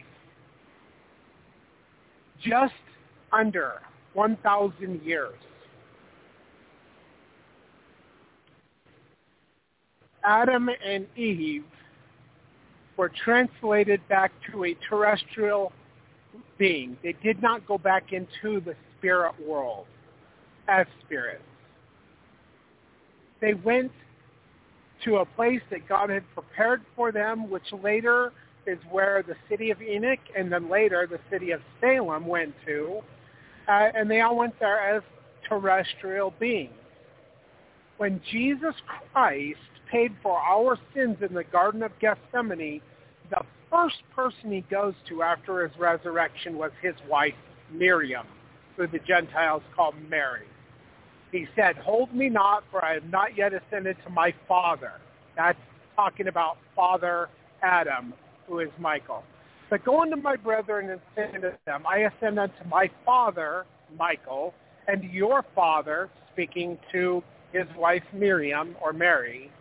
just under 1,000 years, Adam and Eve were translated back to a terrestrial being. They did not go back into the spirit world as spirits. They went to a place that God had prepared for them, which later is where the city of Enoch and then later the city of Salem went to. Uh, and they all went there as terrestrial beings. When Jesus Christ paid for our sins in the Garden of Gethsemane, the first person he goes to after his resurrection was his wife, Miriam, who the Gentiles call Mary. He said, hold me not, for I have not yet ascended to my Father. That's talking about Father Adam, who is Michael. But go unto my brethren and say unto them, I ascend unto my Father, Michael, and your Father, speaking to his wife Miriam, or Mary,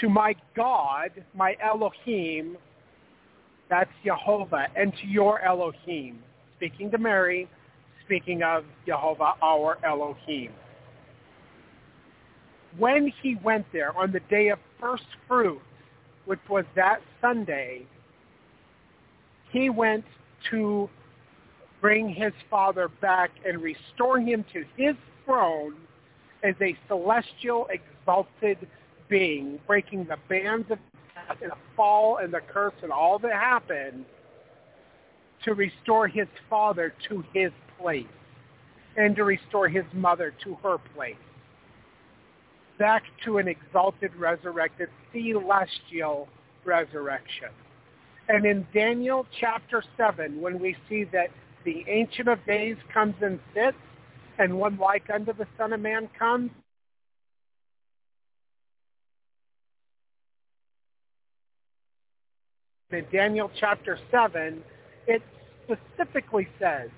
to my God, my Elohim, that's Jehovah, and to your Elohim, speaking to Mary, speaking of Jehovah, our Elohim. When he went there on the day of first fruit, which was that Sunday, he went to bring his father back and restore him to his throne as a celestial exalted being, breaking the bands of and the fall and the curse and all that happened to restore his father to his place and to restore his mother to her place back to an exalted, resurrected, celestial resurrection. And in Daniel chapter 7, when we see that the Ancient of Days comes and sits, and one like unto the Son of Man comes, in Daniel chapter 7, it specifically says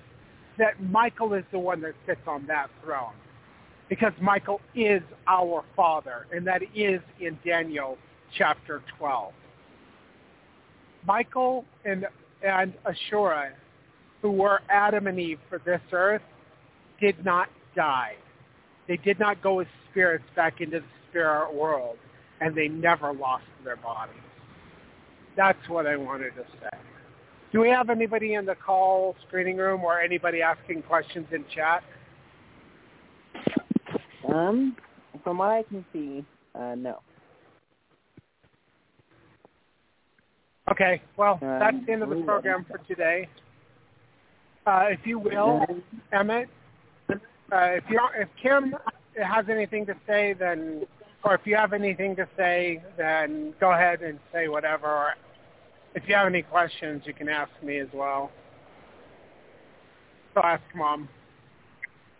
that Michael is the one that sits on that throne because Michael is our father, and that is in Daniel chapter 12. Michael and, and Ashura, who were Adam and Eve for this earth, did not die. They did not go as spirits back into the spirit world, and they never lost their bodies. That's what I wanted to say. Do we have anybody in the call screening room or anybody asking questions in chat? Um, from what I can see, uh, no. Okay, well, Um, that's the end of the program for today. Uh, if you will, Emmett, uh, if you if Kim has anything to say, then, or if you have anything to say, then go ahead and say whatever. Or if you have any questions, you can ask me as well. So ask mom.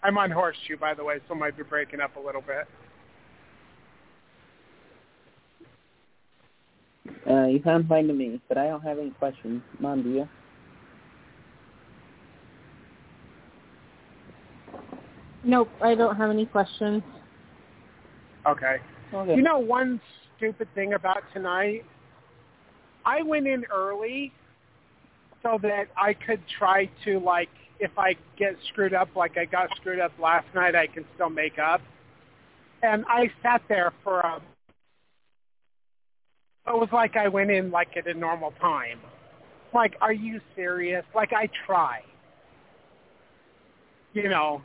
I'm on horseshoe, by the way, so I might be breaking up a little bit. Uh, you sound fine to me, but I don't have any questions. Mom, do you? Nope, I don't have any questions. Okay. Okay. You know one stupid thing about tonight? I went in early so that I could try to like if I get screwed up like I got screwed up last night, I can still make up. And I sat there for a it was like I went in like at a normal time. Like, are you serious? Like I try. You know,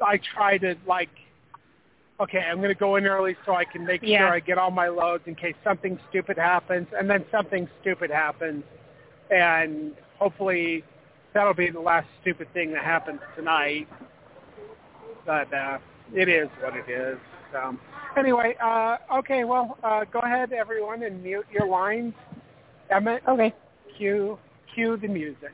I try to like okay, I'm going to go in early so I can make Yeah. sure I get all my loads in case something stupid happens, and then something stupid happens, and hopefully that'll be the last stupid thing that happens tonight. But uh, it is what it is. So anyway, uh, okay, well, uh, go ahead, everyone, and mute your lines. Emmett, Okay. cue cue the music.